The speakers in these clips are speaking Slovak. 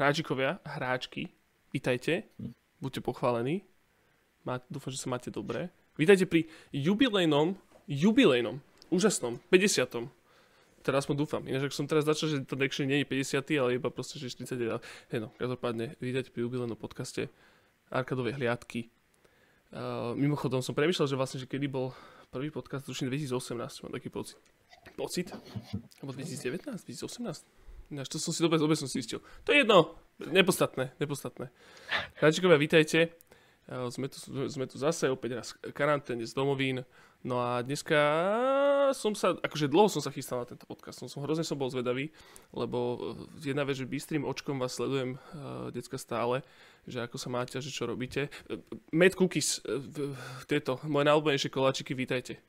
hráčikovia, hráčky, vítajte, buďte pochválení. Má, dúfam, že sa máte dobre. Vítajte pri jubilejnom, jubilejnom, úžasnom, 50. Teraz mu dúfam. Ináč, ak som teraz začal, že to actually nie je 50, ale iba proste, že 40. Hej no, každopádne, vítajte pri jubilejnom podcaste Arkadovej hliadky. Uh, mimochodom som premyšľal, že vlastne, že kedy bol prvý podcast, tuším 2018, mám taký pocit. Pocit? Alebo 2019, 2018? Ináč, to som si dobre, dobre som si istil. To je jedno, nepodstatné, nepodstatné. Hráčikovia, vítajte. Sme tu, sme tu zase opäť raz karanténe z domovín. No a dneska som sa, akože dlho som sa chystal na tento podcast, som, som hrozne som bol zvedavý, lebo e, jedna vec, že bystrým očkom vás sledujem uh, decka stále, že ako sa máte že čo robíte. Uh, Mad Cookies, uh, tieto, moje najobľúbenejšie koláčiky, vítajte.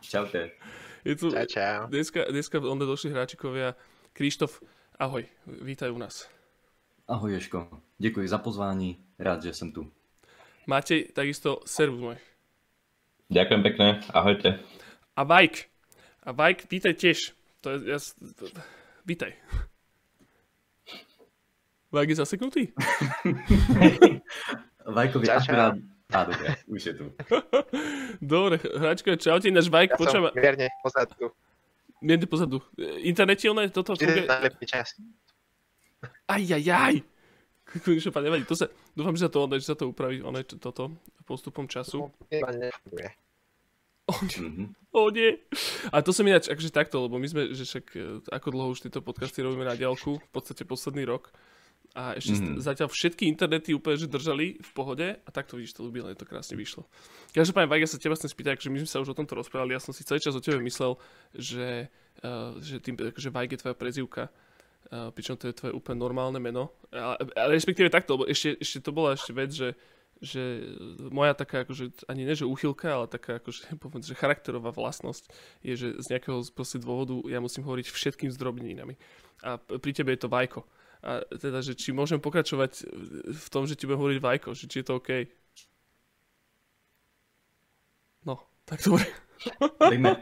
Čaute. Je tu Čau, čau. dneska, dneska onda došli hráčikovia. Krištof, ahoj, vítaj u nás. Ahoj Ješko, děkuji za pozvání, rád, že jsem tu. Matej, takisto servus môj. Ďakujem pekne, ahojte. A Vajk. A Vajk, vítaj tiež. To je, ja, s- vítaj. Vajk je zaseknutý? Vajkovi akurát... Á, dobré, už je tu. Dobre, hráčka, čaute, náš Vajk, Ja počúva, mierne pozadu. mierne pozadu. Je toto funguje? najlepší čas. Aj, aj, aj. Konečne pa nevadí, to sa, dúfam, že sa to, že sa to upraví, ono je toto, postupom času. Iba nefunguje. Mhm. O nie. A to som ináč, akože takto, lebo my sme, že však e, ako dlho už tieto podcasty robíme na diálku, v podstate posledný rok. A ešte mm-hmm. Mhm. zatiaľ všetky internety úplne, že držali v pohode a takto vidíš, to ľúbilo, to krásne vyšlo. Každopádne, Vajk, ja sa teba chcem spýtať, akože my sme sa už o tomto rozprávali, ja som si celý čas o tebe myslel, že, uh, že tým, akože Vajk je tvoja prezivka, uh, pričom to je tvoje úplne normálne meno. Ale, ale respektíve takto, lebo ešte, ešte to bola ešte vec, že že moja taká akože, ani ne, že úchylka, ale taká akože, poviem, že charakterová vlastnosť je, že z nejakého proste dôvodu ja musím hovoriť všetkým zdrobneninami. A pri tebe je to Vajko. A teda, že či môžem pokračovať v tom, že ti budem hovoriť Vajko, že či je to OK. No, tak dobre. Dejme,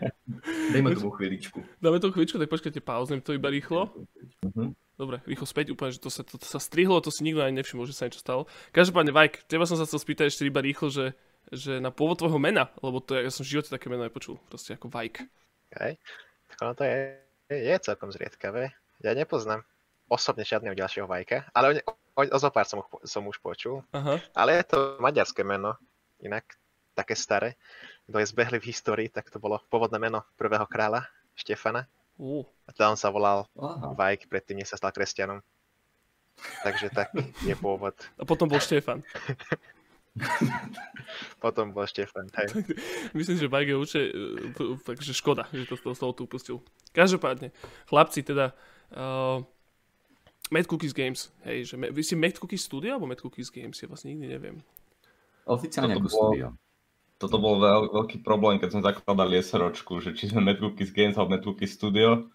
dejme tomu chvíličku. Dáme to chvíľučku, tak počkajte, pauznem to iba rýchlo. Mhm. Dobre, rýchlo späť, úplne, že to sa, to, to sa strihlo, to si nikto ani nevšimol, že sa niečo stalo. Každopádne, Vajk, teba som sa chcel spýtať ešte iba rýchlo, že, že na pôvod tvojho mena, lebo to ja, ja som v živote také meno nepočul, proste ako Vajk. Okay. Tak ono to je, je celkom zriedkavé. Ja nepoznám osobne žiadneho ďalšieho vajka, ale o, o, o zopár som, už- som už počul. Aha, Ale je to maďarské meno, inak také staré. Kto je zbehli v histórii, tak to bolo pôvodné meno prvého kráľa, Štefana. Ú, A teda on sa volal Aha. Vajk predtým, než sa stal kresťanom. Takže tak je pôvod. a potom bol Štefan. Potom bol Štefan. Hej. Myslím, že Vajk je určite, e, takže škoda, že to z toho slovo tu upustil. Každopádne, chlapci, teda, uh, Mad Cookies Games, hej, že Ma- vy si Mad Cookies Studio alebo Mad Cookies Games, ja vlastne nikdy neviem. Oficiálne ako studio. Toto bol veľ, veľký problém, keď sme zakladali SROčku, že či sme Mad Cookies Games alebo Mad Cookies Studio.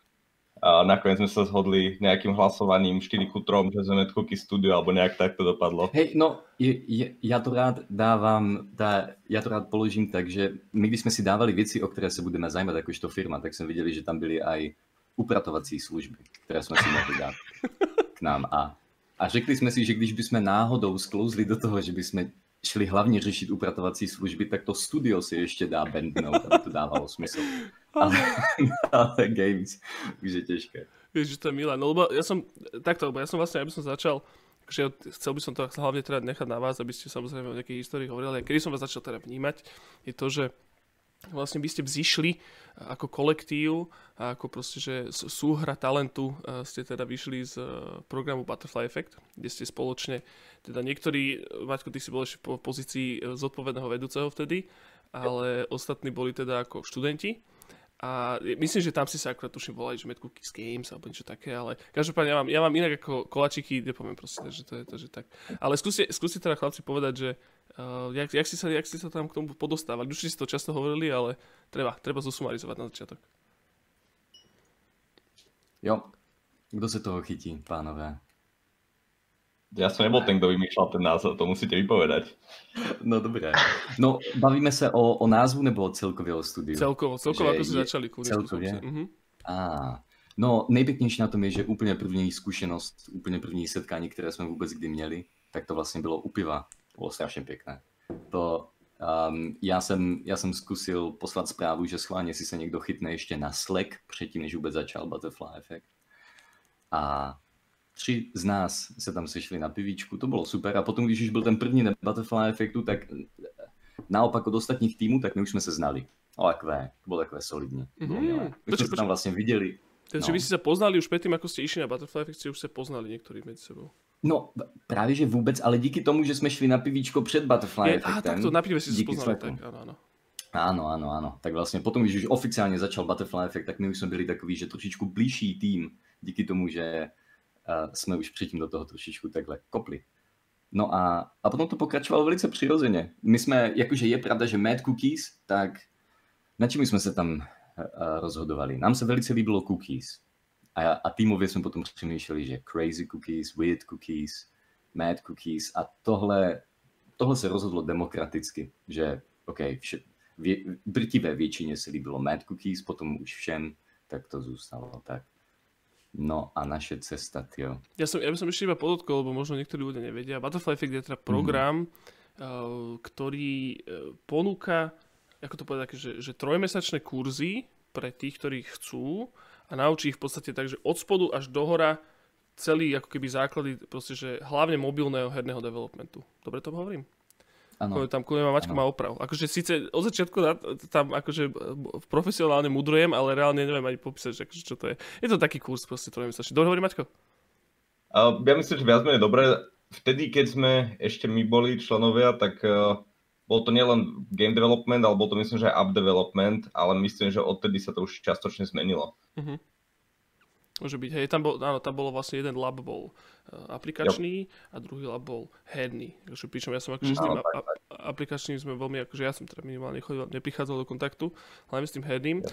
A nakoniec sme sa zhodli nejakým hlasovaním 4 ku 3, že sme Mad Cookies Studio, alebo nejak takto dopadlo. Hej, no, je, je, ja to rád dávam, tá, ja to rád položím tak, že my když sme si dávali veci, o ktoré sa budeme zajímať akožto firma, tak sme videli, že tam byli aj upratovací služby, ktoré sme si mohli dát k nám. A, a řekli sme si, že když by sme náhodou sklouzli do toho, že by sme šli hlavne řešiť upratovací služby, tak to studio si ešte dá bandnout, aby to dávalo smysl. Ale, ale games už je ťažké. Vieš, že to je milé. No lebo ja som, takto, lebo ja som vlastne, aby som začal, že chcel by som to hlavne teda nechať na vás, aby ste samozrejme o nejakej histórii hovorili. A kedy som vás začal teda vnímať, je to, že vlastne by ste vzýšli ako kolektív a ako proste, že súhra talentu eh, ste teda vyšli z eh, programu Butterfly Effect, kde ste spoločne, teda niektorí, Maťko, ty si bol ešte po pozícii zodpovedného vedúceho vtedy, ale ostatní boli teda ako študenti. A myslím, že tam si sa akurát tuším volali, že Mad Cookies Games alebo niečo také, ale každopádne ja mám, ja mám inak ako kolačiky, nepoviem proste, takže to je to, že tak. Ale skúste, skúste teda chlapci povedať, že uh, jak, jak, si sa, jak si sa tam k tomu podostávali. Už si to často hovorili, ale treba, treba zosumarizovať na začiatok. Jo, kdo se toho chytí, pánové? Ja som nebol ten, kto vymýšľal ten názov, to musíte vypovedať. No dobré. No, bavíme se o, o názvu nebo o studiu? Celkovo, celkovo ako si je- začali. skúste. Mhm. Á, No, nejpěknější na tom je, že úplně první zkušenost, úplně první setkání, které jsme vůbec kdy měli, tak to vlastně bylo u piva. Bylo strašně pěkné. To, um, já, jsem, já jsem zkusil poslat zprávu, že schválně si se někdo chytne ještě na Slack předtím, než vůbec začal Butterfly Effect. A tři z nás se tam sešli na pivíčku, to bylo super. A potom, když už byl ten první na Butterfly Effectu, tak naopak od ostatních týmů, tak my už jsme se znali. Ale takové, to bylo takové solidní. Mm-hmm. My jsme se tam vlastně viděli. Takže no. vy ste sa poznali už predtým, ako ste išli na Butterfly Effect, ste už sa poznali niektorí medzi sebou. No, právě že vůbec, ale díky tomu, že jsme šli na pivíčko před Butterfly je, Effectem. tak to na pive si se poznali, tak ano, ano. Ano, ano, ano. Tak vlastně potom, když už oficiálně začal Butterfly Effect, tak my už jsme byli takový, že trošičku blížší tým, díky tomu, že jsme už předtím do toho trošičku takhle kopli. No a, a potom to pokračovalo velice přirozeně. My jsme, jakože je pravda, že Mad Cookies, tak na čím jsme se tam rozhodovali? Nám se velice líbilo Cookies. A, a týmově jsme potom přemýšleli, že Crazy Cookies, Weird Cookies, Mad Cookies a tohle, tohle se rozhodlo demokraticky, že OK, vše, vě, drtivé většině se líbilo Mad Cookies, potom už všem, tak to zůstalo tak. No a naše cesta, jo. Ja, som, ja by som ešte iba podotkol, lebo možno niektorí ľudia nevedia. Butterfly Effect je teda program, mm. uh, ktorý uh, ponúka, ako to povedať, že, že trojmesačné kurzy pre tých, ktorí chcú a naučí ich v podstate tak, že od spodu až do hora celý ako keby základy proste, že hlavne mobilného herného developmentu. Dobre to hovorím? Ano. Tam kľudne ma Maťko má oprav. Akože síce od začiatku tam akože profesionálne mudrujem, ale reálne neviem ani popísať, že akože čo to je. Je to taký kurz proste trojmesačný. Dobre hovorí Maťko? Uh, ja myslím, že viac menej dobre. Vtedy, keď sme ešte my boli členovia, tak uh, bol to nielen game development, ale bol to myslím, že aj app development, ale myslím, že odtedy sa to už častočne zmenilo. Uh-huh. Môže byť, hej, tam, bol, áno, tam bolo vlastne jeden lab bol uh, aplikačný jo. a druhý lab bol herný. Takže pričom ja som akože s tým a, aplikačným sme veľmi, akože ja som teda minimálne chodil, neprichádzal do kontaktu, hlavne s tým herným.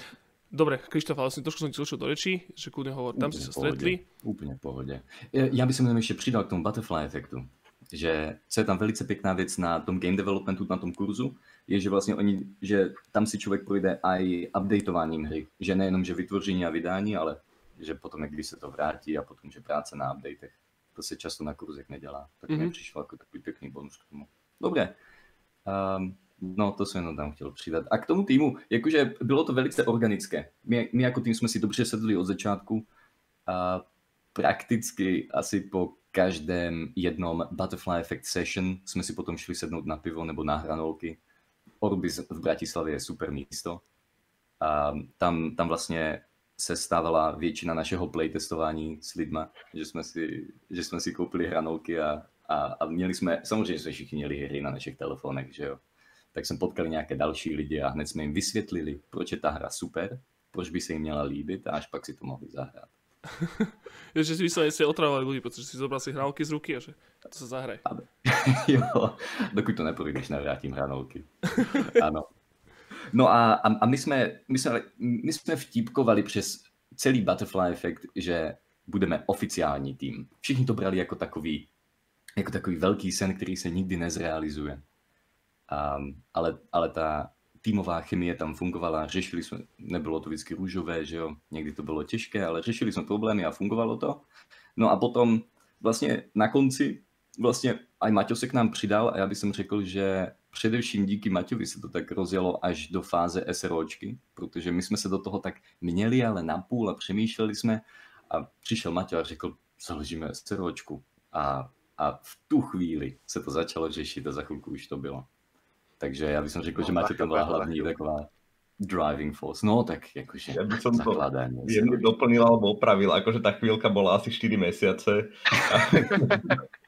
Dobre, Krištof, ale som trošku som ti do reči, že kľudne hovor, tam si sa stretli. Úplne v pohode. Ja by som jenom ešte pridal k tomu butterfly efektu, že co je tam velice pěkná věc na tom game developmentu, na tom kurzu, je, že vlastně oni, že tam si člověk projde aj updateováním hry. Že nejenom, že vytvoření a vydání, ale že potom někdy se to vrátí a potom, že práce na updatech. To se často na kurzech nedělá. Tak mm-hmm. mi přišlo jako takový pěkný bonus k tomu. Dobré. Um, no, to jsem jenom tam chtěl přidat. A k tomu týmu, jakože bylo to velice organické. My, my jako tým jsme si dobře sedli od začátku a prakticky asi po každém jednom Butterfly Effect session jsme si potom šli sednout na pivo nebo na hranolky. Orbis v Bratislavě je super místo. A tam, tam vlastně se stávala většina našeho playtestování s lidma, že jsme si, že jsme si koupili hranolky a, a, a měli jsme, samozřejmě jsme všichni měli hry na našich telefonech, že jo. Tak jsme potkali nějaké další lidi a hned jsme jim vysvětlili, proč je ta hra super, proč by se jim měla líbit a až pak si to mohli zahrát. že si vyslovene ste otravovali ľudí, pretože si zobral si hranolky z ruky a že to sa zahraj. jo, dokud to nepodíš, nevrátím hranolky. Ano. No a, a, a my, jsme, my, jsme, my jsme vtipkovali přes celý Butterfly Effect, že budeme oficiální tým. Všichni to brali jako takový, jako takový velký sen, který se nikdy nezrealizuje. Um, ale, ale ta týmová chemie tam fungovala, řešili jsme, nebylo to vždycky růžové, že jo, někdy to bylo těžké, ale řešili jsme problémy a fungovalo to. No a potom vlastně na konci vlastně aj Maťo se k nám přidal a já bych řekl, že především díky Maťovi se to tak rozjelo až do fáze SROčky, protože my jsme se do toho tak měli, ale napůl a přemýšleli jsme a přišel Maťo a řekl, založíme SROčku. A, a v tu chvíli se to začalo řešit a za chvilku už to bylo. Takže já bych řekl, no, že Maťo tam byla hlavní taková driving force. No tak jakože ja by som to jemne doplnil alebo opravil, akože tá chvíľka bola asi 4 mesiace.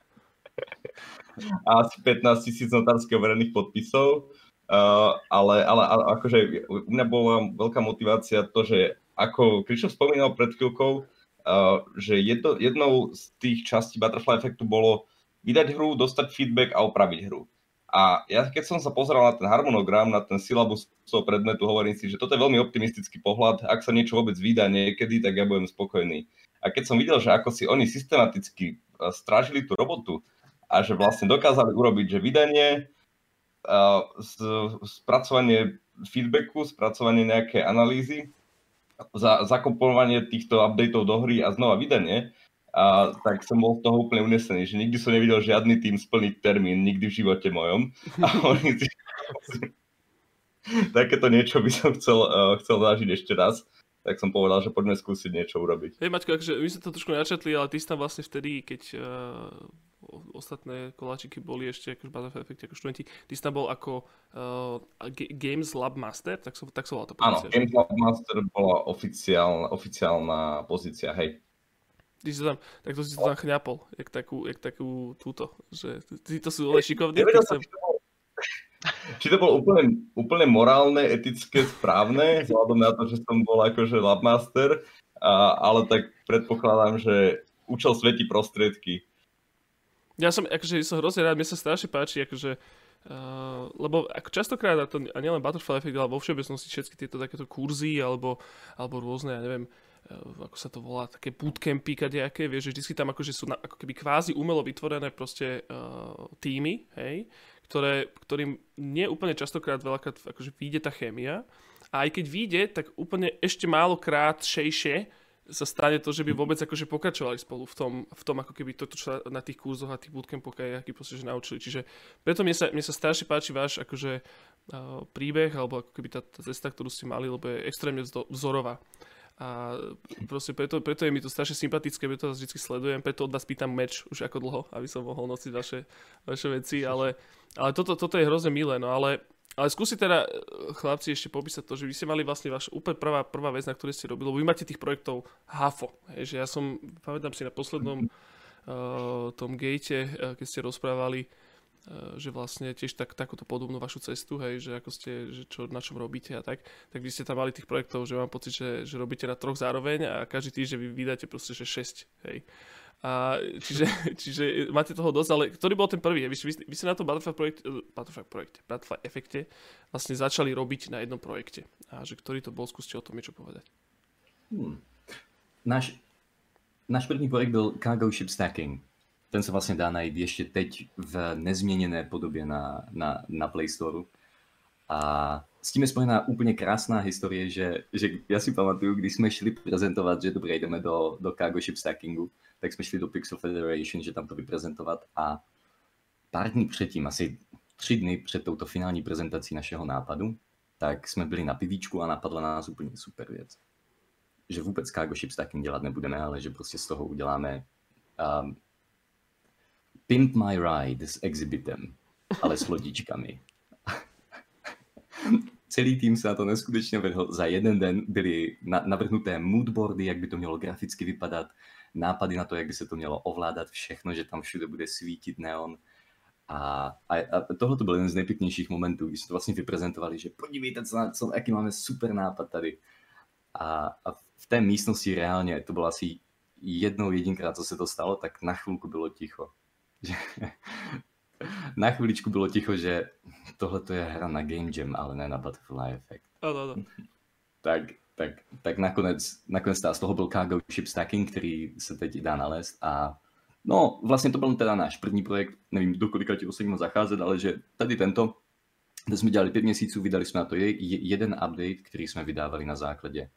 a asi 15 tisíc notárskych overených podpisov. Uh, ale, ale, akože u mňa bola veľká motivácia to, že ako Krišov spomínal pred chvíľkou, uh, že jedno, jednou z tých častí Butterfly Effectu bolo vydať hru, dostať feedback a opraviť hru. A ja keď som sa pozeral na ten harmonogram, na ten syllabus toho predmetu, hovorím si, že toto je veľmi optimistický pohľad. Ak sa niečo vôbec vydá niekedy, tak ja budem spokojný. A keď som videl, že ako si oni systematicky strážili tú robotu, a že vlastne dokázali urobiť, že vydanie, spracovanie feedbacku, spracovanie nejaké analýzy za, zakomponovanie týchto updateov do hry a znova vydanie, a tak som bol z toho úplne unesený, že nikdy som nevidel žiadny tým splniť termín, nikdy v živote mojom. A oni si... Takéto niečo by som chcel, uh, chcel zažiť ešte raz tak som povedal, že poďme skúsiť niečo urobiť. Hej Maťko, akože my sme to trošku načetli, ale ty si tam vlastne vtedy, keď uh, ostatné koláčiky boli ešte akože Battlefield Effect ako študenti, ty si tam bol ako uh, Games Lab Master, tak, som, tak som volal to pozícia. Áno, Games Lab Master bola oficiálna, oficiálna pozícia, hej. Ty si tam, tak to si to tam chňapol, jak takú, jak takú túto, že ty to sú ale šikovní. Nevedel som, či to bolo úplne, úplne morálne, etické, správne, vzhľadom na to, že som bol akože labmaster, a, ale tak predpokladám, že účel svetí prostriedky. Ja som, akože som hrozne rád, mne sa strašne páči, akože Uh, lebo ako častokrát, a, to, a nielen Butterfly Effect, ale vo všeobecnosti všetky tieto takéto kurzy alebo, alebo rôzne, ja neviem, uh, ako sa to volá, také bootcampy kadejaké, vieš, že vždy tam akože sú na, ako keby kvázi umelo vytvorené proste uh, týmy, hej, ktoré, ktorým nie úplne častokrát veľakrát akože vyjde tá chémia. A aj keď vyjde, tak úplne ešte málokrát šejšie sa stane to, že by vôbec akože pokračovali spolu v tom, v tom ako keby toto, čo na tých kurzoch a tých bootcampoch aj aký proste, že naučili. Čiže preto mne sa, mne sa strašne páči váš akože uh, príbeh, alebo ako keby tá, tá cesta, ktorú ste mali, lebo je extrémne vzorová. A proste preto, preto je mi to strašne sympatické, preto vás vždy sledujem, preto od vás pýtam meč už ako dlho, aby som mohol nosiť vaše, vaše veci, ale, ale toto, toto je hrozne milé, no ale, ale skúsi teda chlapci ešte popísať to, že vy ste mali vlastne vaša úplne prvá, prvá vec, na ktorej ste robili, lebo vy máte tých projektov hafo, hej, že ja som, pamätám si na poslednom uh, tom gate, uh, keď ste rozprávali, Eh, že vlastne tiež tak, takúto podobnú vašu cestu, hej, že ako ste, že čo, na čom robíte a tak, tak vy ste tam mali tých projektov, že mám pocit, že, že robíte na troch zároveň a každý týždeň vy vydáte proste, že 6, hej. A, čiže, čiže máte toho dosť, ale ktorý bol ten prvý? Vy, vy, ste na tom Butterfly projekte, eh, Butterfly projekte, Butterfly efekte vlastne začali robiť na jednom projekte. A že ktorý to bol, skúste o tom niečo povedať. Hmm. Náš, náš první projekt byl Cargo Ship Stacking ten sa vlastne dá nájsť ešte teď v nezmienené podobe na, na, na Play Store. A s tím je spojená úplne krásná historie, že, že ja si pamatuju, když sme šli prezentovať, že dobre, ideme do, do Cargo Ship Stackingu, tak sme šli do Pixel Federation, že tam to vyprezentovať a pár dní předtím, asi tři dny před touto finální prezentací našeho nápadu, tak jsme byli na pivíčku a napadla nás úplně super věc. Že vůbec cargo ship stacking dělat nebudeme, ale že prostě z toho uděláme um, Pimp My Ride s exhibitem, ale s lodičkami. Celý tým se na to neskutečně vrhl. Za jeden den byly navrhnuté moodboardy, jak by to mělo graficky vypadat, nápady na to, jak by se to mělo ovládat, všechno, že tam všude bude svítit neon. A, a, a tohle to byl jeden z nejpěknějších momentů, když jsme to vlastně vyprezentovali, že podívejte, co, co, jaký máme super nápad tady. A, a v té místnosti reálně, to bylo asi jednou jedinkrát, co se to stalo, tak na chvilku bylo ticho na chvíličku bylo ticho, že tohle to je hra na Game Jam, ale ne na Butterfly Effect. Ano, ano. Tak, tak, tak nakonec, nakonec z toho byl Cargo Ship Stacking, který se teď dá nalézt a no vlastně to byl teda náš první projekt, nevím, do kolika ti ostatním zacházet, ale že tady tento, to jsme dělali pět měsíců, vydali jsme na to jeden update, který jsme vydávali na základě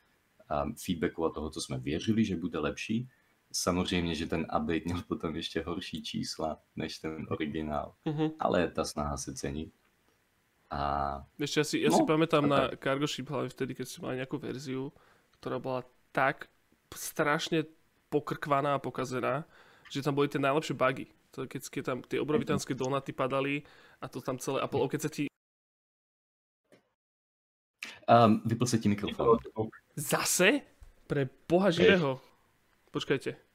um, feedbacku a toho, co jsme věřili, že bude lepší Samozřejmě, že ten update měl potom ještě horší čísla než ten originál, mm-hmm. ale ta snaha se cení. A... Ešte ja si, ja no, si pamätám na Cargo Ship hlavne vtedy, keď ste mali nejakú verziu, ktorá bola tak strašne pokrkvaná a pokazená, že tam boli tie najlepšie bugy. To, keď, keď tam tie obrovitánske donaty padali a to tam celé Apple, keď sa ti... Um, vypl sa ti mikrofón. Zase? Pre boha živého. Počkajte.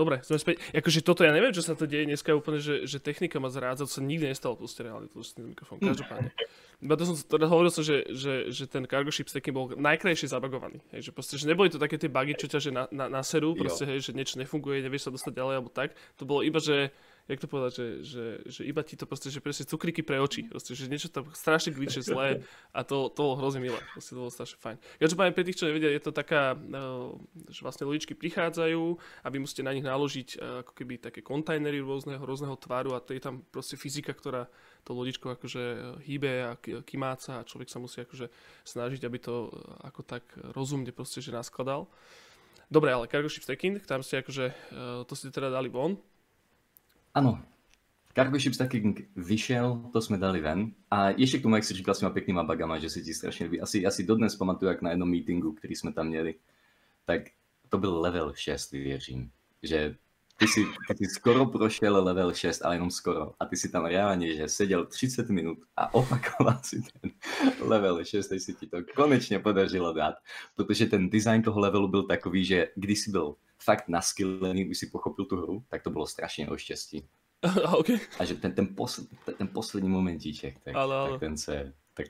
Dobre, sme späť. Akože toto ja neviem, čo sa to deje dneska úplne, že, že technika ma zrádza, to sa nikdy nestalo proste reálne, to ten mikrofón, každopádne. Iba to som, teda hovoril som, že, že, že ten cargo ship stacking bol najkrajšie zabagovaný. Hej, že proste, že neboli to také tie bugy, čo ťa že na, na, na seru, proste, hej, že niečo nefunguje, nevieš sa dostať ďalej alebo tak. To bolo iba, že jak to povedať, že, že, že iba ti to proste, že presne cukriky pre oči, proste, že niečo tam strašne glitche zlé a to, to bolo hrozne milé, proste to bolo strašne fajn. Každopádne pre tých, čo nevedia, je to taká, uh, že vlastne lodičky prichádzajú a vy musíte na nich naložiť uh, ako keby také kontajnery rôzneho, rôzneho tvaru a to je tam proste fyzika, ktorá to lodičko akože hýbe a kymáca a človek sa musí akože snažiť, aby to ako tak rozumne proste, že naskladal. Dobre, ale cargo ship stacking, tam ste akože, to ste teda dali von, Áno, Cargo Ship Stacking vyšiel, to sme dali ven. A ešte k tomu, ak si říkal s tými peknýma bagama, že si ti strašne ľúbi. Asi, asi dodnes pamatuju, ak na jednom meetingu, ktorý sme tam měli, tak to byl level 6, věřím. Že ty si, ty skoro prošel level 6, ale jenom skoro. A ty si tam reálne, že sedel 30 minút a opakoval si ten level 6, teď si ti to konečne podařilo dát. Protože ten design toho levelu byl takový, že když si byl fakt naskillený, už si pochopil tu hru, tak to bylo strašně o štěstí. okay. A že ten, ten, posl, ten, ten poslední momentíček, tak, ale, ale. tak ten se, tak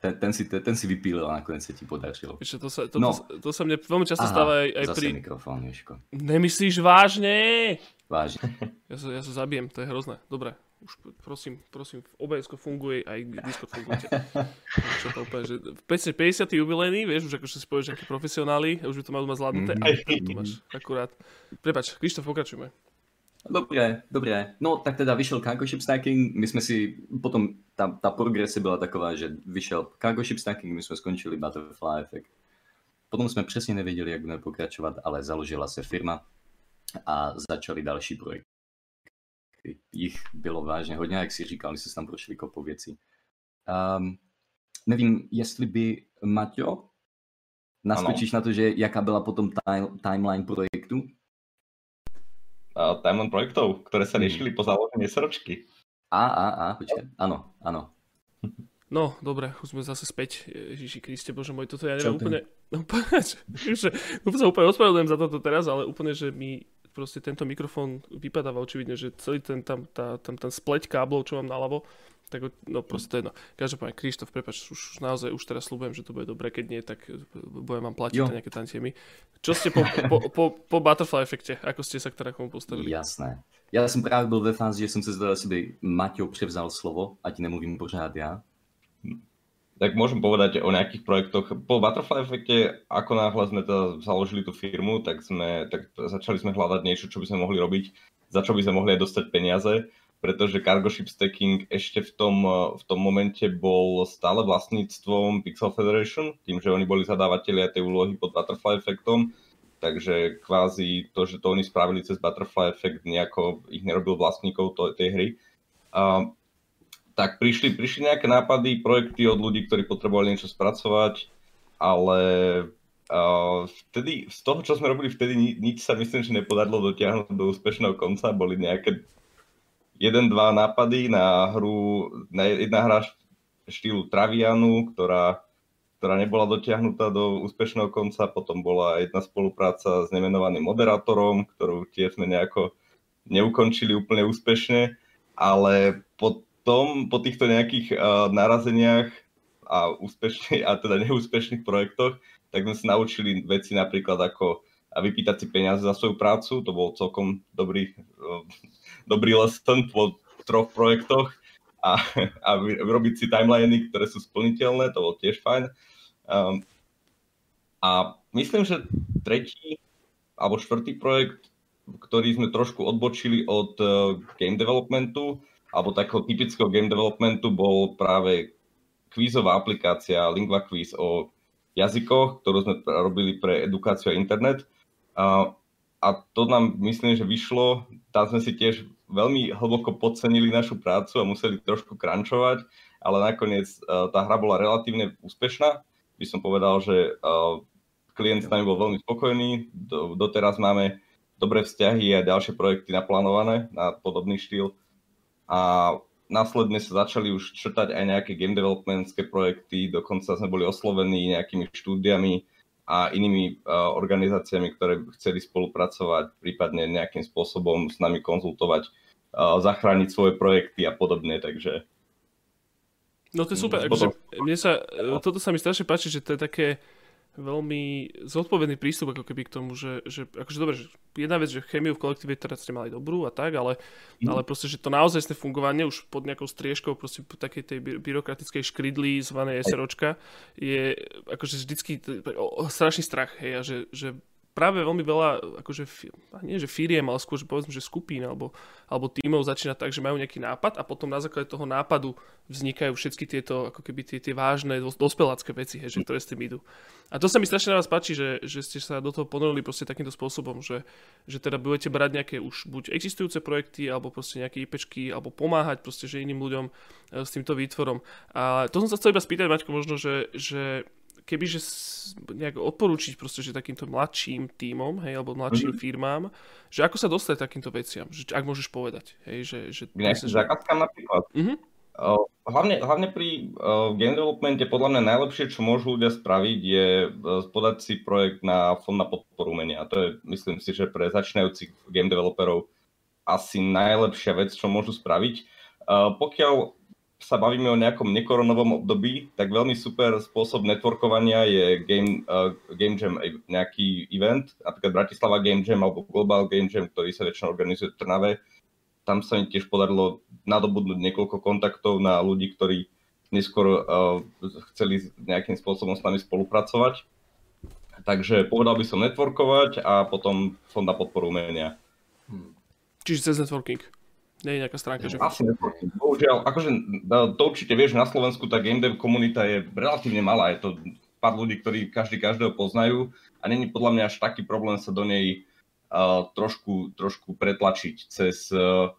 ten, ten, si, ten, ten si vypílil a nakonec sa ti podařilo. Víš, to, sa, to, no. to, to sa mne veľmi často Aha, stáva aj, aj zase pri... mikrofón, Jožko. Nemyslíš vážne? Vážne. Ja sa, ja sa zabijem, to je hrozné. Dobre, už prosím, prosím, obs funguje, aj Discord funguje. Čo to úplne, že 50. jubilejný, vieš, už akože si povieš nejakí profesionáli, už by to malo mať zvládnuté, mm-hmm. aj tu máš, akurát. Prepač, Krištof, pokračujeme. Dobre, dobre. No tak teda vyšiel Cargo Ship Stacking, my sme si, potom tá, tá progresie byla taková, že vyšiel Cargo Ship Stacking, my sme skončili Butterfly Effect. Potom sme přesně nevěděli, jak budeme pokračovat, ale založila se firma a začali další projekt. Jich bylo vážně hodně, jak si říkal, jsme tam prošli kopu věcí. Um, nevím, jestli by, Maťo, naskočíš ano. na to, že jaká byla potom time, timeline projektu? Uh, timeline projektov, ktoré sa hmm. riešili po založení SROčky. A, a, a, počkaj, áno, áno. No, dobre, už sme zase späť. Ježiši Kriste, bože môj, toto ja neviem Čo úplne... Úplne, že, sa úplne ospravedlňujem za toto teraz, ale úplne, že mi proste tento mikrofón vypadáva očividne, že celý ten tam, tá, tam ten spleť káblov, čo mám naľavo, tak no proste to je jedno. Každopádne, Krištof, prepač, už naozaj už teraz slúbujem, že to bude dobre, keď nie, tak budem vám platiť jo. nejaké tantiemy. Čo ste po, po, po, po Butterfly efekte, ako ste sa k takomu postavili? Jasné. Ja som práve byl ve fázi, že som sa zdal, sebe Maťo převzal slovo, ať nemluvím pořád ja tak môžem povedať o nejakých projektoch. Po Butterfly efekte, ako náhle sme to založili tú firmu, tak, sme, tak začali sme hľadať niečo, čo by sme mohli robiť, za čo by sme mohli aj dostať peniaze, pretože Cargo Ship Stacking ešte v tom, v tom momente bol stále vlastníctvom Pixel Federation, tým, že oni boli zadávateľia tej úlohy pod Butterfly efektom, takže kvázi to, že to oni spravili cez Butterfly efekt, nejako ich nerobil vlastníkov tej hry. Uh, tak prišli, prišli nejaké nápady, projekty od ľudí, ktorí potrebovali niečo spracovať, ale uh, vtedy, z toho, čo sme robili vtedy, nič sa myslím, že nepodarilo dotiahnuť do úspešného konca. Boli nejaké jeden, dva nápady na hru, na jedna hra štýlu Travianu, ktorá, ktorá nebola dotiahnutá do úspešného konca, potom bola jedna spolupráca s nemenovaným moderátorom, ktorú tiež sme nejako neukončili úplne úspešne, ale pod tom, po týchto nejakých uh, narazeniach a úspešných, a teda neúspešných projektoch, tak sme sa naučili veci napríklad ako a vypýtať si peniaze za svoju prácu, to bol celkom dobrý, uh, dobrý lesson po troch projektoch a, a robiť si timeliny, ktoré sú splniteľné, to bol tiež fajn. Um, a myslím, že tretí alebo štvrtý projekt, ktorý sme trošku odbočili od game developmentu, alebo takého typického game developmentu bol práve kvízová aplikácia Lingua Quiz o jazykoch, ktorú sme robili pre edukáciu a internet. A, a to nám myslím, že vyšlo. Tam sme si tiež veľmi hlboko podcenili našu prácu a museli trošku krančovať, ale nakoniec tá hra bola relatívne úspešná. By som povedal, že klient s nami bol veľmi spokojný. Doteraz máme dobré vzťahy a ďalšie projekty naplánované na podobný štýl a následne sa začali už črtať aj nejaké game developmentské projekty, dokonca sme boli oslovení nejakými štúdiami a inými uh, organizáciami, ktoré chceli spolupracovať, prípadne nejakým spôsobom s nami konzultovať, uh, zachrániť svoje projekty a podobne, takže... No to je super, akože mne sa, toto sa mi strašne páči, že to je také, veľmi zodpovedný prístup ako keby k tomu, že, že akože dobre, že jedna vec, že chemiu v kolektíve teraz ste mali dobrú a tak, ale, mm. ale proste, že to naozaj fungovanie už pod nejakou striežkou proste po takej tej by, byrokratickej škridli zvanej SROčka je akože vždycky strašný strach, hej, a že, že práve veľmi veľa, akože, nie že firiem, ale skôr, že povedzme, že skupín alebo, alebo tímov začína tak, že majú nejaký nápad a potom na základe toho nápadu vznikajú všetky tieto, ako keby tie, tie vážne dospelácké veci, hej, že, ktoré s tým idú. A to sa mi strašne na vás páči, že, že ste sa do toho ponorili proste takýmto spôsobom, že, že teda budete brať nejaké už buď existujúce projekty, alebo proste nejaké IPčky, alebo pomáhať proste, že iným ľuďom e, s týmto výtvorom. A to som sa chcel iba spýtať, Maťko, možno, že, že kebyže nejak odporúčiť proste, že takýmto mladším tímom, hej, alebo mladším mm-hmm. firmám, že ako sa dostať takýmto veciam, že ak môžeš povedať, hej, že... že Nejakým zákazkám napríklad. Mm-hmm. Uh, hlavne, hlavne pri uh, game developmente podľa mňa najlepšie, čo môžu ľudia spraviť, je uh, podať si projekt na fond na podporu umenia. A to je, myslím si, že pre začínajúcich game developerov asi najlepšia vec, čo môžu spraviť. Uh, pokiaľ sa bavíme o nejakom nekoronovom období, tak veľmi super spôsob networkovania je Game, uh, game Jam nejaký event, napríklad Bratislava Game Jam alebo Global Game Jam, ktorý sa väčšinou organizuje v Trnave. Tam sa mi tiež podarilo nadobudnúť niekoľko kontaktov na ľudí, ktorí neskôr uh, chceli nejakým spôsobom s nami spolupracovať. Takže povedal by som networkovať a potom fond na podporu umenia. Hmm. Čiže cez networking. Nie je nejaká stránka, že... Asi Bohužiaľ, akože to určite vieš, na Slovensku tá game dev komunita je relatívne malá. Je to pár ľudí, ktorí každý každého poznajú a není podľa mňa až taký problém sa do nej uh, trošku, trošku pretlačiť cez... Uh,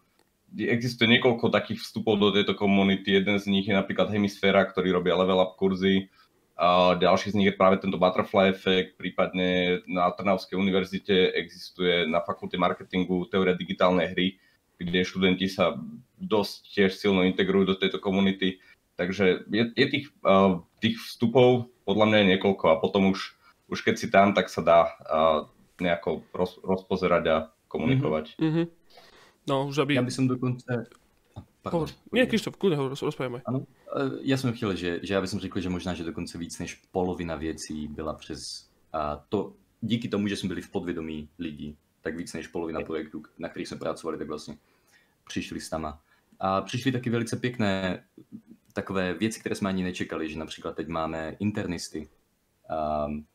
existuje niekoľko takých vstupov do tejto komunity. Jeden z nich je napríklad Hemisféra, ktorý robia level up kurzy. A ďalší z nich je práve tento Butterfly efekt, prípadne na Trnavskej univerzite existuje na fakulte marketingu teória digitálnej hry, kde študenti sa dosť tiež silno integrujú do tejto komunity. Takže je, je tých, uh, tých vstupov podľa mňa je niekoľko a potom už, už keď si tam, tak sa dá uh, nejako roz, rozpozerať a komunikovať. Mm-hmm. No, už aby... Ja by som dokonce... Pardon, Nie, Krištof, kľudne ho rozprávame. Ano, e, já jsem chtěl, že, že já bych řekl, že možná, že dokonce víc než polovina věcí byla přes a to, díky tomu, že jsme byli v podvědomí lidí, tak víc než polovina projektů, na kterých jsme pracovali, tak vlastně přišli s tama. A přišly taky velice pěkné takové věci, které jsme ani nečekali, že například teď máme internisty um,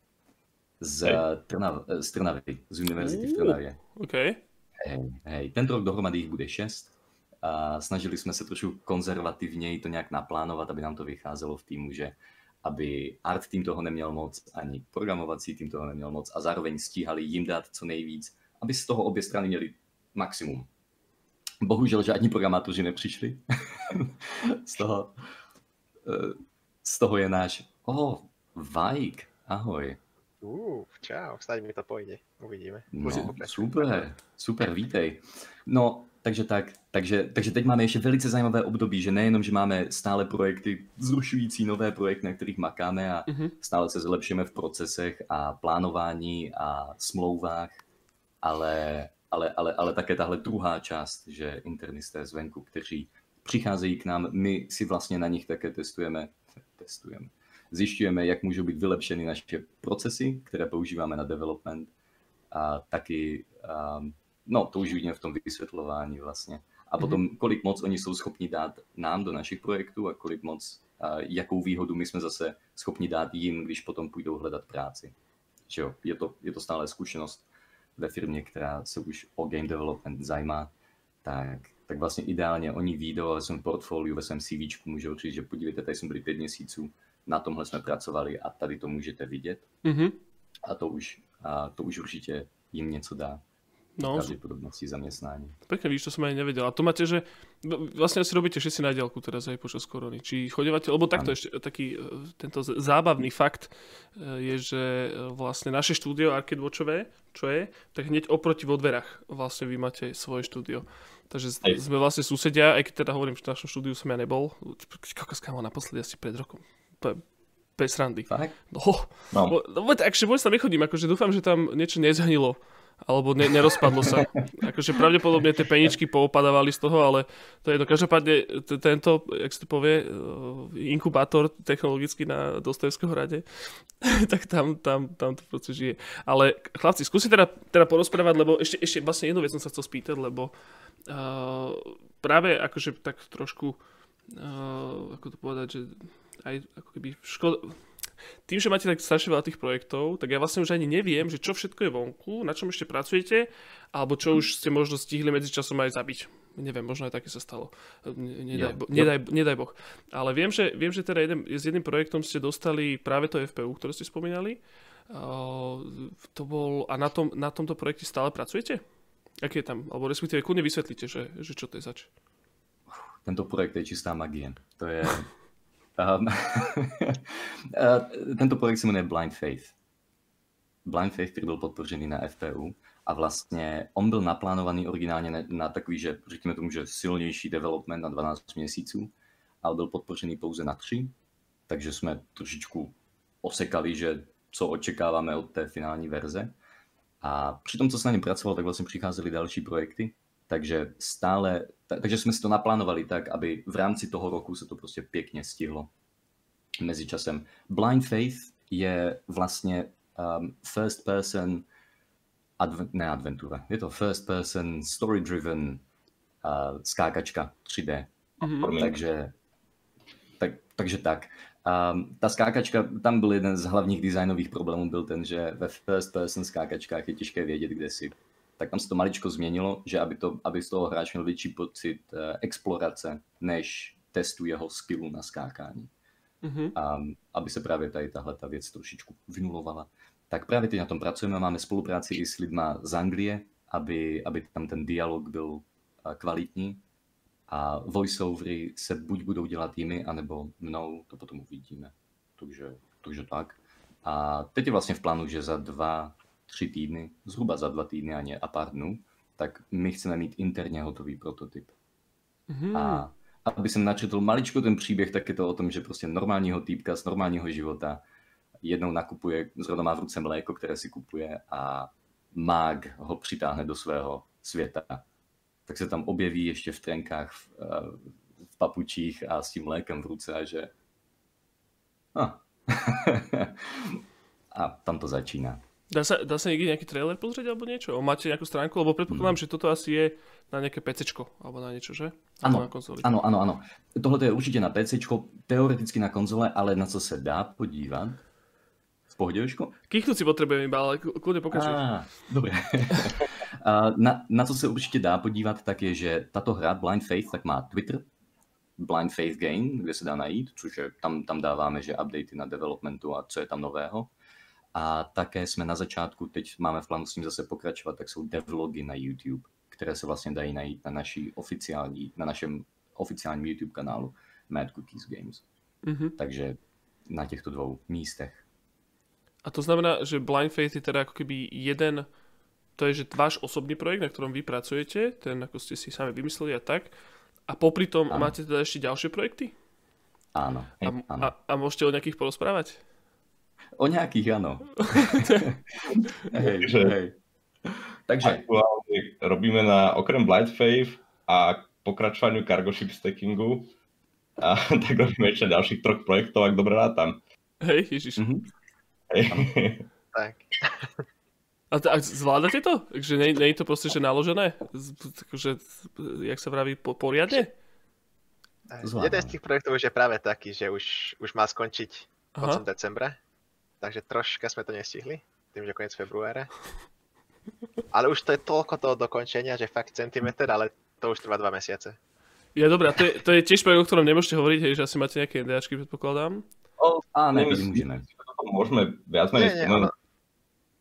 z, Trnav, z Trnavy, z univerzity v Trnavě. Okay. Hej, hej, tento rok dohromady jich bude šest a snažili jsme se trošku konzervativněji to nějak naplánovat, aby nám to vycházelo v týmu, že aby art tým toho neměl moc, ani programovací tým toho neměl moc a zároveň stíhali jim dát co nejvíc, aby z toho obě strany měli maximum. Bohužel žádní programátoři nepřišli. z, toho, eh, z toho je náš... Oh, Vajk, ahoj. Uh, čau, snáď mi to pôjde, uvidíme. No, super, super, vítej. No, takže tak, takže, takže teď máme ještě velice zajímavé období, že nejenom, že máme stále projekty, zrušující nové projekty, na kterých makáme a mm-hmm. stále se zlepšíme v procesech a plánování a smlouvách, ale ale, ale, ale také tahle druhá část, že internisté zvenku, kteří přicházejí k nám, my si vlastně na nich také testujeme, testujeme, zjišťujeme, jak můžou být vylepšeny naše procesy, které používáme na development a taky, um, no to už vidíme v tom vysvětlování vlastně. A mhm. potom, kolik moc oni jsou schopni dát nám do našich projektů a kolik moc, a jakou výhodu my jsme zase schopni dát jim, když potom půjdou hledat práci. Že jo, je to, je to stále zkušenost ve firmě, která se už o game development zajímá, tak, tak vlastně ideálně oni výjdou ve svém portfoliu, ve svém CV můžou říct, že podívejte, tady jsme byli pět měsíců, na tomhle jsme pracovali a tady to můžete vidět. Mm-hmm. A to už, a to už určitě jim něco dá. No, pravdepodobnosti zamestnání. Pekne vidíš, to som aj nevedel. A to máte, že vlastne asi robíte všetci na diálku teraz aj počas korony. Či chodevate, lebo takto ešte taký e, tento zábavný fakt e, je, že e, vlastne naše štúdio Arcade Watchové, čo je, tak hneď oproti vo dverách vlastne vy máte svoje štúdio. Takže aj. sme vlastne susedia, aj keď teda hovorím, že v našom štúdiu som ja nebol. Koľko skámo naposledy asi pred rokom. Bez randy. Tak? No, no. no takže sa nechodím, akože dúfam, že tam niečo nezhnilo alebo ne, nerozpadlo sa. Akože pravdepodobne tie peničky poupadávali z toho, ale to je to. Každopádne t- tento, jak sa to povie, uh, inkubátor technologický na Dostojevského hrade, tak tam, tam, tam to proste žije. Ale chlapci, skúsi teda, teda porozprávať, lebo ešte, ešte vlastne jednu vec som sa chcel spýtať, lebo uh, práve akože tak trošku, uh, ako to povedať, že aj ako keby škoda, tým, že máte tak strašne veľa tých projektov, tak ja vlastne už ani neviem, že čo všetko je vonku, na čom ešte pracujete, alebo čo už ste možno stihli medzi časom aj zabiť. Neviem, možno aj také sa stalo. Nedaj, bo, nedaj, nedaj boh. Ale viem, že, viem, že teda jeden, s jedným projektom ste dostali práve to FPU, ktoré ste spomínali. Uh, to bol, a na, tom, na tomto projekte stále pracujete? Aký je tam? Alebo respektíve kľudne vysvetlíte, že, že čo to je zač. Tento projekt je čistá magie. To je Um, tento projekt se jmenuje Blind Faith. Blind Faith, který byl podpořený na FPU a vlastně on byl naplánovaný originálně na, na takový, že řekněme tomu, že silnější development na 12 měsíců, ale byl podpořený pouze na 3, takže jsme trošičku osekali, že co očekáváme od té finální verze. A při tom, co se na něm pracoval, tak vlastně přicházely další projekty, takže stále, takže jsme si to naplánovali tak, aby v rámci toho roku se to prostě pěkně stihlo mezičasem. Blind Faith je vlastně um, first person adv- ne adventura, je to first person story driven uh, skákačka 3D. Mm-hmm. Takže, tak, takže tak. Um, ta skákačka, tam byl jeden z hlavních designových problémů, byl ten, že ve first person skákačkách je těžké vědět, kde si tak tam se to maličko změnilo, že aby, to, aby z toho hráč měl větší pocit uh, explorace, než testu jeho skillu na skákání. Mm-hmm. A aby se právě tady tahle ta věc trošičku vynulovala. Tak právě teď na tom pracujeme, máme spolupráci i s lidma z Anglie, aby, aby tam ten dialog byl uh, kvalitní a voiceovery se buď budou dělat jimi, anebo mnou, to potom uvidíme. Takže, takže tak. A teď je vlastně v plánu, že za dva, tři týdny, zhruba za dva týdny a, ne, a pár dnů, tak my chceme mít interně hotový prototyp. Mm-hmm. A aby jsem načetl maličko ten příběh, tak je to o tom, že prostě normálního týpka z normálního života jednou nakupuje, zrovna má v ruce mléko, které si kupuje a mág ho přitáhne do svého světa. Tak se tam objeví ještě v trenkách, v, eh, v papučích a s tím mlékem v ruce a že... Ah. a tam to začíná. Dá sa, dá sa niekde nejaký trailer pozrieť alebo niečo? O, máte nejakú stránku? Lebo predpokladám, mm. že toto asi je na nejaké PC alebo na niečo, že? Áno, áno, áno, áno. Tohle je určite na PC, teoreticky na konzole, ale na co se dá podívat? V pohode, Jožko? Kýchnuť si potrebujem iba, ale kľudne pokračuj. dobre. na, na co se určitě dá podívat, tak je, že tato hra Blind Faith tak má Twitter, Blind Faith Game, kde se dá najít, což je, tam, tam dáváme, že updaty na developmentu a co je tam nového. A také jsme na začátku, teď máme v plánu s tím zase pokračovat, tak jsou devlogy na YouTube, které se vlastně dají najít na, naší oficiální, na našem oficiálním YouTube kanálu Mad Cookies Games. Mm-hmm. Takže na těchto dvou místech. A to znamená, že Blind Faith je teda ako keby jeden, to je, že váš osobný projekt, na ktorom vy pracujete, ten ako ste si sami vymysleli a tak. A popri tom áno. máte teda ešte ďalšie projekty? Áno. A, áno. a, a môžete o nejakých porozprávať? O nejakých, áno. hej, Takže, hej. Takže aktuálne robíme na okrem Blind Faith a pokračovaniu cargo ship stackingu a tak robíme ešte ďalších troch projektov, ak dobre rátam. Hej, ježiš. Mm-hmm. Hej. tak. A, t- a zvládate to? Takže nie, nie je to proste, že naložené? Že, jak sa vraví, po, poriadne? Zvládam. Jeden z tých projektov už je práve taký, že už, už má skončiť koncom decembra takže troška sme to nestihli, tým, že koniec februára. Ale už to je toľko toho dokončenia, že fakt centimetr, ale to už trvá dva mesiace. Ja dobrá, to je, to je tiež projekt, o ktorom nemôžete hovoriť, hej, že asi máte nejaké NDAčky, predpokladám. O, a ne, môžeme. Môžeme viac menej spomenúť.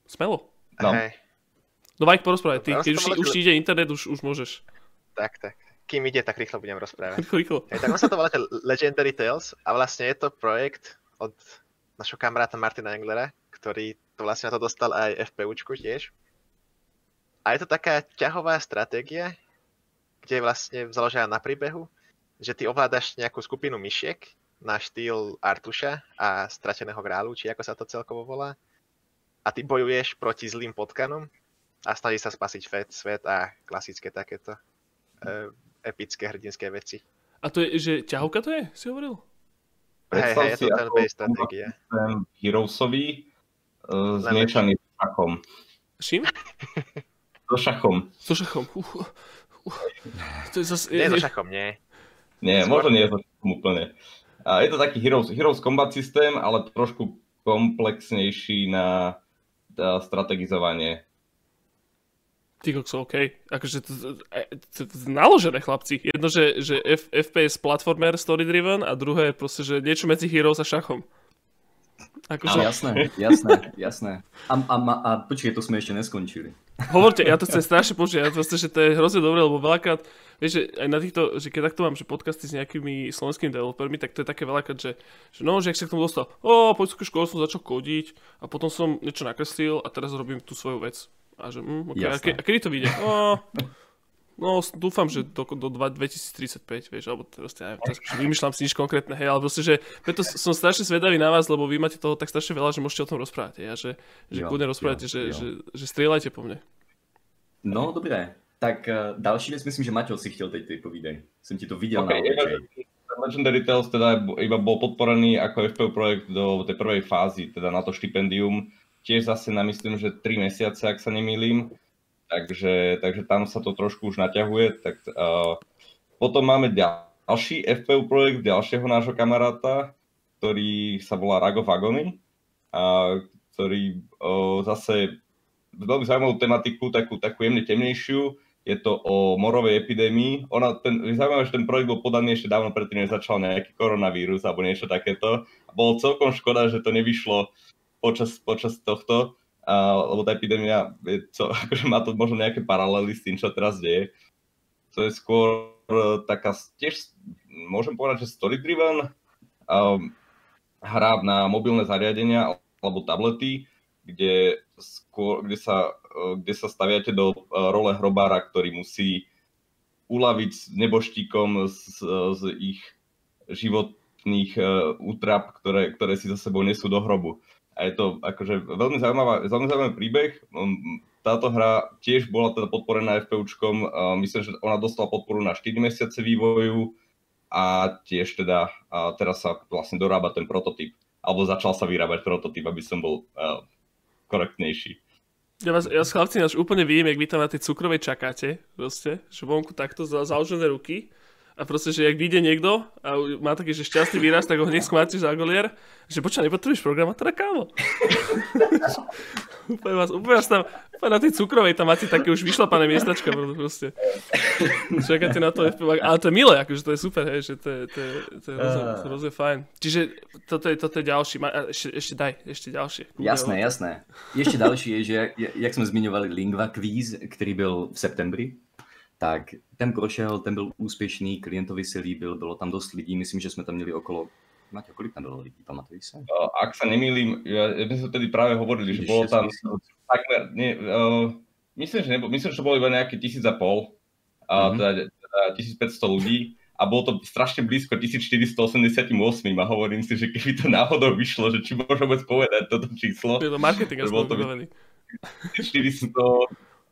Smelo. No. Hej. No Mike, porozprávaj, ty, keď už, už ti ide internet, už, už môžeš. Tak, tak. Kým ide, tak rýchlo budem rozprávať. Rýchlo, rýchlo. Hej, tak on sa to volá Legendary Tales a vlastne je to projekt od našho kamaráta Martina Englera, ktorý to vlastne na to dostal aj FPUčku tiež. A je to taká ťahová stratégia, kde je vlastne založená na príbehu, že ty ovládaš nejakú skupinu myšiek na štýl Artuša a Strateného grálu, či ako sa to celkovo volá. A ty bojuješ proti zlým potkanom a snaží sa spasiť svet, svet a klasické takéto uh, epické hrdinské veci. A to je, že ťahovka to je, si hovoril? Hej, Predstav hej, je si to ako ten Heroesový uh, zmiešaný s šachom. S čím? So šachom. So šachom. Uh, uh, to je zase... Nie so šachom, nie. Nie, Skôr- možno nie je to šachom úplne. A je to taký Heroes, Heroes Combat systém, ale trošku komplexnejší na, na strategizovanie. Ty kokso, OK. Akože to, to, to, to, naložené, chlapci. Jedno, že, že F, FPS platformer story driven a druhé je proste, že niečo medzi Heroes a šachom. Akože, Jasné, jasné, jasné. A, a, a, a počkej, to sme ešte neskončili. hovorte, ja to chcem strašne počuť, ja proste, že to je hrozne dobré, lebo veľakrát, vieš, že aj na týchto, že keď takto mám, že podcasty s nejakými slovenskými developermi, tak to je také veľakrát, že, že no, že ak sa k tomu dostal, o, po vysokej škole som začal kodiť a potom som niečo nakreslil a teraz robím tú svoju vec. A že, mm, okay. a, ke, a kedy to vyjde? No, s- dúfam, že do, do dva- 2035, vieš, alebo proste, neviem, teraz vymýšľam si nič konkrétne, hej, ale proste, že preto som strašne zvedavý na vás, lebo vy máte toho tak strašne veľa, že môžete o tom rozprávať, hej, a že, že Jo, kľudne rozprávate, jo, že, jo. že, že strieľajte po mne. No, dobré. Tak uh, další věc, myslím, že Maťo si chtěl teď ty povídej. Jsem ti to viděl Okay, na obličeji. že Legendary Tales teda iba bol podporený ako FPU projekt do tej prvej fázy, teda na to štipendium. Tiež zase na myslím, že 3 mesiace, ak sa nemýlim. Takže, takže tam sa to trošku už naťahuje. Tak, uh, potom máme ďalší FPU projekt ďalšieho nášho kamaráta, ktorý sa volá Rago Vagony, a ktorý uh, zase veľmi zaujímavú tematiku, takú, takú jemne temnejšiu. Je to o morovej epidémii. Ona, ten, zaujímavé, že ten projekt bol podaný ešte dávno predtým, než začal nejaký koronavírus alebo niečo takéto. Bolo celkom škoda, že to nevyšlo počas, počas tohto, a, lebo tá epidémia, je, co, akože má to možno nejaké paralely s tým, čo teraz deje. To je skôr e, taká tiež, môžem povedať, že story-driven um, hra na mobilné zariadenia alebo tablety, kde, skôr, kde, sa, e, kde sa staviate do e, role hrobára, ktorý musí uľaviť s neboštíkom z, z ich životných útrap, ktoré, ktoré si za sebou nesú do hrobu. A je to akože veľmi, zaujímavá, veľmi zaujímavý príbeh. Um, Táto hra tiež bola teda podporená FPUčkom. Myslím, že ona dostala podporu na 4 mesiace vývoju a tiež teda a teraz sa vlastne dorába ten prototyp. Alebo začal sa vyrábať prototyp, aby som bol uh, korektnejší. Ja vás, ja chlapci náš úplne vím, jak vy tam na tej cukrovej čakáte, proste, že vonku takto za, založené ruky a proste, že jak vyjde niekto a má taký, že šťastný výraz, tak ho hneď skmáte za golier, že počkaj, nepotrebuješ programátora, kámo. úplne vás, úplne vás tam, úplne na tej cukrovej tam máte také už vyšlapané miestačka, proste. Čakáte na to, FPV, ale to je milé, akože to je super, hej, že to je, to je, to je, rozhodne, to je rozhodne fajn. Čiže toto je, toto je ďalší, Ma- ešte, ešte daj, ešte ďalšie. Jasné, jasné. Ještě další je, že jak, jak jsme zmiňovali Lingva Quiz, který byl v septembri, tak ten prošel, ten byl úspěšný, klientovi se líbil, bylo tam dost lidí, myslím, že jsme tam měli okolo Máte, kolik tam bolo lidí, pamatuj sa? Ak sa nemýlim, ja, ja my sme vtedy práve hovorili, že bolo tam takmer, nie, uh, eh, myslím, že nebo, myslím, že bolo iba nejaké tisíc a pol, uh, mm-hmm. teda, teda 1500 ľudí a bolo to strašne blízko 1488 a hovorím si, že keby to náhodou vyšlo, že či môžem vôbec povedať toto číslo. Je to marketing, ja bolo to 400,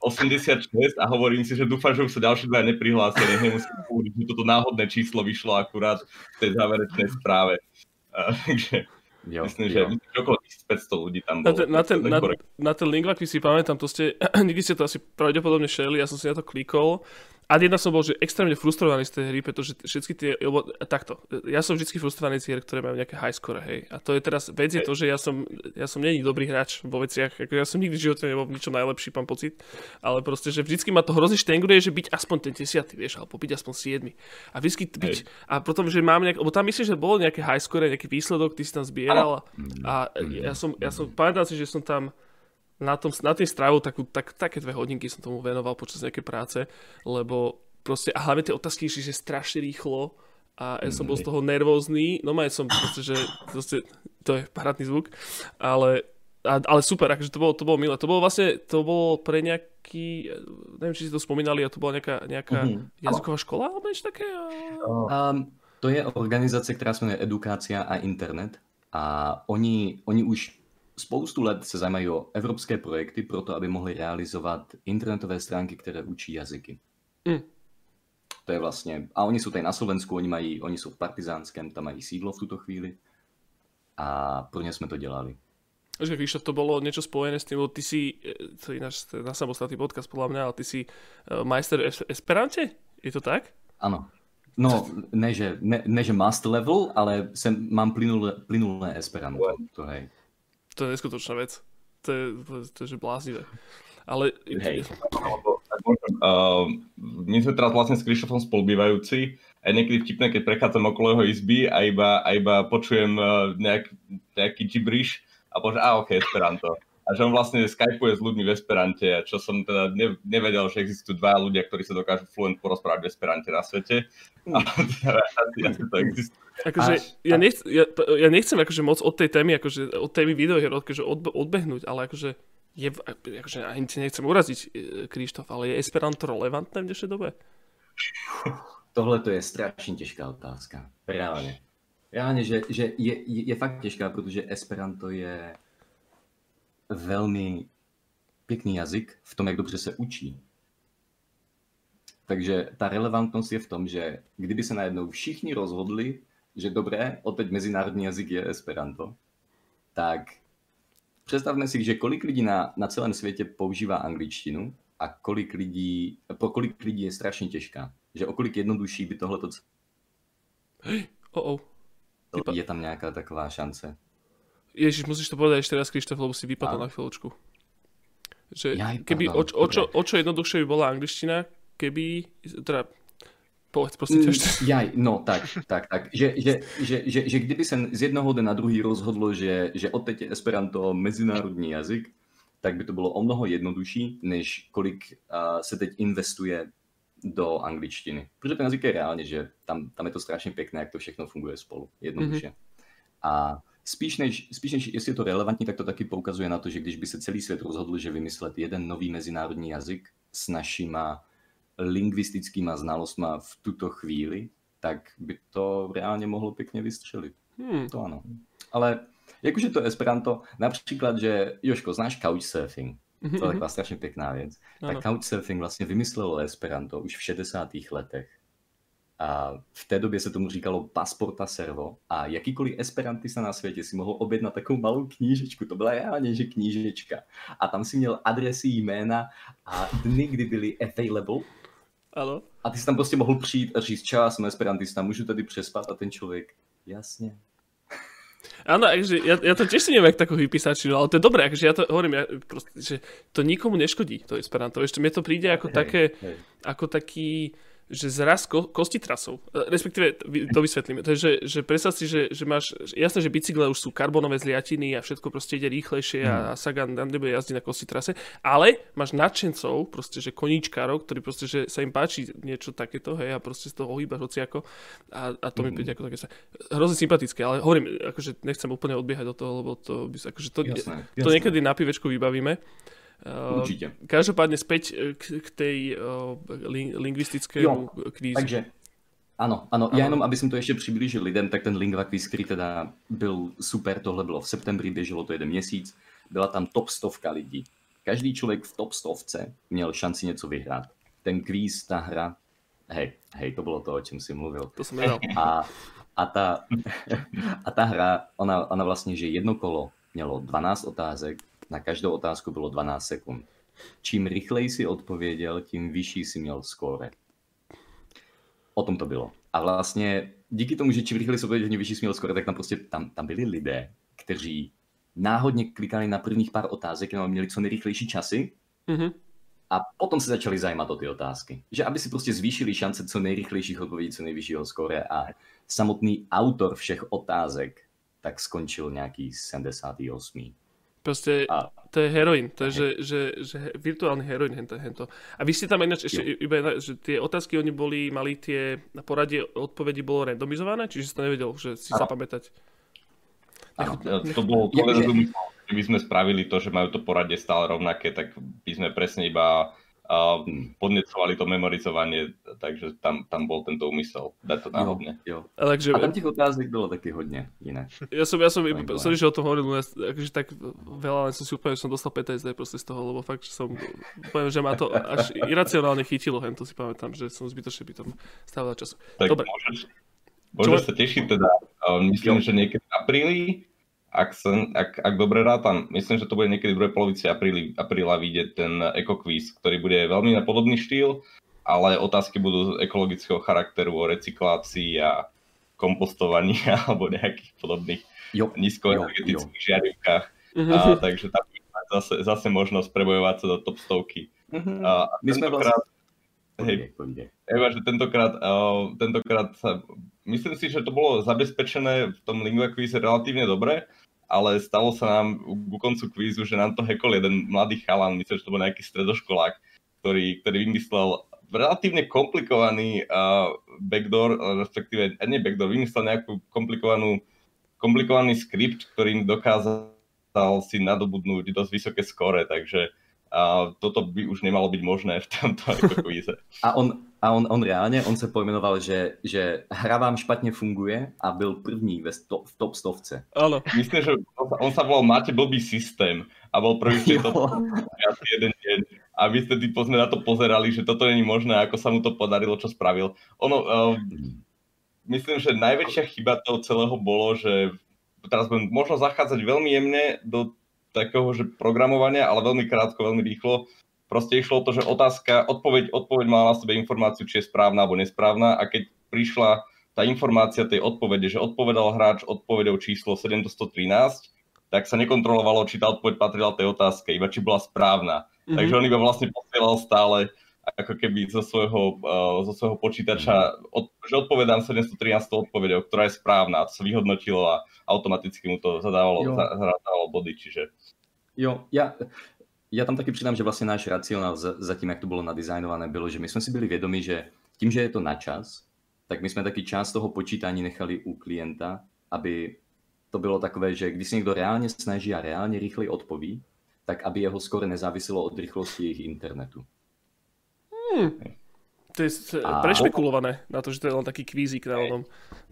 86 a hovorím si, že dúfam, že už sa ďalší dva neprihlásia. Nech nemusím kúriť, že toto náhodné číslo vyšlo akurát v tej záverečnej správe. Takže Jo, Myslím, jo. že okolo 1500 ľudí tam bolo. Na ten, na ten, na, na ten link, aký si pamätám, to ste, nikdy ste to asi pravdepodobne šeli, ja som si na to klikol a jedna som bol, že extrémne frustrovaný z tej hry, pretože všetky tie, lebo takto, ja som vždy frustrovaný z hier, ktoré majú nejaké high score, hej. A to je teraz, vec je to, že ja som, ja som není dobrý hráč vo veciach, ako ja som nikdy v živote nebol v ničom najlepší, mám pocit, ale proste, že vždycky ma to hrozne štengruje, že byť aspoň ten desiatý, vieš, alebo byť aspoň siedmy. A vždycky byť, a potom, že mám nejak, lebo tam myslím, že bolo nejaké high score, nejaký výsledok, ty si tam zbieral a, a ja som, ja som, pamätám si, že som tam na, tom, na tým strávil takú, tak, také dve hodinky som tomu venoval počas nejakej práce, lebo proste, a hlavne tie otázky išli, že strašne rýchlo a ja som bol z toho nervózny, no aj som proste, že proste, to je parádny zvuk, ale, a, ale super, akože to bolo, to bolo milé. To bolo vlastne, to bolo pre nejaký, neviem, či si to spomínali, a to bola nejaká, nejaká Mhm. jazyková škola, alebo niečo také? Um, to je organizace, která se jmenuje Edukácia a internet a oni, oni už spoustu let se zajímají o evropské projekty proto, aby mohli realizovat internetové stránky, které učí jazyky. Mm. To je vlastně, a oni jsou tady na Slovensku, oni, mají, oni jsou v Partizánském, tam mají sídlo v tuto chvíli a pro ně jsme to dělali. Že Krištof, to bolo niečo spojené s tým, lebo ty si, e, to je ináč to na samostatný podcast podľa mňa, ale ty si uh, majster v Esperante? Je to tak? Ano. No, ne že, ne, ne, že master level, ale jsem, mám plynulé, plynulé Esperanto. To, hej. To je neskutočná vec. To je, to, je, to je že bláznivé. Ale... Hej. Uh, my sme teraz vlastne s Krištofom spolubývajúci a je niekedy vtipné, keď prechádzam okolo jeho izby a iba, a iba počujem uh, nejak, nejaký gibrish a poviem, a ok, Esperanto. A že on vlastne skypuje s ľuďmi v Esperante, čo som teda ne, nevedel, že existujú dva ľudia, ktorí sa dokážu fluent porozprávať v Esperante na svete. A teda, asi, asi to existuje. Akože, ja, nechc, ja, ja nechcem akože moc od tej témy, akože od témy videohier akože odbe, odbehnúť, ale akože je, akože ani ti nechcem uraziť, e, Krištof, ale je Esperanto relevantné v dnešnej dobe? Tohle to je strašně těžká otázka. Reálně. Reálně, že, že je, je, je fakt těžká, protože Esperanto je velmi pěkný jazyk v tom, jak dobře se učí. Takže ta relevantnost je v tom, že kdyby se najednou všichni rozhodli, že dobré, odteď mezinárodní jazyk je Esperanto, tak představme si, že kolik lidí na, na celém světě používá angličtinu a kolik lidí, pro kolik lidí je strašně těžká. Že o kolik jednodušší by tohle Oh, oh. Vypa- je tam nějaká taková šance. Ježiš, musíš to povedať ešte raz, Krištof, lebo si vypadol Áno. na chvíľočku. Že Jaj, keby, o, pardon, o, čo, dobre. o čo jednoduchšie by bola angličtina, keby, teda, povedz prosím Mm, ešte. Jaj, no tak, tak, tak. Že, že, že, že, že kdyby se z jednoho dne na druhý rozhodlo, že, že odteď je Esperanto mezinárodní jazyk, tak by to bylo o mnoho jednodušší, než kolik uh, se teď investuje do angličtiny. Protože ten jazyk je reálně, že tam, tam je to strašně pěkné, jak to všechno funguje spolu, jednoduše. Mm-hmm. A spíš než, spíš než jestli je to relevantní, tak to taky poukazuje na to, že když by se celý svět rozhodl, že vymyslet jeden nový mezinárodní jazyk s našima lingvistickýma znalostma v tuto chvíli, tak by to reálně mohlo pěkně vystřelit. Hmm. To ano. Ale jakože to Esperanto, například, že Joško, znáš couchsurfing? Mhm, To je mhm. taková strašně pěkná věc. Áno. Tak couchsurfing vlastně vymyslelo Esperanto už v 60. letech. A v té době se tomu říkalo Passporta Servo a jakýkoliv esperantista na světě si mohl objednat takovou malou knížečku, to byla reálně, že knížečka. A tam si měl adresy, jména a dny, kdy byly available Áno. a ty si tam prostě mohl přijít a říct, čau, jsem esperantista, můžu tady přespat a ten člověk, jasně. Áno, akože ja, ja to tiež si neviem, jak takú vypísačinu, ale to je dobré, akože ja to hovorím, ja, proste, že to nikomu neškodí, to Esperanto. Ešte mne to príde ako Hej, také, hej. ako taký, že zraz ko, kostitrasov. E, Respektíve, to vysvetlíme. To je, že, že predstav si, že, že máš, jasné, že bicykle už sú karbonové zliatiny a všetko proste ide rýchlejšie a, a Sagan tam nebude jazdiť na kostitrase, ale máš nadšencov, proste, že koníčkárov, ktorí proste, že sa im páči niečo takéto, hej, a proste z toho ohýbaš hociako a, a to mi príde ako také sa, hrozne sympatické, ale hovorím, akože nechcem úplne odbiehať do toho, lebo to by sa, akože to, Jasné, to jasné. niekedy na pivečku vybavíme. Uh, Určitě. Každopádne späť eh, k, k tej uh, ling- lingvistickému kvízu. Takže ano, ano, já jenom, aby jsem to ještě přiblížil lidem, tak ten Lingva quiz, který teda byl super, tohle bylo v septembri, běželo to jeden měsíc, byla tam top stovka lidí. Každý člověk v top stovce měl šanci něco vyhrát. Ten kvíz, ta hra, hej, hej, to bylo to, o čem si mluvil. To som. A, a, ta, a ta hra, ona, ona vlastně, že jedno kolo mělo 12 otázek, na každou otázku bylo 12 sekund. Čím rychleji si odpověděl, tím vyšší si měl skóre. O tom to bylo. A vlastně díky tomu, že čím rychleji si odpověděl, tím vyšší si měl skóre, tak tam prostě tam, tam byli lidé, kteří náhodně klikali na prvních pár otázek, jenom měli co nejrychlejší časy Mhm. a potom se začali zajímat o ty otázky. Že aby si prostě zvýšili šance co nejrychlejších odpovědí, co nejvyššího skóre a samotný autor všech otázek tak skončil nějaký 78. Proste A to je heroin, to je, že, že, že virtuálny heroin hento, hento. A vy ste tam ináč ešte iba, že tie otázky oni boli, mali tie, na poradie odpovedí bolo randomizované, čiže si to nevedel, že si Áno. zapamätať. Áno. To bolo to zmysel. Keby sme spravili to, že majú to poradie stále rovnaké, tak by sme presne iba a Hmm. podnecovali to memorizovanie, takže tam, tam bol tento úmysel dať to náhodne. Jo. Ale takže, A tam těch otázek bylo taky hodně jinak. ja som, ja som, sorry, že o tom hovoril, no ja, akože tak veľa, len som si úplne, že som dostal PTSD proste z toho, lebo fakt, že som, poviem, že ma to až iracionálne chytilo, hen to si pamätám, že som zbytočne by tom strávil času. Tak Dobre. môžeš, môžeš Čo- sa tešiť teda, myslím, že niekedy v apríli, ak, sa, ak, ak dobre rátam, myslím, že to bude niekedy v druhej polovici apríli, apríla vyjde ten ekokvíz, ktorý bude veľmi na podobný štýl, ale otázky budú z ekologického charakteru o recyklácii a kompostovaní alebo nejakých podobných Jo, nízkoenergetických žiarivkách. Mhm. A, takže tam zase, zase možnosť prebojovať sa do top stovky. Mhm. A, a My tentokrát, vlastně... hej. Eva, že tentokrát, uh, tentokrát sa, myslím si, že to bolo zabezpečené v tom lingua quize relatívne dobre, ale stalo sa nám ku koncu kvízu, že nám to hackol jeden mladý chalan, myslím, že to bol nejaký stredoškolák, ktorý, ktorý vymyslel relatívne komplikovaný uh, backdoor, respektíve, nie backdoor, vymyslel nejakú komplikovanú, komplikovaný skript, ktorým dokázal si nadobudnúť dosť vysoké skore, takže uh, toto by už nemalo byť možné v tomto kvíze. A on, a on, on reálně, on se pojmenoval, že, že hra vám špatně funguje a byl první ve sto, v top stovce. Áno, Myslím, že on sa, on sa volal Máte blbý systém a bol prvý v tejto Jo. asi jeden deň. A my ste typo sme na to pozerali, že toto není možné, ako sa mu to podarilo, čo spravil. Ono, uh, myslím, že najväčšia chyba toho celého bolo, že teraz budem možno zachádzať veľmi jemne do takého, že programovania, ale veľmi krátko, veľmi rýchlo. Proste išlo o to, že otázka, odpoveď, odpoveď mala na sebe informáciu, či je správna alebo nesprávna a keď prišla tá informácia tej odpovede, že odpovedal hráč odpovedou číslo 713, tak sa nekontrolovalo, či tá odpoveď patrila tej otázke, iba či bola správna. Mhm. Takže on iba vlastne posielal stále ako keby zo svojho, uh, zo svojho počítača, od, že odpovedám 713 odpovedou, ktorá je správna. To sa vyhodnotilo a automaticky mu to zadávalo, za, zadávalo body, čiže Jo, já, já tam taky přidám, že vlastně náš racionál za, tím, jak to bylo nadizajnované, bylo, že my jsme si byli vědomi, že tím, že je to na čas, tak my jsme taky část toho počítání nechali u klienta, aby to bylo takové, že když se někdo reálně snaží a reálně rychleji odpoví, tak aby jeho skore nezáviselo od rychlosti jejich internetu. to je prešpekulované na to, že to je len taký kvízik na, onom,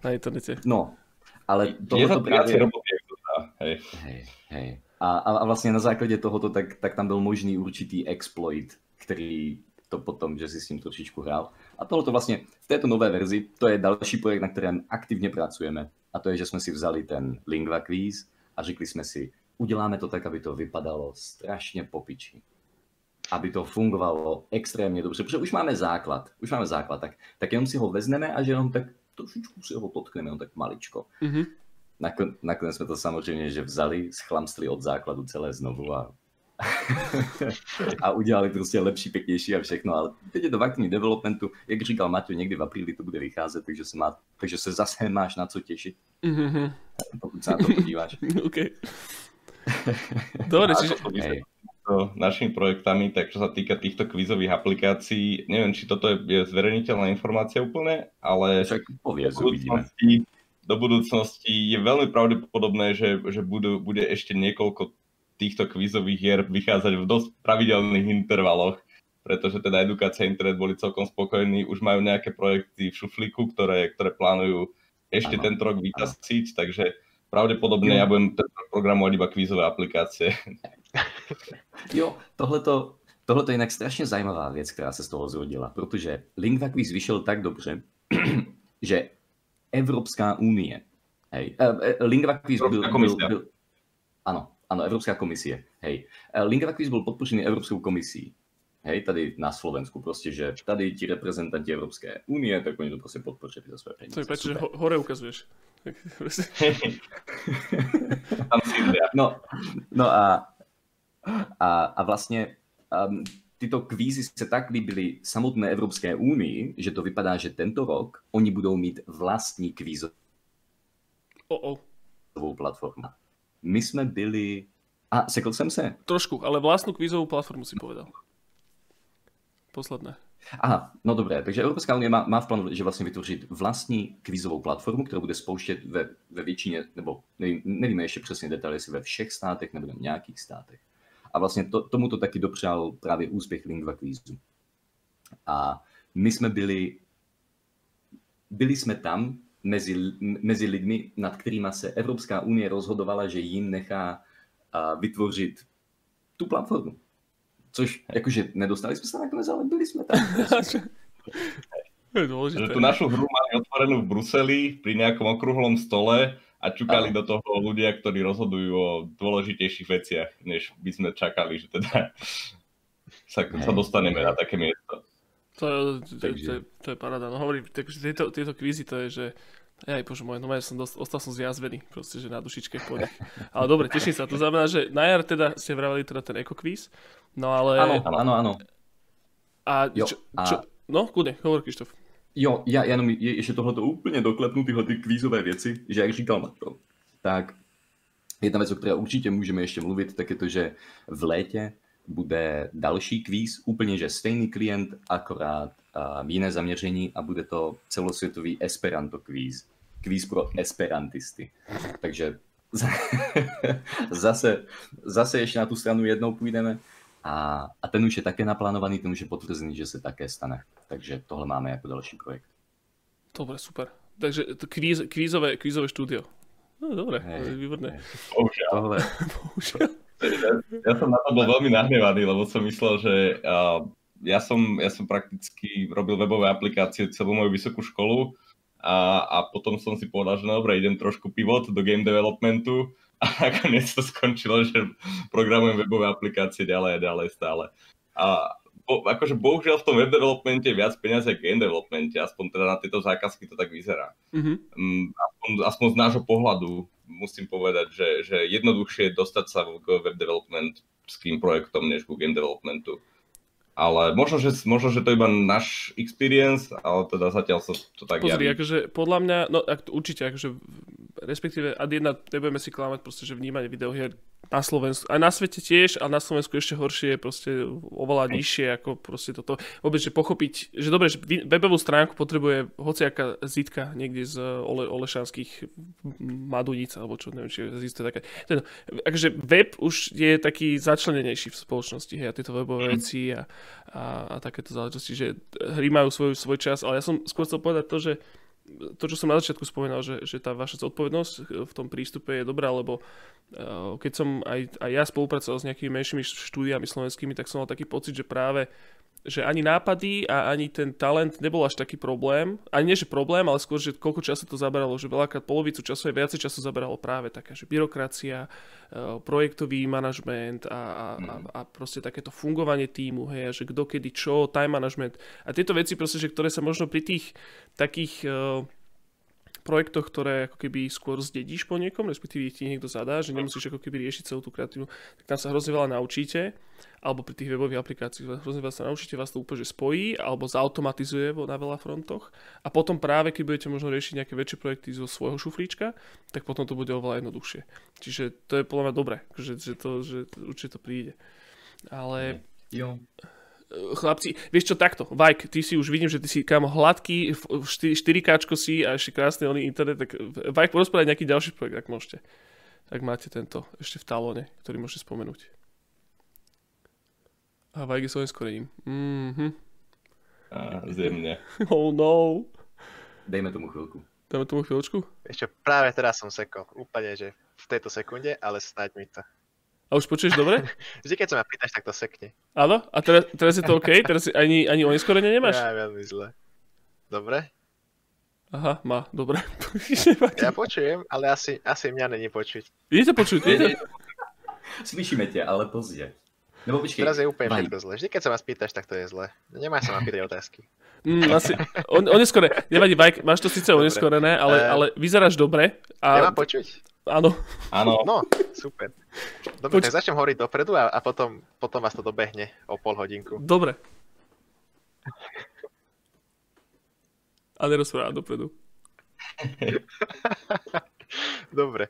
na internete. No, ale je tohle za to dá. Hej. Hej, hej. A, a, vlastně na základě tohoto, tak, tak tam byl možný určitý exploit, který to potom, že si s tím trošičku hrál. A tohle to vlastně v této nové verzi, to je další projekt, na kterém aktivně pracujeme. A to je, že jsme si vzali ten Lingua quiz a řekli jsme si, uděláme to tak, aby to vypadalo strašně popiči. Aby to fungovalo extrémně dobře, protože už máme základ, už máme základ, tak, tak jenom si ho vezmeme a že jenom tak trošičku si ho potkneme, jenom tak maličko. Mhm. Nakon, nakonec jsme to samozřejmě, že vzali, schlamstli od základu celé znovu a, a udělali prostě lepší, pěknější a všechno. Ale teď je to v aktivní developmentu, jak říkal Maťo, někdy v apríli to bude vycházet, takže se, má, takže se zase máš na co těšit, Mhm. pokud se na to podíváš. OK. Dobre, čiže... sa Hej. to našimi projektami, tak čo sa týka týchto kvízových aplikácií, neviem, či toto je, je zverejniteľná informácia úplne, ale Však pověz, do uvidíme. Do budúcnosti je veľmi pravdepodobné, že, že budú, bude ešte niekoľko týchto kvízových hier vychádzať v dosť pravidelných intervaloch, pretože teda edukácia a internet boli celkom spokojní, už majú nejaké projekty v šuflíku, ktoré, ktoré plánujú ešte Áno, tento rok vytasiť, takže pravdepodobne Jo. ja budem programovať iba kvízové aplikácie. Jo, tohleto, tohleto je jinak strašně zajímavá věc, která se z toho zrodila, protože Lingua Quiz vyšel tak dobře, že Evropská unie, hej, Evropská byl, komisia. byl, ano, ano, Evropská komisie, hej. Quiz byl podpořený Evropskou komisí, hej, tady na Slovensku prostě, že tady ti reprezentanti Evropské unie, tak oni to prostě podpořili za své peníze. To je páči, že ho- hore ukazuješ. Proste-. No, no a, a, a vlastně um, tyto kvízy se tak líbily samotné Evropské unii, že to vypadá, že tento rok oni budou mít vlastní kvízovou o, o, platformu. My jsme byli... A sekl jsem se? trošku, ale vlastnú kvízovú platformu si povedal. Posledné. Aha, no dobré, takže Evropská unie má, má v plánu, že vlastně vytvořit vlastní kvízovou platformu, kterou bude spouštět ve, ve většině, nebo nevím, nevíme ještě přesně detaily, jestli ve všech státech nebo v nějakých státech. A vlastně to, tomuto taky dopřál právě úspěch Lingva kvízu. A my jsme byli, byli jsme tam mezi, mezi lidmi, nad kterými se Evropská unie rozhodovala, že jim nechá vytvořit tu platformu. Což, jakože nedostali jsme se nakonec, ale byli jsme tam. je dôležité. Že tú našu hru mali otvorenú v Bruseli pri nejakom okrúhlom stole a čukali Áno. do toho ľudia, ktorí rozhodujú o dôležitejších veciach, než by sme čakali, že teda sa, sa dostaneme na také miesto. To, to, to, to, je, to je paráda. No hovorím, takže tieto, tieto kvízy to je, že aj bože môj, no ja som dosť, ostal som zjazvený, proste, že na dušičke po nich. Ale dobre, teším sa. To znamená, že na jar teda ste vraveli teda ten ekokvíz, no ale... Ano, ano, ano. A, čo, a- čo, no, kudne, hovor Krištof. Jo, já jenom je, ještě tohleto úplně doklepnu tyhle ty kvízové věci, že jak říkal Marto, tak jedna věc, o které určitě můžeme ještě mluvit, tak je to, že v létě bude další kvíz, úplně že stejný klient, akorát a jiné zaměření a bude to celosvětový Esperanto kvíz. Kvíz pro esperantisty. Takže zase, zase ještě na tu stranu jednou půjdeme. A, a ten už je také naplánovaný, ten už je potvrzený, že se také stane. Takže tohle máme jako další projekt. Dobre, super. Takže to kvíz, kvízové, kvízové štúdio. No, dobre, je výborné. Bohužiaľ. Tohle, Bohužiaľ. Ja som na to bol veľmi nahnevaný, lebo som myslel, že uh, ja, som, ja som prakticky robil webové aplikácie celú moju vysokú školu a, a potom som si povedal, že no dobre, idem trošku pivot do game developmentu a nakoniec to skončilo, že programujem webové aplikácie ďalej a ďalej stále. A bo, akože bohužiaľ v tom web developmente je viac peniazy ako game developmente, aspoň teda na tieto zákazky to tak vyzerá. Mhm. Mm, aspoň, aspoň z nášho pohľadu musím povedať, že, že jednoduchšie je dostať sa k web developmentským projektom, než ku game developmentu. Ale možno že, možno, že to je iba náš experience, ale teda zatiaľ sa to tak Pozri, javí. akože podľa mňa, no ak, určite, akože respektíve, ad jedna, nebudeme si klamať, proste, že vnímanie videohier na Slovensku, aj na svete tiež, a na Slovensku ešte horšie je proste oveľa nižšie ako proste toto. Vôbec, že pochopiť, že dobre, že webovú stránku potrebuje hociaká zitka niekde z Ole, Olešanských Maduníc, alebo čo, neviem, či existuje také. Ten, akože web už je taký začlenenejší v spoločnosti, hej, a tieto webové veci a, a, a takéto záležitosti, že hry majú svoj, svoj čas, ale ja som skôr chcel povedať to, že to, čo som na začiatku spomínal, že, že tá vaša zodpovednosť v tom prístupe je dobrá, lebo uh, keď som aj, aj ja spolupracoval s nejakými menšími štúdiami slovenskými, tak som mal taký pocit, že práve že ani nápady a ani ten talent nebol až taký problém. Ani nie, že problém, ale skôr, že koľko času to zaberalo, že veľakrát polovicu času aj viacej času zaberalo práve taká, že byrokracia, uh, projektový manažment a, a, a, a proste takéto fungovanie týmu, hej, že kto kedy čo, time management a tieto veci proste, že ktoré sa možno pri tých takých uh, projektoch, ktoré ako keby skôr zdedíš po niekom, respektíve ti niekto zadá, že nemusíš ako keby riešiť celú tú kreatívnu, tak tam sa hrozne veľa naučíte, alebo pri tých webových aplikáciách hrozne veľa sa naučíte, vás to úplne že spojí, alebo zautomatizuje na veľa frontoch a potom práve, keď budete možno riešiť nejaké väčšie projekty zo svojho šuflíčka, tak potom to bude oveľa jednoduchšie. Čiže to je podľa mňa dobré, že, že, to, že určite to príde. Ale jo. Chlapci, vieš čo, takto, Vajk, ty si už vidím, že ty si kam hladký, 4K si a ešte krásny oný internet, tak Vajk, porozprávať nejaký ďalší projekt, ak môžete. Tak máte tento ešte v talóne, ktorý môžete spomenúť. A Vajk je svojím skorením. Mhm. A, zjemne. Oh no. Dejme tomu chvilku. Dáme tomu chvíľočku. Ešte práve teraz som sekol. Úplne, že v tejto sekunde, ale snáď mi to. A už počuješ dobre? Vždy, keď sa ma pýtaš, tak to sekne. Áno? A teraz, teraz je to OK? Teraz ani, ani oneskorenie nemáš? Ja, veľmi zle. Dobre? Aha, má, dobre. Ja počujem, ale asi, asi mňa není počuť. Je to počuť, je to... Slyšíme tě, ale pozdě. Nebo počkej, Teraz je úplne Vaj, všetko zle. Vždy, keď sa ma spýtaš, tak to je zle. Nemáš sa ma pýtať otázky. Mm, asi, on, oneskore, nevadí, Vajk, máš to síce oneskorené, ale, Eh, ale vyzeráš dobre. A, mám počuť? Áno, Áno, No, super. Dobre, Poč- tak začnem hovoriť dopredu a, a potom, potom vás to dobehne o pol hodinku. dobre. A nerozpráva dopredu. Dobre.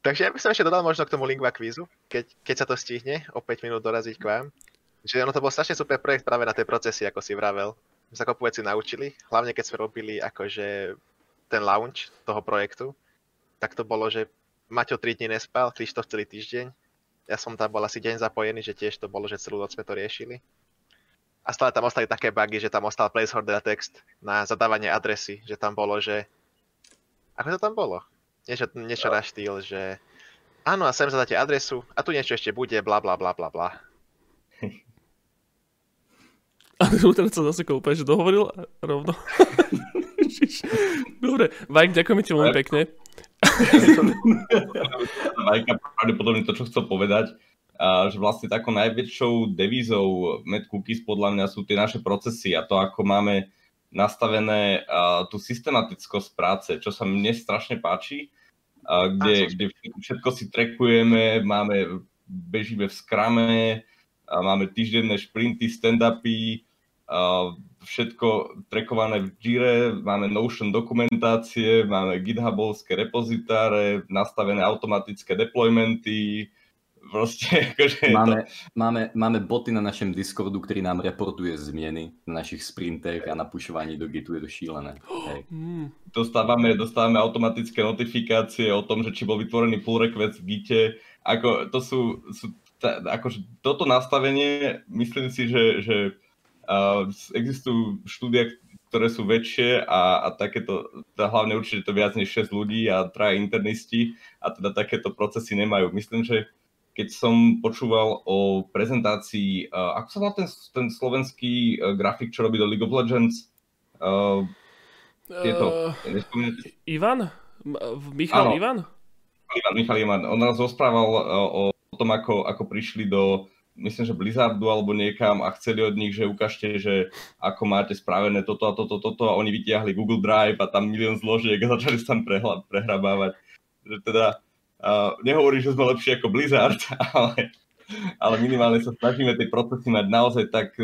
Takže ja by som ešte dodal možno k tomu Lingua kvízu, keď, keď sa to stihne o 5 minút doraziť k vám. Že ono to bol strašne super projekt práve na tej procesy, ako si vravel. My sa kopu veci naučili, hlavne keď sme robili akože ten launch toho projektu, tak to bolo, že Maťo 3 dní nespal, Krištof celý týždeň Ja som tam bol asi deň zapojený, že tiež to bolo, že celú noc sme to riešili. A stále tam ostali také bugy, že tam ostal placeholder text na zadávanie adresy, že tam bolo, že... Ako to tam bolo? Niečo, niečo na štýl, že... Áno, a sem zadáte adresu a tu niečo ešte bude, bla bla bla bla bla. A teraz sa zase úplne, že dohovoril rovno. Dobre, Vajk, ďakujeme ti veľmi pekne. Vajka pravdepodobne to, čo chcel povedať, a že vlastne takou najväčšou devízou Mad Cookies podľa mňa sú tie naše procesy a to, ako máme nastavené tú systematickosť práce, čo sa mne strašne páči, uh, kde, kde všetko si trackujeme, máme, bežíme v skrame, máme týždenné šprinty, stand-upy, všetko trackované v Jire, máme Notion dokumentácie, máme GitHubovské repozitáre, nastavené automatické deploymenty, proste akože máme, to... máme, máme boty na našem Discordu, ktorý nám reportuje zmeny na našich sprintech a na pušovaní do Gitu, je to šílené. Hej. Mm. Dostávame, dostávame automatické notifikácie o tom, že či bol vytvorený pull request v Gite. Ako, to sú, sú ta, akože toto nastavenie, myslím si, že, že uh, existujú štúdia, ktoré sú väčšie a, a takéto, teda hlavne určite to viac než 6 ľudí a traja internisti a teda takéto procesy nemajú. Myslím, že keď som počúval o prezentácii, uh, ako sa volá ten, ten slovenský uh, grafik, čo robí do League of Legends? Uh, tieto, uh, Ivan? Michal Áno. Ivan? Ivan, Michal Ivan. On nás rozprával uh, o tom, ako, ako prišli do, myslím, že Blizzardu alebo niekam a chceli od nich, že ukážte, že ako máte spravené toto a toto, toto a oni vytiahli Google Drive a tam milión zložiek a začali sa tam prehla, prehrabávať. Že teda Uh, nehovorím, že sme lepšie ako Blizzard, ale, ale minimálne sa snažíme tie procesy mať naozaj tak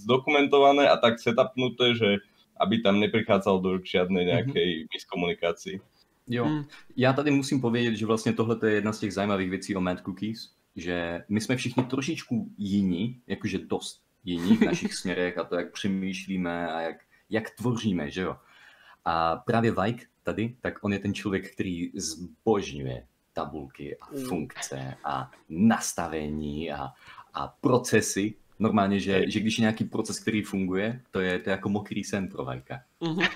zdokumentované a tak setupnuté, že aby tam neprichádzalo do žiadnej nejakej mm-hmm. miskomunikácii. Jo, mm. já tady musím povědět, že vlastně tohle je jedna z těch zajímavých věcí o Mad Cookies, že my jsme všichni trošičku jiní, jakože dost jiní v našich směrech a to, jak přemýšlíme a jak, jak tvoříme, že jo. A právě Vike tady, tak on je ten člověk, který zbožňuje tabulky a funkce a nastavení a, a procesy. Normálně, že, že když je nějaký proces, který funguje, to je, to je jako mokrý sen pro Vajka. Uh-huh.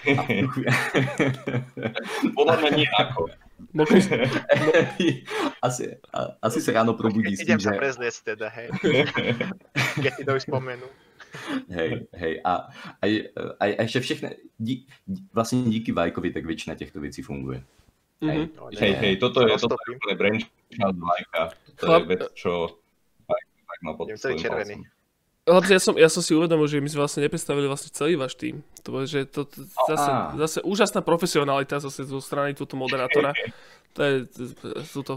Podľa mňa nie ako. asi, a, asi se ráno probudí s tím, Idem že... sa prezliecť teda, hej. Keď ti to už spomenú. Hej, hej. A, a, a, a ještě všechny, dí, vlastně díky Vajkovi, tak většina těchto věcí funguje. Hej, Mhm. No, Hej, hej, toto je, toto je úplne brainchild Vajka. To je vec, čo Vajk má pod svojím červený. palcom. Hlavne ja som, ja som si uvedomil, že my sme vlastne nepredstavili vlastne celý váš tým. To bolo, že to, to zase, zase úžasná profesionalita zase zo strany túto moderátora. To je, sú to,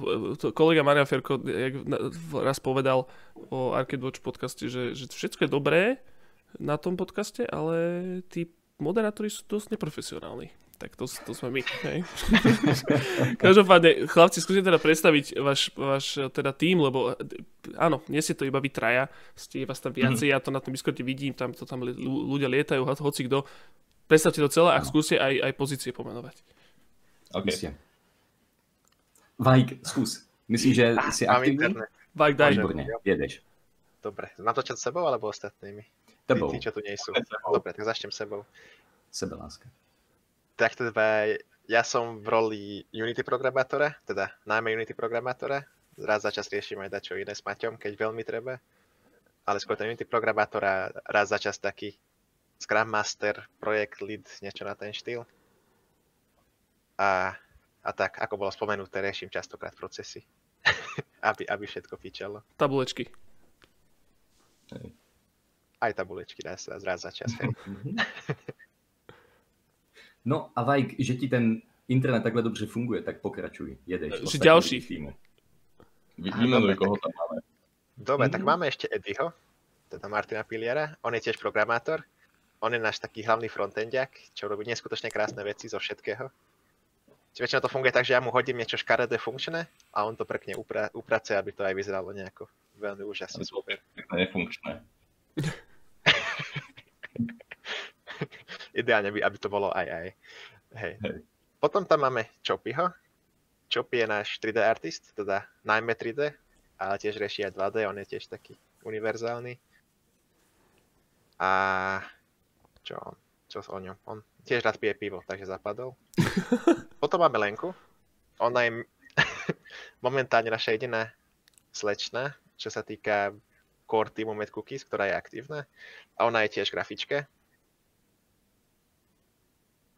kolega Maria Ferko jak raz povedal o Arcade Watch podcaste, že, že všetko je dobré na tom podcaste, ale tí moderátori sú dosť neprofesionálni. Tak to, to sme my. Hej. Každopádne, chlapci, skúste teda predstaviť váš, váš teda tým, lebo eh, áno, nie ste to iba vy traja, ste vás tam viacej, ja to na tom Discorde vidím, tam to tam ľudia lietajú, ho- hoci kto. Predstavte to celé a skúste aj, aj pozície pomenovať. OK. Jistě. Vajk, zkus. Myslím, že jsi Mám aktivní? internet. Vajk, daj. Výborně, jedeš. Dobre, mám začať sebou alebo ostatnými? Tebou, Tí, tí, čo tu nie sú. Sebou. Dobre, tak začnem sebou. sebeláska. Tak teda ja som v roli Unity programátora, teda najmä Unity programátora. Raz za čas riešim aj dačo iné s Maťom, keď veľmi treba. Ale skôr ten Unity programátora raz za čas taký Scrum Master, projekt lead, niečo na ten štýl. A, a tak, ako bolo spomenuté, riešim častokrát procesy. aby, aby všetko fičalo. Tabulečky. Aj tabulečky raz, raz za čas. Hej. No a Vajk, že ti ten internet takhle dobře funguje, tak pokračuj, jedeš. Že Ostatní ďalší. týmu. Vy- Aha, Vymenuj, koho tak- tam máme. Dobre, tak Mhm. máme ešte Eddieho, teda Martina Piliera. On je tiež programátor. On je náš taký hlavný frontendiak, čo robí neskutočne krásne veci zo všetkého. Čiže väčšinou to funguje tak, že ja mu hodím niečo škaredé funkčné a on to pekne upra- upracuje, aby to aj vyzeralo nejako veľmi úžasne. Super. To je nefunkčné. Ideálne, by, aby to bolo aj aj. Hej. Hej. Potom tam máme Choppyho. Choppy je náš 3D artist, teda najmä 3D. ale tiež rieši aj 2D, on je tiež taký univerzálny. A čo on? Čo o ňom? On tiež rád pije pivo, takže zapadol. Potom máme Lenku. Ona je momentálne naša jediná slečna, čo sa týka core týmu Mad Cookies, ktorá je aktívna. A ona je tiež grafička.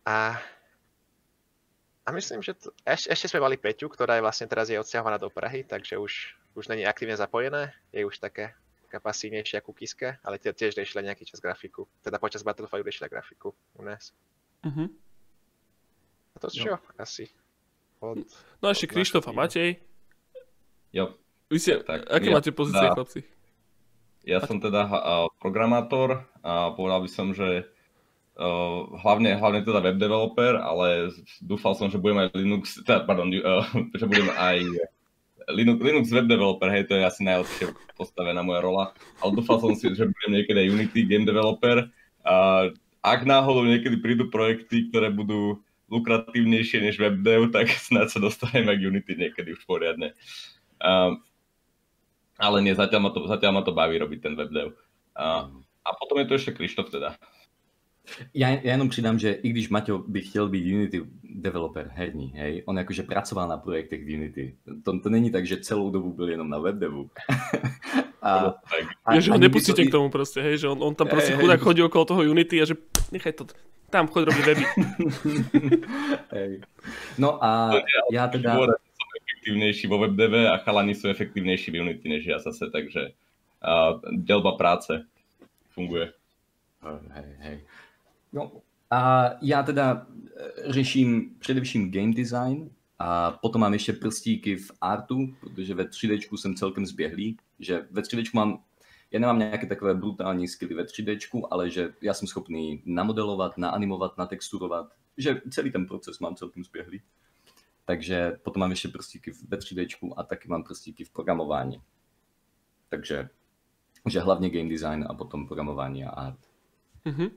A, a myslím, že to, eš, ešte sme mali Peťu, ktorá je vlastne teraz je odsťahovaná do Prahy, takže už, už není aktívne zapojená. Je už také taká pasívnejšia kukiska, ale tiež riešila nejaký čas grafiku. Teda počas Battlefieldu riešila grafiku u nás. Uh-huh. A to čo? No. Asi. Od, no a ešte Krištof a Matej. Jo. Vy ste, tak, aké ja, máte pozície, chlapci? Ja som teda programátor a povedal by som, že uh, hlavne, hlavne teda web developer, ale dúfal som, že budem aj Linux, teda, pardon, uh, že budem aj Linux, Linux web developer, hej, to je asi najlepšie postavená moja rola, ale dúfal som si, že budem niekedy aj Unity game developer. A ak náhodou niekedy prídu projekty, ktoré budú lukratívnejšie než webdev, tak snáď sa dostaneme k Unity niekedy už poriadne. A, ale nie, zatiaľ ma, to, zatiaľ ma to baví robiť ten webdev. A, a potom je tu ešte Krištof teda. Ja, ja jenom přidám, že i když Maťo by chtěl být Unity developer herní, hej, on jakože pracoval na projektech v Unity. To, to není tak, že celou dobu byl jenom na webdevu. a, a, že ho nepustíte to... k tomu proste, hej, že on, on tam proste chudák chodí okolo toho Unity a že nechaj to, tam choď robiť weby. hej. No a ja teda... Som efektívnejší vo webdeve a chalani sú efektívnejší v Unity než ja zase, takže uh, delba práce funguje. Hej, hej. No a já teda eh, řeším především game design a potom mám ještě prstíky v artu, protože ve 3D jsem celkem zběhlý, že ve 3D mám, já nemám nějaké takové brutální skilly ve 3D, ale že já jsem schopný namodelovat, naanimovat, natexturovat, že celý ten proces mám celkem zběhlý. Takže potom mám ještě prstíky ve 3D a taky mám prstíky v programování. Takže že hlavně game design a potom programování a art. Mm-hmm.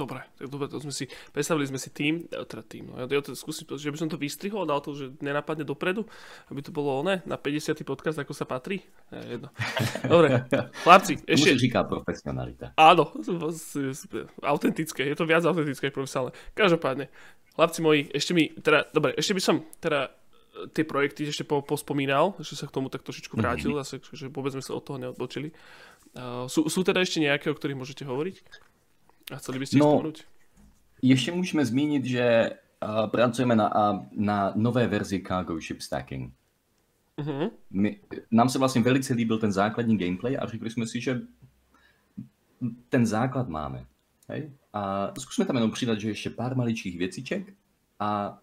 Dobre, tak dobre, to sme si, predstavili sme si tým, e, teda tým, no ja, ja to skúsim, že by som to vystrihol dal to, že nenapadne dopredu, aby to bolo oné, na 50. podcast, ako sa patrí. Je jedno. Dobre, chlapci, ešte... Tomu říká profesionalita. Áno, autentické, je to viac autentické, profesionálne. Každopádne, chlapci moji, ešte mi, teda, dobre, ešte by som, teda, e, tie projekty ešte po, pospomínal, že sa k tomu tak trošičku vrátil, mm-hmm. zase, že vôbec sme sa od toho neodbočili. Uh, sú, sú teda ešte nejaké, o ktorých môžete hovoriť? A chceli byste no, spomenúť? Ještě můžeme zmínit, že uh, pracujeme na, uh, na nové verzi Cargo Ship Stacking. Uh-huh. My, nám se vlastně velice líbil ten základní gameplay a řekli jsme si, že ten základ máme. Hej? A zkusme tam jenom přidat, že ještě pár maličkých věciček a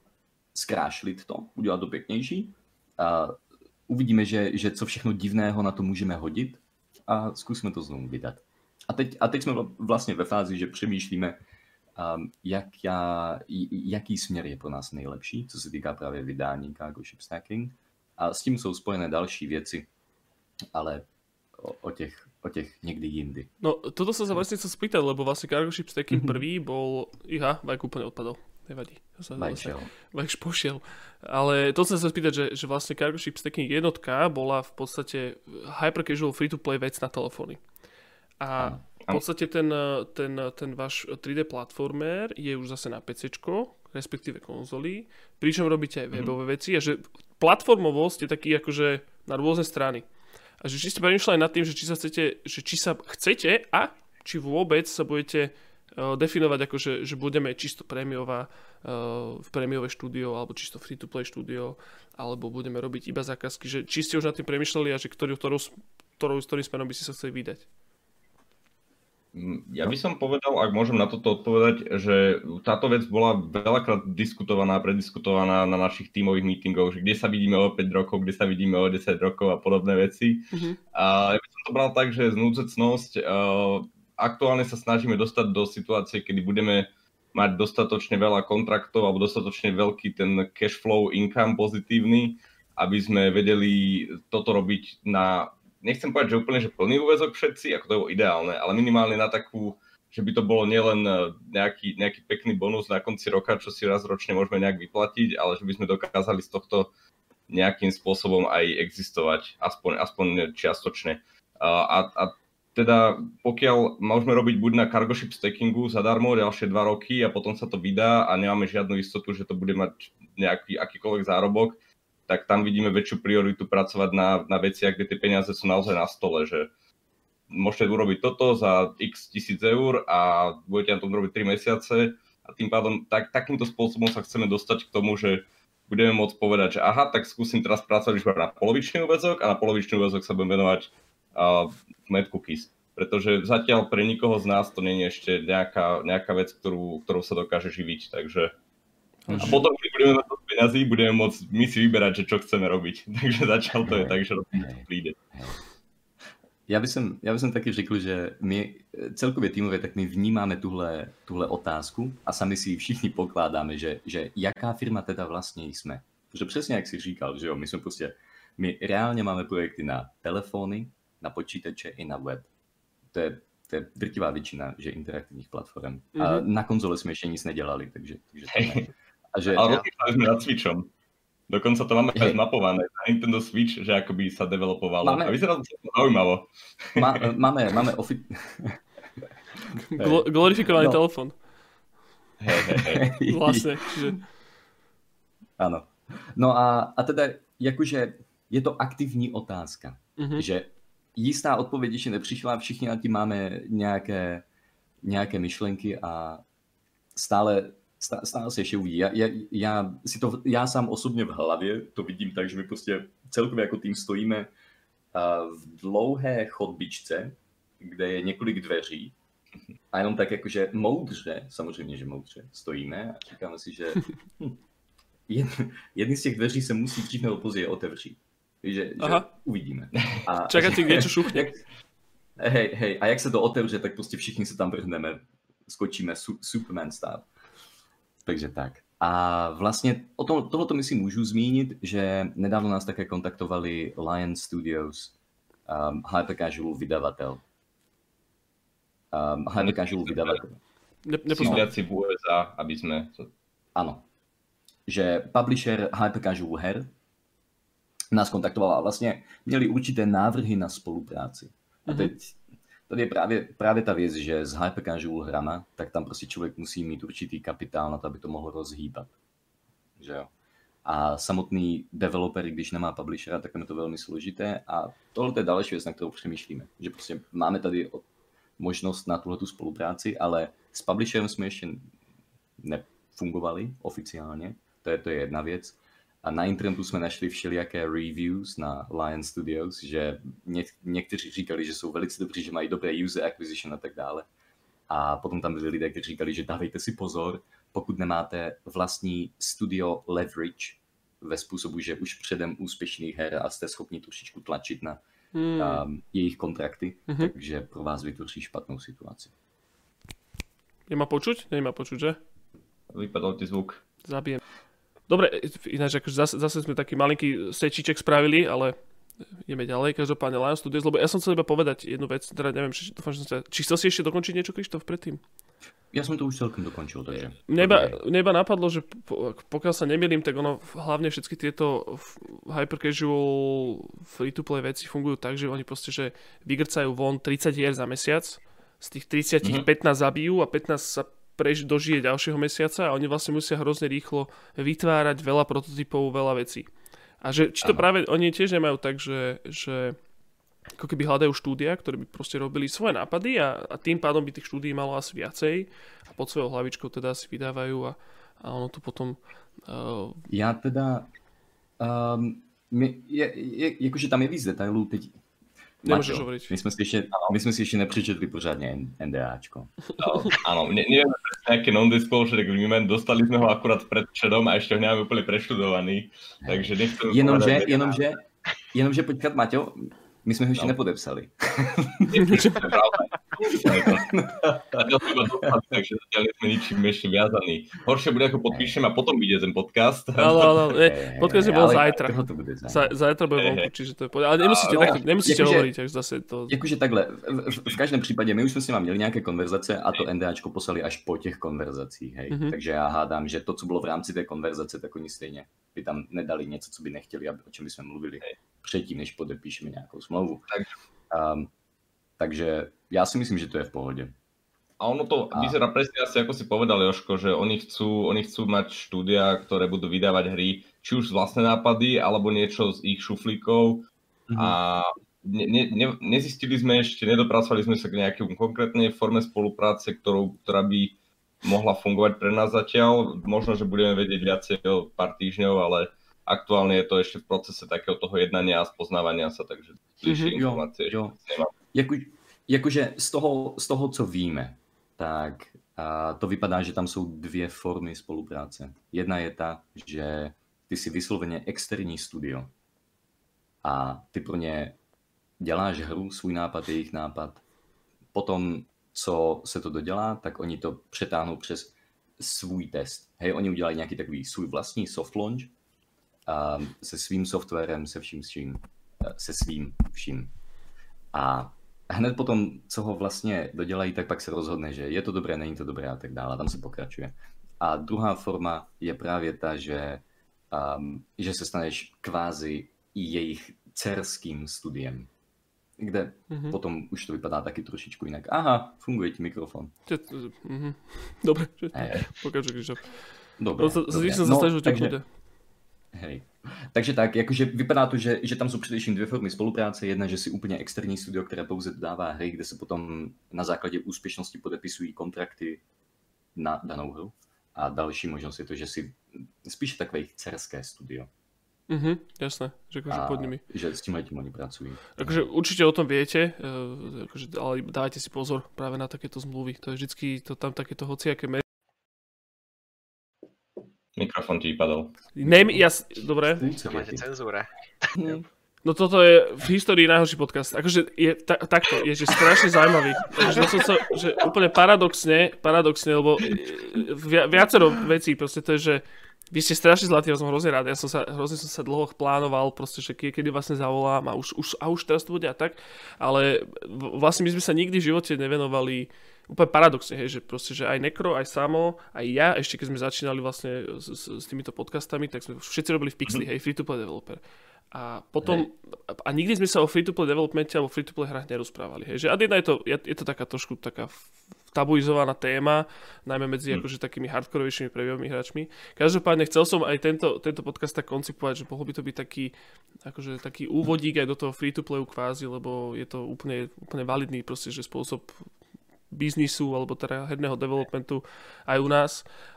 zkrášlit to, udělat to pěknější. A uvidíme, že, že co všechno divného na to můžeme hodit a zkusme to znovu vydat. A teď, a teď jsme vlastně ve fázi, že přemýšlíme, um, jak já, jaký směr je pro nás nejlepší, co se týká právě vydání cargo ship stacking. A s tím jsou spojené další věci, ale o, o těch o těch někdy jindy. No, toto sa sa vlastne chcel spýtať, lebo vlastne Cargo Ship Stacking mm-hmm. prvý bol... Iha, Vajk úplne odpadol. Nevadí. Šiel. Vajk pošiel. Ale to som sa spýtať, že, že vlastne Cargo Ship Stacking jednotka bola v podstate hyper casual free-to-play vec na telefóny. A v podstate ten, ten, ten váš 3D platformer je už zase na PC, respektíve konzoli, pričom robíte aj mhm. webové mm-hmm. veci a že platformovosť je taký akože na rôzne strany. A že či ste premýšľali nad tým, že či sa chcete, že či sa chcete a či vôbec sa budete uh, definovať ako, že, že budeme čisto prémiová, uh, prémiové štúdio alebo čisto free-to-play štúdio alebo budeme robiť iba zákazky, že či ste už nad tým premýšľali a že ktorý, ktorou, ktorou, ktorým smerom by ste sa chceli vydať. Ja by som povedal, ak môžem na toto odpovedať, že táto vec bola veľakrát diskutovaná, prediskutovaná na našich tímových meetingoch, že kde sa vidíme o 5 rokov, kde sa vidíme o 10 rokov a podobné veci. Mm-hmm. A ja by som to bral tak, že znúcecnosť, uh, aktuálne sa snažíme dostať do situácie, kedy budeme mať dostatočne veľa kontraktov alebo dostatočne veľký ten cash flow income pozitívny, aby sme vedeli toto robiť na nechcem povedať, že úplne že plný úvezok všetci, ako to je ideálne, ale minimálne na takú, že by to bolo nielen e, nejaký, nejaký pekný bonus na konci roka, čo si raz ročne môžeme nejak vyplatiť, ale že by sme dokázali z tohto nejakým spôsobom aj existovať, aspoň, aspoň čiastočne. A, a teda pokiaľ môžeme robiť buď na cargo ship stackingu zadarmo ďalšie dva roky a potom sa to vydá a nemáme žiadnu istotu, že to bude mať nejaký akýkoľvek zárobok, tak tam vidíme väčšiu prioritu pracovať na, na veciach, kde tie peniaze sú naozaj na stole, že môžete urobiť toto za x tisíc eur a budete na tom robiť 3 mesiace a tým pádom tak, takýmto spôsobom sa chceme dostať k tomu, že budeme môcť povedať, že aha, tak skúsim teraz pracovať už na polovičný úvezok a na polovičný úvezok sa budem venovať uh, Mad Cookies. Pretože zatiaľ pre nikoho z nás to nie je ešte nejaká, nejaká vec, ktorú, ktorú sa dokáže živiť, takže a potom, keď budeme mať peniazy, budeme môcť my si vyberať, že čo chceme robiť. Takže začal to je tak, že príde. Ja by, som, ja by som taky řekl, že my celkově týmově, tak my vnímáme tuhle, tuhle otázku a sami si ji všichni pokládáme, že, že jaká firma teda vlastně jsme. Protože přesně jak si říkal, že jo, my jsme prostě, my reálně máme projekty na telefony, na počítače i na web. To je, to je drtivá většina, že interaktivních platform. Mm-hmm. A mhm. na konzole jsme ještě nic nedělali, takže, takže to ne. A že, Ale ja... sme nad Switchom. Dokonca to máme aj zmapované na Nintendo Switch, že akoby sa developovalo. Máme... A vyzerá to zaujímavo. Má, máme, máme ofi... Gl- glorifikovaný no. telefon. Vlastne, čiže... Áno. No a, a teda, jakože je to aktivní otázka. Mm-hmm. Že jistá odpověď ještě nepřišla, všichni nad tím máme nějaké, nějaké myšlenky a stále stále se ještě uvidí. Já, já, já, si to, já sám osobně v hlavě to vidím tak, že my prostě celkově jako tým stojíme v dlouhé chodbičce, kde je několik dveří a jenom tak jakože moudře, samozřejmě, že moudře stojíme a říkáme si, že hm, jedny z těch dveří se musí dřív nebo později otevřít. Že, že uvidíme. A, Čakáte, kde čo šuchne. Hej, hej, a jak se to otevře, tak prostě všichni se tam vrhneme, skočíme su, Superman style. Takže tak. A vlastně o tom, tohleto my si můžu zmínit, že nedávno nás také kontaktovali Lion Studios, um, hyper casual vydavatel. Um, hyper casual vydavatel. Ne, Sídliaci v USA, aby sme... Ano. Že publisher hyper casual her nás kontaktoval a vlastně měli určité návrhy na spolupráci. A mhm. teď tady je právě, právě ta věc, že s hyper casual hrama, tak tam prostě člověk musí mít určitý kapitál na to, aby to mohl rozhýbat. Že jo? A samotný developer, když nemá publishera, tak je to velmi složité. A tohle je další věc, na kterou přemýšlíme. Že prostě máme tady možnost na tuhle spolupráci, ale s publisherem jsme ještě nefungovali oficiálně. To je, to je jedna věc. A na internetu jsme našli všelijaké reviews na Lion Studios, že ně, někteří říkali, že jsou velice dobří, že mají dobré user acquisition a tak dále. A potom tam byli lidé, kteří říkali, že dávejte si pozor, pokud nemáte vlastní studio leverage ve způsobu, že už předem úspěšných her a jste schopni trošičku tlačit na hmm. um, jejich kontrakty, hmm. takže pro vás vytvoří špatnou situaci. Nemá počuť? Nemá počuť, že? Vypadal ti zvuk. Zabijem. Dobre, ináč akože zase, zase sme taký malinký sečiček spravili, ale ideme ďalej. Každopádne Lion Studios, lebo ja som chcel iba povedať jednu vec, teda neviem, či, dúfam, že som sa, či chcel si ešte dokončiť niečo, Krištof, predtým? Ja som to už celkom dokončil, takže... Neba, neba napadlo, že pokiaľ sa nemýlim, tak ono hlavne všetky tieto hyper casual free-to-play veci fungujú tak, že oni proste, že vygrcajú von 30 hier za mesiac, z tých 30 mm-hmm. 15 zabijú a 15 sa prež, dožije ďalšieho mesiaca a oni vlastne musia hrozne rýchlo vytvárať veľa prototypov, veľa vecí. A že či to Aha. práve oni tiež nemajú tak, že, že ako keby hľadajú štúdia, ktoré by proste robili svoje nápady a, a tým pádom by tých štúdií malo asi viacej a pod svojou hlavičkou teda si vydávajú a, a ono tu potom... Uh... Já teda... Um, my, je, je, jakože tam je víc detailů, teď Nemôžeš hovoriť. My sme si ešte, my sme si ešte nepřečetli pořádne NDAčko. No, áno, ne, nevieme nejaké non-disclosure agreement, dostali sme ho akurát pred čedom a ešte ho nemáme úplne preštudovaný, takže nechcem... Jenomže, jenomže, jenomže počkat, Maťo, my sme ho ešte no. nepodepsali. takže zatiaľ sme ničím ešte viazaní. Horšie bude, ako podpíšem a potom ide ten podcast. Ale, ale podcast je bol zajtra. Zajtra bude vonku, čiže to je povedať. Ale nemusíte, ale, takto, nemusíte akože, hovoriť, až zase to... Jakože takhle, v, v, každém případě my už jsme s nimi měli nějaké konverzace a to NDAčko poslali až po těch konverzacích, hej. Mm-hmm. Takže já hádám, že to, co bylo v rámci té konverzace, tak oni stejně by tam nedali něco, co by nechtěli, aby, o čem bychom mluvili hej. předtím, než podepíšeme nějakou smlouvu. Tak. Um, takže ja si myslím, že to je v pohode. A ono to a... vyzerá presne asi, ako si povedal, Joško, že oni chcú, oni chcú mať štúdia, ktoré budú vydávať hry, či už z vlastné nápady, alebo niečo z ich šuflíkov. Mm-hmm. A ne, ne, ne, nezistili sme ešte, nedopracovali sme sa k nejakej konkrétnej forme spolupráce, ktorou, ktorá by mohla fungovať pre nás zatiaľ. Možno, že budeme vedieť viacej o pár týždňov, ale aktuálne je to ešte v procese takého toho jednania a spoznávania sa, takže bližšie mm-hmm, informácie jo, jo. nemám. Jako, jakože z toho, z toho, co víme, tak a to vypadá, že tam jsou dvě formy spolupráce. Jedna je ta, že ty si vysloveně externí studio a ty pro ně děláš hru, svůj nápad, jejich nápad. Potom, co se to dodělá, tak oni to přetáhnou přes svůj test. Hej, oni udělají nějaký takový svůj vlastní soft launch a se svým softwarem, se vším, s čím, se svým vším. A hned potom, co ho vlastně dodělají, tak pak se rozhodne, že je to dobré, není to dobré a tak dále. A tam se pokračuje. A druhá forma je právě ta, že, um, že se staneš kvázi jejich cerským studiem, kde mm-hmm. potom už to vypadá taky trošičku jinak. Aha, funguje ti mikrofon. Mm-hmm. Dobre, hey. pokračuj, Krištof. Dobre, no, dobre. Som no, sa takže, Hej. Takže tak, jakože vypadá to, že, že tam jsou především dvě formy spolupráce. Jedna, že si úplně externí studio, které pouze dodává hry, kde se potom na základě úspěšnosti podepisují kontrakty na danou hru. A další možnost je to, že si spíš takové cerské studio. Mhm, jasné, že akože pod nimi. Že s tím tím oni pracujú. Takže určite o tom viete, akože, ale dávajte si pozor práve na takéto zmluvy. To je vždycky to tam takéto hociaké Mikrofón ti vypadol. Name, ja, dobre. Máte cenzúra. No toto je v histórii najhorší podcast. Akože je ta, takto, je že strašne zaujímavý. Takže to som sa, že úplne paradoxne, paradoxne, lebo e, vi, viacero vecí, proste to je, že vy ste strašne zlatí, ja som hrozne rád. Ja som sa, hrozne som sa dlho plánoval, proste, že kedy vlastne zavolám a už, už, a už teraz to bude a tak. Ale vlastne my sme sa nikdy v živote nevenovali úplne paradoxne, hej, že proste, že aj Nekro, aj Samo, aj ja, ešte keď sme začínali vlastne s, s, s týmito podcastami, tak sme všetci robili v Pixli, mm-hmm. hej, free-to-play developer. A potom, hej. a nikdy sme sa o free-to-play developmente alebo free-to-play hrách nerozprávali, hej, že jedna je to, je, to taká trošku taká tabuizovaná téma, najmä medzi mm. akože takými hardkorovejšími previovými hráčmi. Každopádne chcel som aj tento, tento podcast tak koncipovať, že mohol by to byť taký, akože taký úvodík aj do toho free-to-playu kvázi, lebo je to úplne, úplne validný proste, že spôsob biznisu alebo teda herného developmentu aj u nás.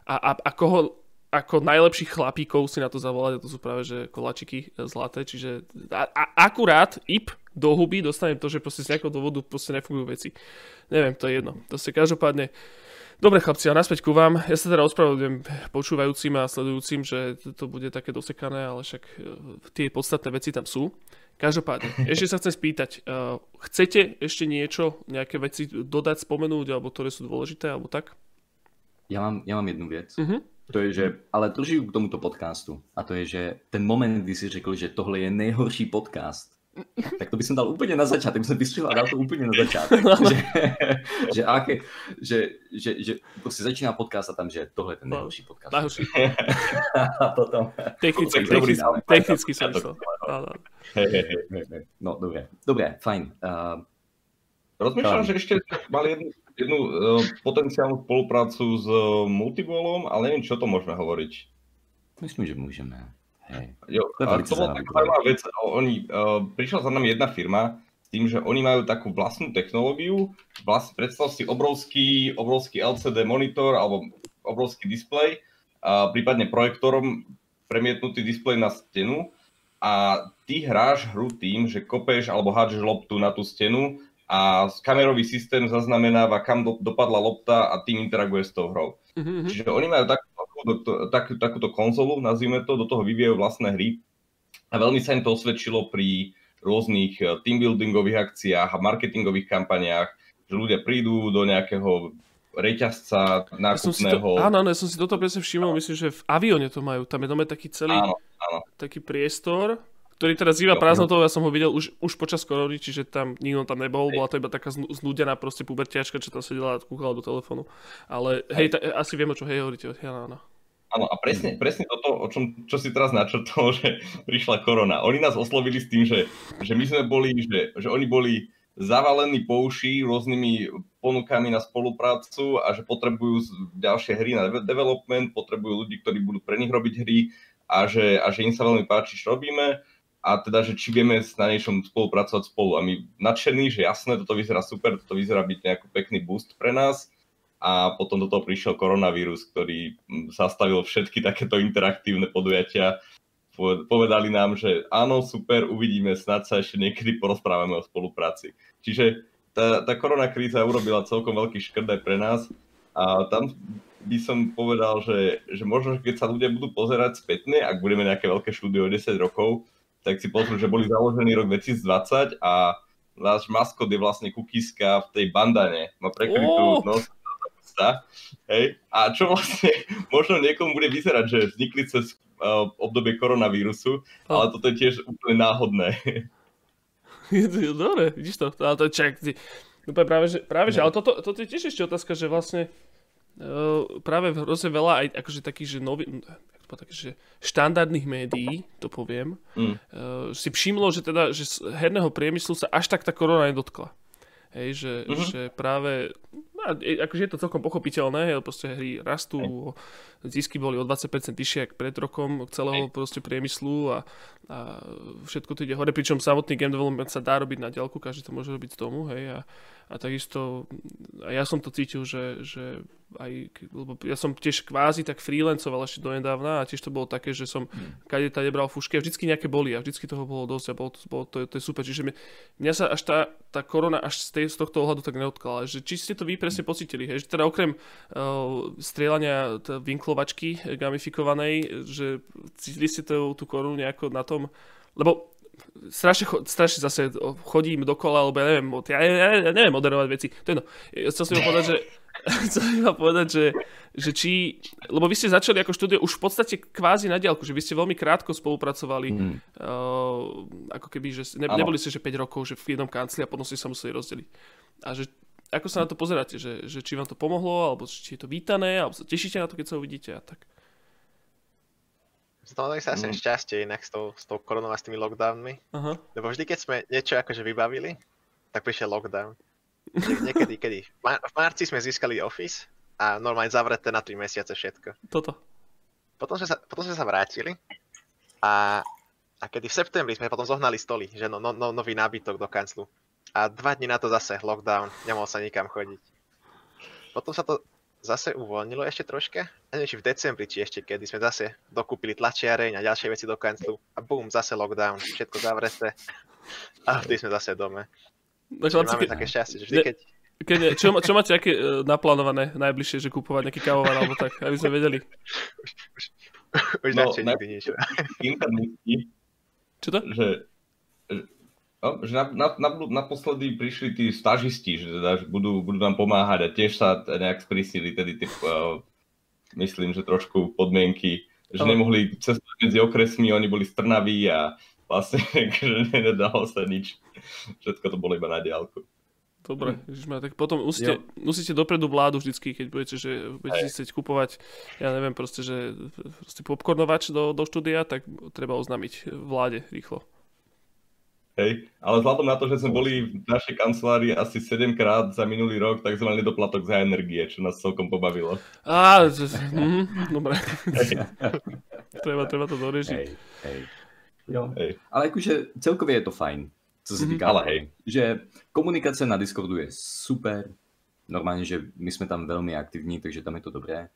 A, a, a koho ako najlepších chlapíkov si na to zavolať, a to sú práve že kolačiky zlaté, čiže a, a, akurát IP do huby dostanem to, že proste z nejakého dôvodu proste nefungujú veci. Neviem, to je jedno. To si každopádne Dobre chlapci, a naspäť ku vám. Ja sa teda ospravedlňujem počúvajúcim a sledujúcim, že to bude také dosekané, ale však e, tie podstatné veci tam sú. Každopádne, ešte sa chcem spýtať, uh, chcete ešte niečo, nejaké veci dodať, spomenúť, alebo ktoré sú dôležité, alebo tak? Ja mám, ja mám jednu věc. Uh-huh. To je, že, ale trošku k tomuto podcastu. A to je, že ten moment, kdy si řekl, že tohle je nejhorší podcast, tak to by som dal úplne na začiatok, by som vystřelil a dal to úplne na začiatok. že, že, aké, že, že, že proste začíná podcast a tam, že tohle je ten najhorší podcast. Najhorší. a potom... Technicky, technicky, technicky som myslel. No, dobre, dobre, fajn. Uh, Rozmýšľam, že ešte mali jednu, jednu uh, potenciálnu spoluprácu s uh, Multiballom, ale neviem, čo to môžeme hovoriť. Myslím, že môžeme. Hej. Jo, to, a to bola taká zaujímavá vec. Oni, uh, prišla za nami jedna firma s tým, že oni majú takú vlastnú technológiu. Vlastne predstav si obrovský, obrovský LCD monitor alebo obrovský displej, uh, prípadne projektorom premietnutý displej na stenu a ty hráš hru tým, že kopeš alebo hádžeš loptu na tú stenu a kamerový systém zaznamenáva, kam do, dopadla lopta a tým interaguje s tou hrou. Mm-hmm. Čiže oni majú tak, tak, takúto konzolu, nazvime to, do toho vyvíjajú vlastné hry a veľmi sa im to osvedčilo pri rôznych eh, teambuildingových akciách a marketingových kampaniách, že ľudia prídu do nejakého reťazca Ja to, nákupného. áno, áno, ja som si toto presne všimol, myslím, že v avióne to majú. Tam je doma taký celý áno, áno. taký priestor, ktorý teraz Jo, prázdnotou, ja som ho videl už, už počas korony, čiže tam nikto tam nebol, bola to iba taká znúdená proste pubertiačka, čo tam sedela a kúkala do telefónu. Ale hej, ta, asi viem, o čo hej hovoríte. Hej, áno, áno. Áno, a presne, presne toto, o čom, čo si teraz načrtol, že prišla korona. Oni nás oslovili s tým, že, že my sme boli, že, že oni boli zavalení po uši rôznymi ponukami na spoluprácu a že potrebujú ďalšie hry na de- development, potrebujú ľudí, ktorí budú pre nich robiť hry a že, a že im sa veľmi páči, čo robíme a teda, že či vieme na niečom spolupracovať spolu. A my nadšení, že jasné, toto vyzerá super, toto vyzerá byť nejaký pekný boost pre nás a potom do toho prišiel koronavírus, ktorý mm, zastavil všetky takéto interaktívne podujatia. Po- Povedali nám, že áno, super, uvidíme, snad sa ešte niekedy porozprávame o spolupráci. Čiže tá, tá korona kríza urobila celkom veľký škrt aj pre nás a tam by som povedal, že, že možno, keď sa ľudia budú pozerať spätne, ak budeme nejaké veľké štúdio o 10 rokov, tak si pozrú, že boli založený rok 2020 a náš maskot je vlastne kukiska v tej bandane. Má prekrytú Ó. nos hej? A čo vlastne možno niekomu bude vyzerať, že vznikli cez uh, obdobie koronavírusu, ale toto je tiež úplne náhodné. Dobre, vidíš to. Ale to je čak, ty, úplne práve, že, práve, že, ale toto, toto je tiež ešte otázka, že vlastne uh, práve hrozne veľa aj akože takých, že nový, že štandardných médií, to poviem, Mm. uh, si všimlo, že teda, že z herného priemyslu sa až tak tá korona nedotkla. Hej, že, Mhm. že práve, no, e- akože je to celkom pochopiteľné, proste hry rastú, zisky boli o 20% vyššie ako pred rokom celého proste priemyslu a, a všetko to ide hore, pričom samotný game development sa dá robiť na diaľku, každý to môže robiť z domu, hej, a, a takisto, a ja som to cítil, že, že aj, lebo ja som tiež kvázi tak freelancoval ešte donedávna a tiež to bolo také, že som kade tade bral fušky a vždycky nejaké boli a vždycky toho bolo dosť a bolo to, bolo to, to je super, čiže mi, mňa sa až tá, tá korona až z, tej, z tohto ohľadu tak neodkala, že či ste to vy presne pocitili, hej, že teda okrem uh, strieľania t- vinklovačky gamifikovanej, že cítili ste to, tú korunu nejako na tom, lebo strašne, strašne zase chodím dokola, alebo ja neviem, ja, ja, ja neviem moderovať veci. To je no. Chcel som povedať, že, chcel som iba povedať, že, že či, lebo vy ste začali ako štúdio už v podstate kvázi na diálku, že vy ste veľmi krátko spolupracovali, Mm. uh, ako keby, že ne, neboli ste, že 5 rokov, že v jednom kancli a potom ste sa museli rozdeliť. A že ako sa na to pozeráte, že, že či vám to pomohlo, alebo či je to vítané, alebo sa tešíte na to, keď sa uvidíte a tak. Znamenali sa asi Mm. šťastie inak s tou, s tou koronou a s tými lockdownmi. Aha. Lebo vždy, keď sme niečo akože vybavili, tak prišiel lockdown. Nie- Niekedy, kedy. V marci sme získali office a normálne zavreté na 3 mesiace všetko. Toto. Potom sme sa, potom sme sa vrátili a, a kedy v septembri sme potom zohnali stoly, že no, no, no, nový nábytok do kanclu. A dva dní na to zase lockdown, nemohol sa nikam chodiť. Potom sa to zase uvoľnilo ešte troška. A neviem, či v decembri, či ešte kedy sme zase dokúpili tlačiareň a ďalšie veci do kanclu. A bum, zase lockdown, všetko zavreté. A vtedy sme zase dome. Tak Čiže chlapci, máme ke- také šťastie, že vždy keď... keď, čo, čo máte aké uh, naplánované najbližšie, že kúpovať nejaký kávovar alebo tak, aby sme vedeli. Už No, naj- nikdy nič. Internisti, Čo to? že, že, no, že na, na, na, naposledy prišli tí stažisti, že, teda, že budú, budú nám pomáhať a tiež sa nejak sprísnili tedy tie, uh, myslím, že trošku podmienky, že nemohli cestovať medzi okresmi, oni boli z Trnavy a vlastne že nedalo sa nič. Všetko to bolo iba na diálku. Dobre, ježišmar, tak potom musíte, musíte dopredu vládu vždycky, keď budete, že budete si chcieť kupovať, ja neviem, proste, že proste popcornovač do, do štúdia, tak treba oznámiť vláde rýchlo. Hej, ale vzhľadom na to, že sme boli v našej kancelárii asi 7 krát za minulý rok, tak sme mali nedoplatok za energie, čo nás celkom pobavilo. Á, mhm, dobre. treba, treba to doriešiť. Hej, hej. Jo. Hej. Ale akože celkově je to fajn, co se Mhm. týká Ale hej, že komunikace na Discordu je super. Normálně, že my jsme tam velmi aktivní, takže tam je to dobré.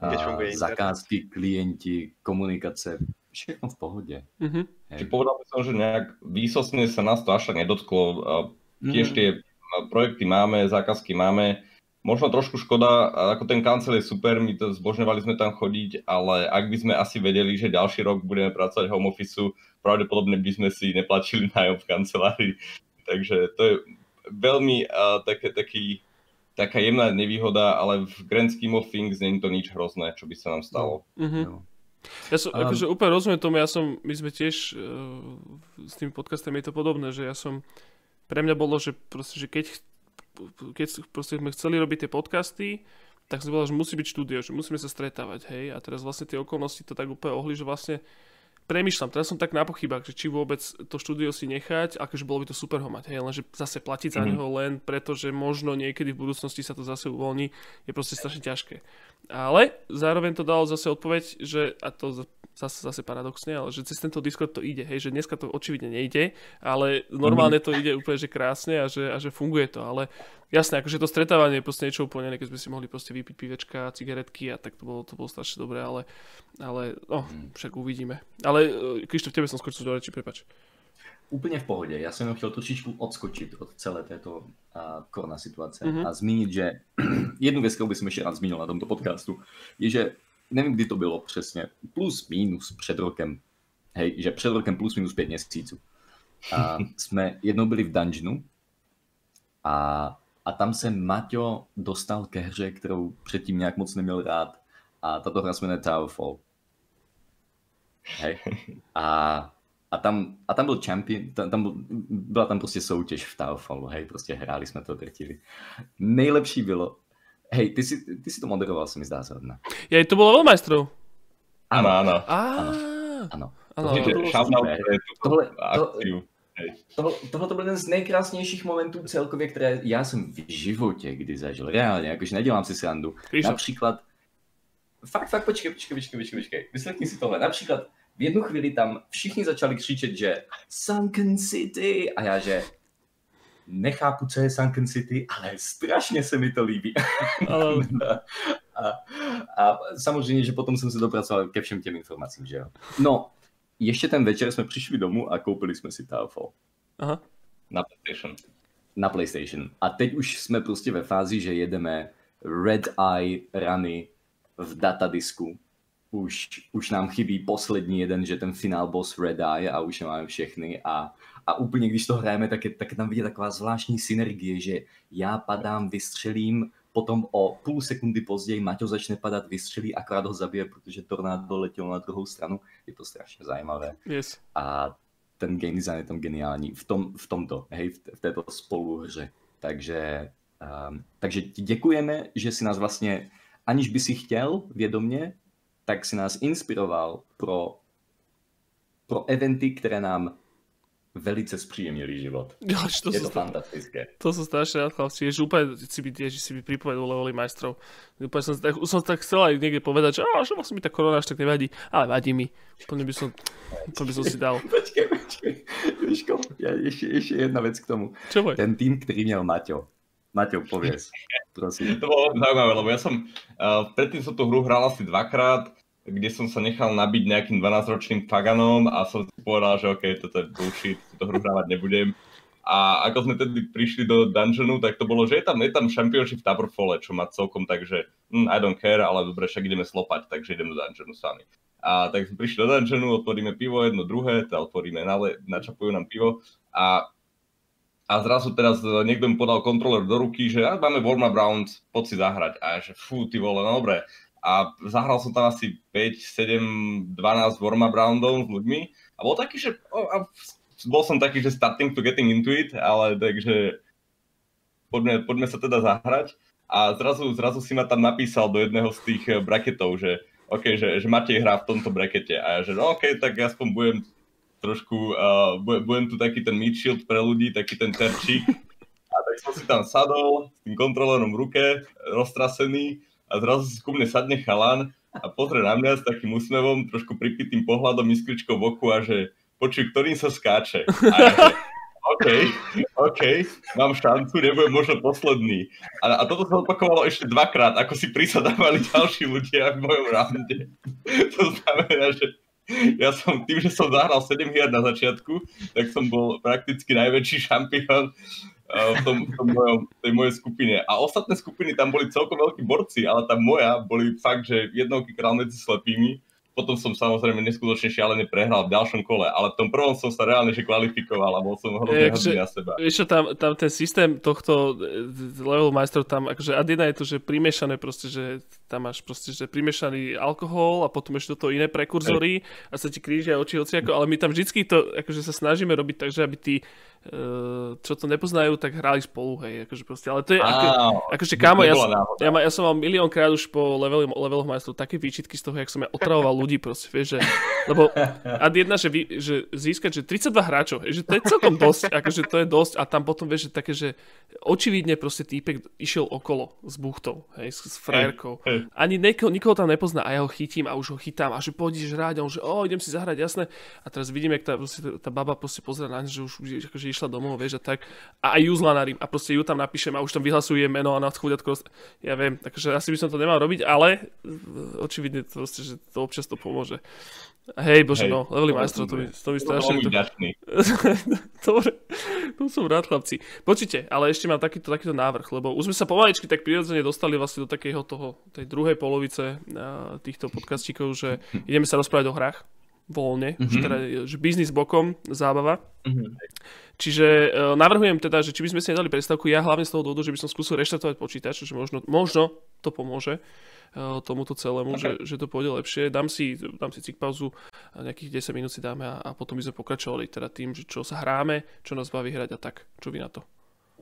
A zakázky, klienti, komunikace, všechno v pohodě. Mhm. Čiže povedal by som, že nejak výsostne sa nás to až tak nedotklo. Tiež tie a, projekty máme, zákazky máme. Možno trošku škoda, ako ten kancel je super, my to zbožňovali sme tam chodiť, ale ak by sme asi vedeli, že ďalší rok budeme pracovať home office, pravdepodobne by sme si neplatili nájom v kancelárii. Takže to je, veľmi uh, také, taký, taká jemná nevýhoda, ale v Grand Scheme of Things nie je to nič hrozné, čo by sa nám stalo. Mhm. No. Ja som, A- akože úplne rozumiem tomu, ja som, my sme tiež uh, s tými podcastami je to podobné, že ja som, pre mňa bolo, že proste, že keď, keď proste sme chceli robiť tie podcasty, tak som povedal, že musí byť štúdio, že musíme sa stretávať, hej, a teraz vlastne tie okolnosti to tak úplne ohli, že vlastne premyšľam, teraz som tak na pochybách, že či vôbec to štúdio si nechať, akože bolo by to super ho mať, hej, lenže zase platiť za Mhm. neho len preto, že možno niekedy v budúcnosti sa to zase uvoľní, je proste strašne ťažké. Ale zároveň to dalo zase odpoveď, že, a to zase, zase paradoxne, ale že cez tento Discord to ide, hej, že dneska to očividne nejde, ale normálne to ide úplne, že krásne a že, a že funguje to, ale jasné, akože to stretávanie je proste niečo úplne, keď sme si mohli proste vypiť pivečka, cigaretky a tak to bolo, to bolo strašne dobré, ale, ale no, však uvidíme. Ale e, Krištof, tebe som skočil do reči, prepač. Úplně v pohodě. Já jsem jenom chtěl trošičku odskočit od celé této uh, korona situace Mhm. a zmínit, že jednu věc, kterou bych ještě rád zmínil na tomto podcastu, je, že nevím, kdy to bylo přesně, plus minus před rokem, hej, že před rokem plus minus pět měsíců. A jsme jednou byli v dungeonu a, a tam se Maťo dostal ke hře, kterou předtím nějak moc neměl rád a tato hra se jmenuje Towerfall. Hej. A a tam, a tam byl champion, tam, tam byl, byla tam prostě soutěž v Towerfallu, hej, prostě hráli jsme to, drtili. Nejlepší bylo, hej, ty si, ty si to moderoval, se mi zdá zrovna. Ja, to bolo veľmajstrov. Áno, áno. Á, Ano. to super. pre túto Tohle, to, akciu. tohle, tohle to byl jeden z nejkrásnějších momentů celkově, které já jsem v životě kdy zažil. Reálně, jakože nedělám si srandu. Například, fakt, fakt, počkej, počkej, počkej, počkej, počkej. Vyslechni si tohle. Například v jednu chvíli tam všichni začali křičet, že Sunken City a já, že nechápu, co je Sunken City, ale strašně se mi to líbí. A, a samozřejmě, že potom jsem se dopracoval ke všem těm informacím, že jo. No, ještě ten večer jsme přišli domů a koupili jsme si Towerfall Aha. Na PlayStation. na PlayStation. A teď už jsme prostě ve fázi, že jedeme Red Eye runy v datadisku. Už, už nám chybí poslední jeden, že ten finál boss Red Eye a už je máme všechny a, a úplně když to hrajeme, tak je, tak je tam vidět taková zvláštní synergie, že já padám, vystřelím, potom o půl sekundy později Maťo začne padat, vystřelí, akorát ho zabije, protože tornádo letělo na druhou stranu. Je to strašně zajímavé Yes. a ten game design je tam geniální v, tom, v tomto, hej, v, v této spoluhře. Takže, um, takže ti děkujeme, že si nás vlastně, aniž by si chtěl vědomně, tak si nás inspiroval pro, pro eventy, které nám velice zpříjemnili život. Jo, to, je to fantastické. to som strašne rád, chlapci. Ježi, úplne si by, ježi, si by pripovedal levely majstrov. Úplne som, tak, som tak chcel aj niekde povedať, že á, že vlastne mi tá korona až tak nevadí, ale vadí mi. Úplne by som, úplne by som si dal. Počkej. Víško, ja, ještě, ještě jedna věc k tomu. Čo boj? Ten tým, který měl Maťo. Maťo, pověz, prosím. To bolo zaujímavé, lebo ja som, uh, predtým som tú hru hral asi dvakrát, kde som sa nechal nabiť nejakým 12-ročným paganom a som si povedal, že OK, toto je bullshit, túto hru hrávať nebudem. A ako sme tedy prišli do dungeonu, tak to bolo, že je tam, je tam championship v Towerfalle, čo má celkom tak, že hm, I don't care, ale dobre, však ideme slopať, takže idem do dungeonu s vami. A tak sme prišli do dungeonu, otvoríme pivo jedno, druhé, teda otvoríme, nale, načapujú nám pivo a a zrazu teraz e, niekto mi podal kontroler do ruky, že a, máme warm-up round, poď si zahrať. A že fú, ty vole, no dobre. A zahral som tam asi 5, 7, 12 warm-up roundov s ľuďmi a bol taký, že a bol som taký, že starting to getting into it, ale takže poďme, poďme sa teda zahrať. A zrazu, zrazu si ma tam napísal do jedného z tých e, bracketov, že OK, že, že Matej hrá v tomto brackete. A ja, že no OK, tak aspoň budem trošku, uh, budem, tu taký ten meat shield pre ľudí, taký ten terčík. A tak som si tam sadol s tým kontrolerom v ruke, roztrasený a zrazu si ku mne sadne chalan a pozrie na mňa s takým úsmevom, trošku pripitým pohľadom, iskričkou v oku a že počuj, ktorým sa skáče. A ja, že, OK, OK, mám šancu, nebudem možno posledný. A, a toto sa opakovalo ešte dvakrát, ako si prisadávali ďalší ľudia v mojom rounde. To znamená, že ja som tým, že som zahral 7 hier na začiatku, tak som bol prakticky najväčší šampión uh, v, tom, v tom mojom, tej mojej skupine. A ostatné skupiny tam boli celkom veľkí borci, ale tá moja boli fakt, že jednou král medzi slepými potom som samozrejme neskutočne šialené prehral v ďalšom kole, ale v tom prvom som sa reálne že kvalifikoval a bol som hrozne hrdý na seba. Vieš čo, tam, tam ten systém tohto eh, level majstrov tam, akože ad jedna je to, že primiešané proste, že tam máš proste, že primiešaný alkohol a potom ešte toto iné prekurzory a sa ti krížia oči ako, ale my tam vždycky to, akože sa snažíme robiť tak, že aby tí čo to nepoznajú, tak hrali spolu, hej, akože proste, ale to je, ako, akože kámo, ja, ja, ja som mal miliónkrát už po level, leveloch majstrov také výčitky z toho, jak som ja otravoval ľudí proste, vieš, že, lebo ad jedna, že, vy, že získať, že 32 hráčov, hej, že to je celkom dosť, akože to je dosť a tam potom, vieš, že také, že očividne proste týpek išiel okolo s buchtou, hej, s, s frajerkou. Ani nikoho, nikoho tam nepozná a ja ho chytím a už ho chytám a že pôjdeš hrať a on, že o, idem si zahrať, jasné. A teraz vidím, jak tá, proste, tá baba proste pozera na že už akože išla domov, vieš, a tak. A aj ju zlanarím a proste ju tam napíšem a už tam vyhlasujem meno a na chudiatko, ja viem, takže asi by som to nemal robiť, ale očividne to proste, že to občas to pomôže. Hej, bože, Hej, no, levely majstrov, to mi, to mi strašne... To... Dobre, to som rád, chlapci. Počujte, ale ešte mám takýto, takýto návrh, lebo už sme sa pomaličky tak prirodzene dostali vlastne do takého toho, tej druhej polovice týchto podcastíkov, že ideme sa rozprávať o hrách voľne, mm-hmm. že, teda, že biznis bokom, zábava. Mm-hmm. Čiže uh, navrhujem teda, že či by sme si nedali predstavku, ja hlavne z toho dôvodu, že by som skúsil reštartovať počítač, že možno, možno to pomôže uh, tomuto celému, okay. že, že to pôjde lepšie. Dám si, dám si cik pauzu, nejakých 10 minút si dáme a, a potom by sme pokračovali teda tým, že čo sa hráme, čo nás baví hrať a tak. Čo vy na to?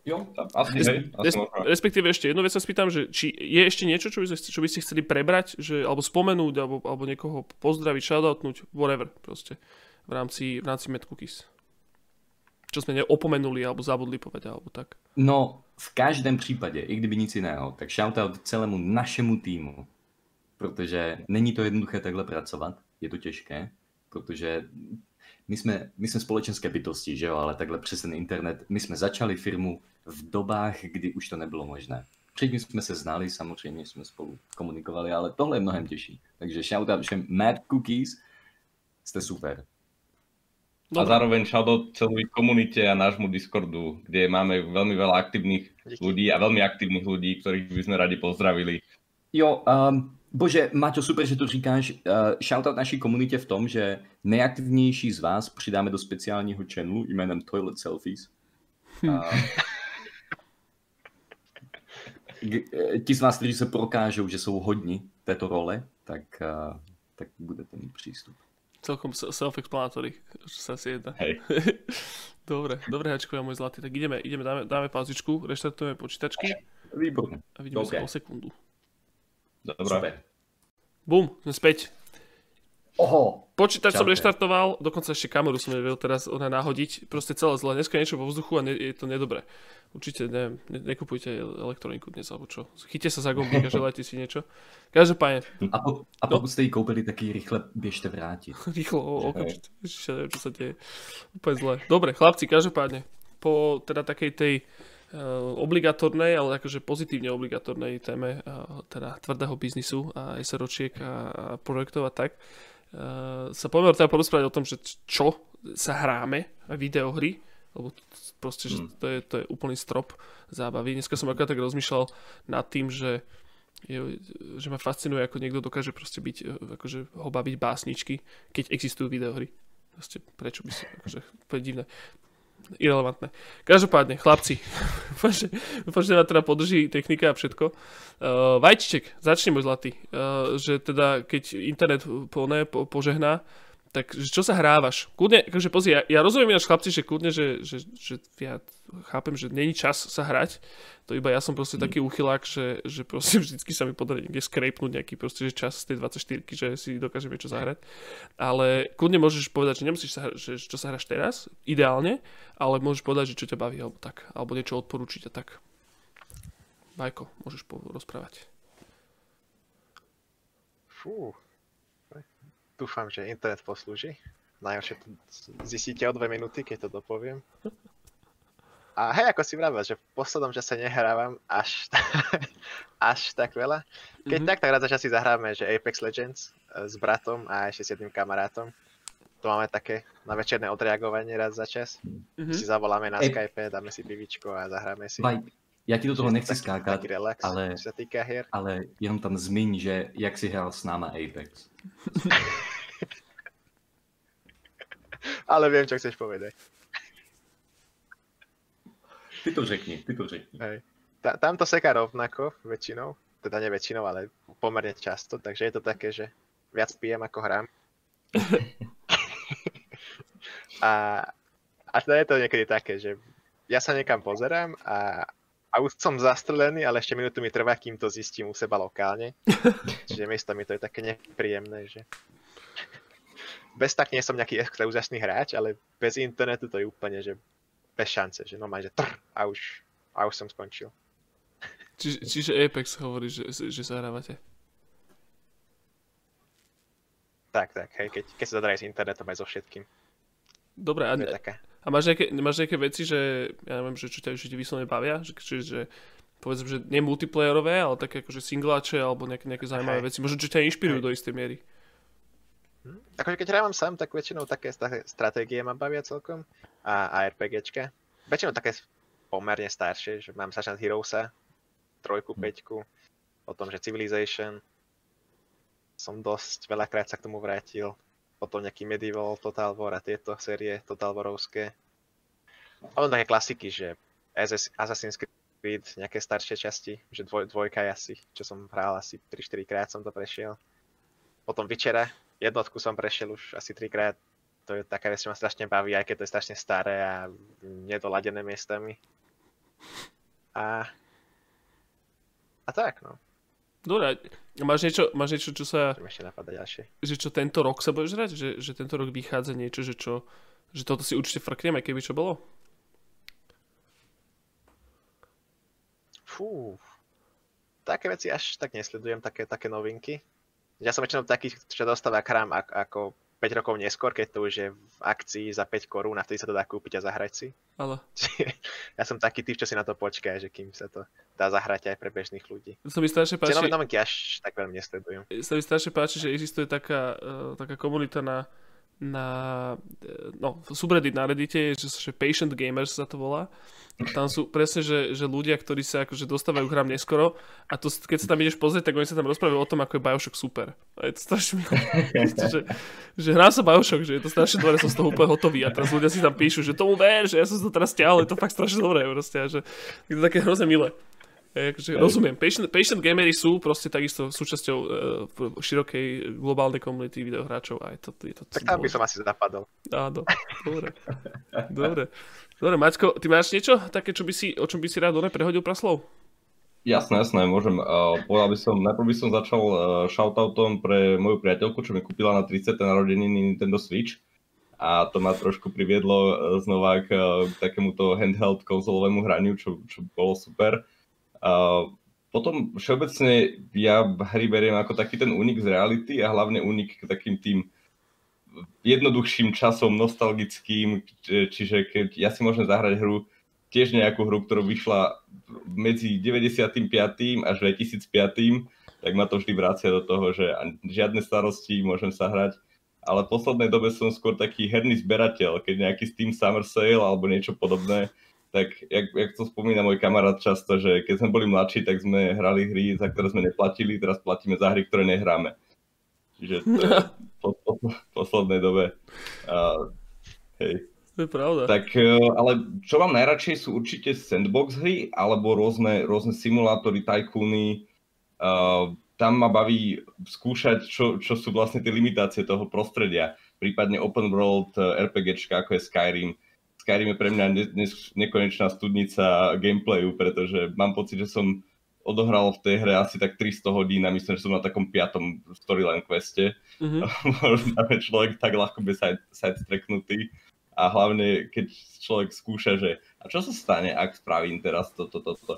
Jo, asi, Res, hej, asi respektíve ešte jednu vec sa spýtam, že či je ešte niečo, čo by, ste, čo by ste chceli prebrať, že, alebo spomenúť, alebo, alebo niekoho pozdraviť, shoutoutnúť, whatever proste, v rámci, v rámci Mad Cookies. Čo sme neopomenuli, alebo zabudli povedať, alebo tak. No, v každém případě, i kdyby nic jiného, tak shoutout celému našemu týmu, protože není to jednoduché takhle pracovat, je to těžké, protože my jsme, my jsme společenské bytosti, že jo, ale takhle přes ten internet. My jsme začali firmu v dobách, kdy už to nebylo možné. Předtím jsme se znali, samozřejmě jsme spolu komunikovali, ale tohle je mnohem těžší. Takže shoutout všem Mad Cookies, jste super. Dobre. A zároveň shoutout celej komunite a nášmu Discordu, kde máme veľmi veľa aktívnych ľudí a veľmi aktívnych ľudí, ktorých by sme radi pozdravili. Jo, um, Bože, Maťo, super, že to říkáš. Uh, shoutout naší komunitě v tom, že nejaktivnější z vás přidáme do speciálního channelu jménem Toilet Selfies. Uh, ti z vás, kteří se prokážou, že jsou hodní této role, tak, uh, tak budete mít přístup. Celkom self-explanatory, čo sa si jedná. Hej. dobre, dobre, Hačkovia, môj zlatý. Tak ideme, ideme dáme, dáme pauzičku, reštartujeme počítačky. Výborne. A vidíme okay. sa o sekundu. Dobre. Bum, sme späť. Oho. Počítač som reštartoval, dokonca ešte kameru som nevedel teraz ona nahodiť. Proste celé zle. Dneska niečo vo vzduchu a ne, je to nedobré. Určite ne, ne, nekupujte elektroniku dnes, alebo čo. Chyťte sa za gombík a želajte si niečo. Každopádne. A, po, a no. pokud no. ste ich kúpili, tak rýchle biežte vrátiť. Rýchlo, okamžite. Ešte neviem, čo sa deje. Úplne zle. Dobre, chlapci, každopádne. Po teda takej tej Eh, obligatornej, ale akože pozitívne obligatornej téme eh, teda tvrdého biznisu a SROčiek a, projektov a tak, sa poďme teda porozprávať o tom, že čo sa hráme, videohry, lebo proste, že hmm. to je, to je úplný strop zábavy. Dneska som akorát tak rozmýšľal nad tým, že je, že ma fascinuje, ako niekto dokáže proste byť, akože ho baviť básničky, keď existujú videohry. Proste, prečo by sa, akože, to je divné irrelevantné. Každopádne, chlapci, dúfam, že ma teda podrží technika a všetko. Uh, Vajčiček, začni môj zlatý. Uh, že teda, keď internet po, ne, po, požehná, tak čo sa hrávaš? Kľudne, akože pozri, ja, ja rozumiem až chlapci, že kľudne, že, že, že ja chápem, že není čas sa hrať, to iba ja som proste mm. taký úchylák, že, že proste vždycky sa mi podarí niekde skrejpnúť nejaký proste že čas z tej 24 že si dokážem niečo zahrať. Ale kľudne môžeš povedať, že nemusíš sa že čo sa hráš teraz, ideálne, ale môžeš povedať, že čo ťa baví, alebo tak, alebo niečo odporúčiť a tak. Majko, môžeš rozprávať. Fú, Dúfam, že internet poslúži. Najhoršie to zistíte o dve minúty, keď to dopoviem. A hej, ako si vravel, že v poslednom čase nehrávam až, až tak veľa. Keď mm-hmm. tak, tak raz za si zahráme, že Apex Legends e, s bratom a ešte s jedným kamarátom. To máme také na večerné odreagovanie raz za čas. Mm-hmm. Si zavoláme na. Skype, dáme si pivičko a zahráme si. Vaj, Ja ti do toho nechci skákať, relax, ale- sa týka hier. ale jenom tam zmiň, že jak si hral s náma Apex. Ale viem, čo chceš povedať. Ty to řekni, ty to řekni. Hej. Ta, tam to seká rovnako väčšinou, teda nie väčšinou, ale pomerne často, takže je to také, že viac pijem ako hrám. a, a teda je to niekedy také, že ja sa niekam pozerám a, a už som zastrelený, ale ešte minútu mi trvá, kým to zistím u seba lokálne. Čiže miesto mi to je také nepríjemné, že bez tak nie som nejaký extra úžasný hráč, ale bez internetu to je úplne, že bez šance, že normálne, že trr, a už, a už som skončil. Čiže, čiže Apex hovorí, že, že sa hrávate. Tak, tak, hej, keď, keď sa to s internetom, aj so všetkým. Dobre, a, taká. A máš, nejaké, máš nejaké veci, že ja neviem, že čo ťa, ti vyslovene bavia? Že, že, že povedzme, že nie multiplayerové, ale také akože singláče alebo nejaké, nejaké zaujímavé veci. Možno, že ťa inšpirujú Hej. do istej miery. Akože keď hrávam sám, tak väčšinou také stratégie ma bavia celkom a, a RPGčka. Väčšinou také pomerne staršie, že mám Sergeant Heroesa, trojku, peťku, potom, že Civilization, som dosť veľakrát sa k tomu vrátil, potom nejaký Medieval, Total War a tieto série Total Warovské. A potom také klasiky, že SS Assassin's Creed, nejaké staršie časti, že dvoj, dvojka je asi, čo som hral asi 3-4 krát som to prešiel. Potom Vyčera, jednotku som prešiel už asi trikrát. To je taká vec, čo ma strašne baví, aj keď to je strašne staré a nedoladené miestami. A... A tak, no. Dobre, máš niečo, máš niečo, čo sa, ešte napadá ďalšie. že čo tento rok sa budeš hrať? Že, že tento rok vychádza niečo, že čo, že toto si určite frknem, aj keby čo bolo? Fú. Také veci až tak nesledujem, také, také novinky. Ja som väčšinou taký, čo dostáva krám ak- ako 5 rokov neskôr, keď to už je v akcii za 5 korún a vtedy sa to dá kúpiť a zahrať si. Ale ja som taký typ, čo si na to počká, že kým sa to dá zahrať aj pre bežných ľudí. sa mi strašne páči, nové novinky až tak veľmi nesledujem. sa mi strašne páči, že existuje taká, uh, taká komunita na, na eh, no, subreddit na Reddite, že, že Patient Gamers sa to volá. Tam sú presne, že, že ľudia, ktorí sa akože dostávajú k hrám neskoro a to, keď sa tam ideš pozrieť, tak oni sa tam rozprávajú o tom, ako je Bioshock super. A je to strašne milé. že, že hrám sa Bioshock, že je to strašne dobré, som z toho úplne hotový a teraz ľudia si tam píšu, že tomu ver, že ja som to teraz stiahol, je to fakt strašne dobré. Proste, a že je to také hrozne milé. Hej, akože, rozumiem, patient, patient gamery sú proste takisto súčasťou uh, širokej globálnej komunity videohráčov a je to, je to Tak tam by som asi zapadol. Áno, dobre. dobre. Dobre, Maťko, ty máš niečo také, čo by si, o čom by si rád dole prehodil praslov? Jasné, jasné, môžem. Uh, povedal by som, najprv by som začal uh, shoutoutom pre moju priateľku, čo mi kúpila na 30. narodeniny Nintendo Switch. A to ma trošku priviedlo uh, znova k, k takémuto handheld konzolovému hraniu, čo, čo bolo super. Uh, potom všeobecne ja hry beriem ako taký ten únik z reality a hlavne únik k takým tým jednoduchším časom, nostalgickým, či- čiže keď ja si môžem zahrať hru, tiež nejakú hru, ktorú vyšla medzi 95. až 2005. tak ma to vždy vracia do toho, že žiadne starosti, môžem sa hrať. Ale v poslednej dobe som skôr taký herný zberateľ, keď nejaký Steam Summer Sale alebo niečo podobné, tak jak, jak to spomína môj kamarát často, že keď sme boli mladší, tak sme hrali hry, za ktoré sme neplatili, teraz platíme za hry, ktoré nehráme. Čiže to je po, po, po poslednej dobe. Uh, hej. To je pravda. Tak, e, ale čo mám najradšej sú určite sandbox hry, alebo rôzne, rôzne simulátory, tajkúny. Uh, tam ma baví skúšať, čo, čo sú vlastne tie limitácie toho prostredia. Prípadne open world e, RPGčka, ako je Skyrim. Skyrim je pre mňa ne, ne, nekonečná studnica gameplayu, pretože mám pocit, že som odohral v tej hre asi tak 300 hodín a myslím, že som na takom piatom storyline queste. Mhm. Je človek tak ľahko by side, sidestreknutý. A hlavne, keď človek skúša, že a čo sa stane, ak spravím teraz toto, toto, toto.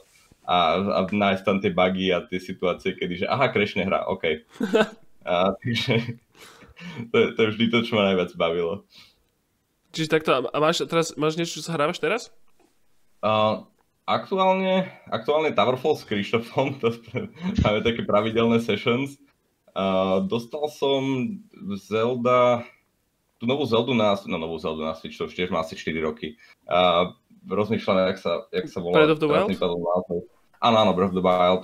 A, a nájsť tam tie bugy a tie situácie, kedy, že aha, crashne hra, OK. A, takže to, je- to je vždy to, čo ma najviac bavilo. Čiže takto, a máš, teraz, máš niečo, čo sa hrávaš teraz? Uh, aktuálne, aktuálne Towerfall s Krištofom, to máme také pravidelné sessions. Uh, dostal som Zelda, tú novú Zeldu na, no novú Zeldu na Switch, to už tiež má asi 4 roky. Uh, rozmýšľam, jak sa, jak sa volá. Breath of the Wild? Áno, áno, Breath of the Wild.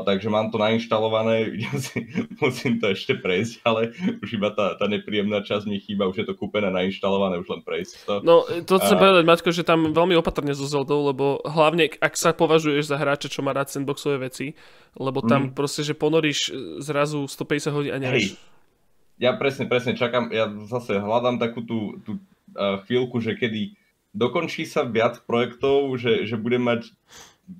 Takže mám to nainštalované, musím, musím to ešte prejsť, ale už iba tá, tá nepríjemná časť mi chýba, už je to kúpené, nainštalované, už len prejsť to. No, to chcem A- povedať, Maťko, že tam veľmi opatrne so Zeldou, lebo hlavne, ak sa považuješ za hráča, čo má rád sandboxové veci, lebo tam Mhm. proste, že ponoríš e, zrazu 150 hodín a nevieš. Hej. Ja presne, presne čakám, ja zase hľadám takú tú, tú uh, chvíľku, že kedy dokončí sa viac projektov, že, že budem mať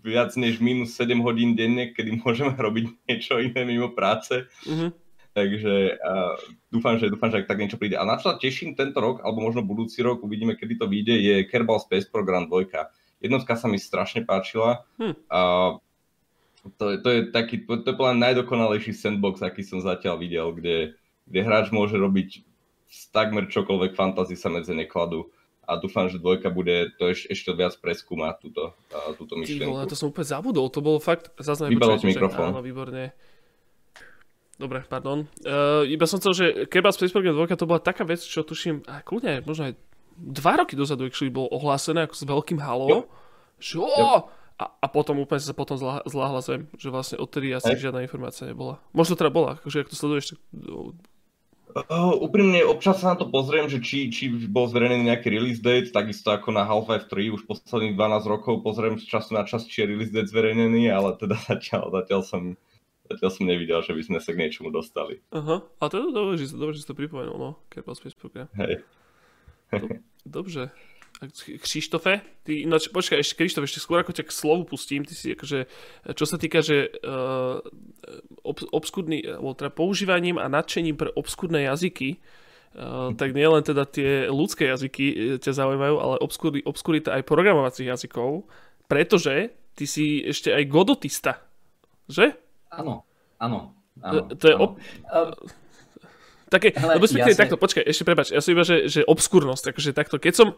viac než minus 7 hodín denne, kedy môžeme robiť niečo iné mimo práce. Mhm. Takže uh, dúfam, že, dúfam, že ak tak niečo príde. A na čo sa teším tento rok, alebo možno budúci rok, uvidíme, kedy to vyjde, je Kerbal Space Program 2. Jednotka sa mi strašne páčila. Hm. A to, je- to je taký, to, to je najdokonalejší sandbox, aký som zatiaľ videl, kde, kde hráč môže robiť takmer čokoľvek fantasy sa medzi nekladú. A dúfam, že dvojka bude to eš, ešte viac preskúmať túto, a, túto Ty myšlienku. vole, to som úplne zabudol, to bolo fakt, Vypadol nepočujete, ti mikrofón. Áno, výborne. Dobre, pardon. Uh, iba som chcel, že Kerbal Space Program 2 to bola taká vec, čo tuším, a kľudne, možno aj dva roky dozadu, actually bolo ohlásené ako s veľkým halo, že a, a potom úplne sa potom zlá, zláhla zem, že vlastne odtedy asi Hej. žiadna informácia nebola. Možno teda bola, akože ak to sleduješ, tak no, Uh, úprimne, občas sa na to pozriem, že či, či bol zverejnený nejaký release date, takisto ako na Half-Life 3, už posledných 12 rokov pozriem z času na čas, či je release date zverejnený, ale teda zatiaľ, zatiaľ som Zatiaľ som nevidel, že by sme sa k niečomu dostali. Aha, a to je dobré, že, dobré, že si to pripomenul, no, Space Program. Hej. Dobře. A Krištofe, ty, ináč, počkaj, ešte Krištof, ešte skôr ako ťa k slovu pustím, ty si akože, čo sa týka, že uh, ob, obskudný, alebo teda používaním a nadšením pre obskudné jazyky, uh, tak nielen teda tie ľudské jazyky eh, ťa zaujímajú, ale obskuri, obskurita aj programovacích jazykov, pretože ty si ešte aj godotista, že? Áno, áno. Áno to je áno. ob- Také, Hele, lebo respektíve takto, počkaj, ešte prepač, ja som iba, že, že obskurnosť, takže takto, keď som,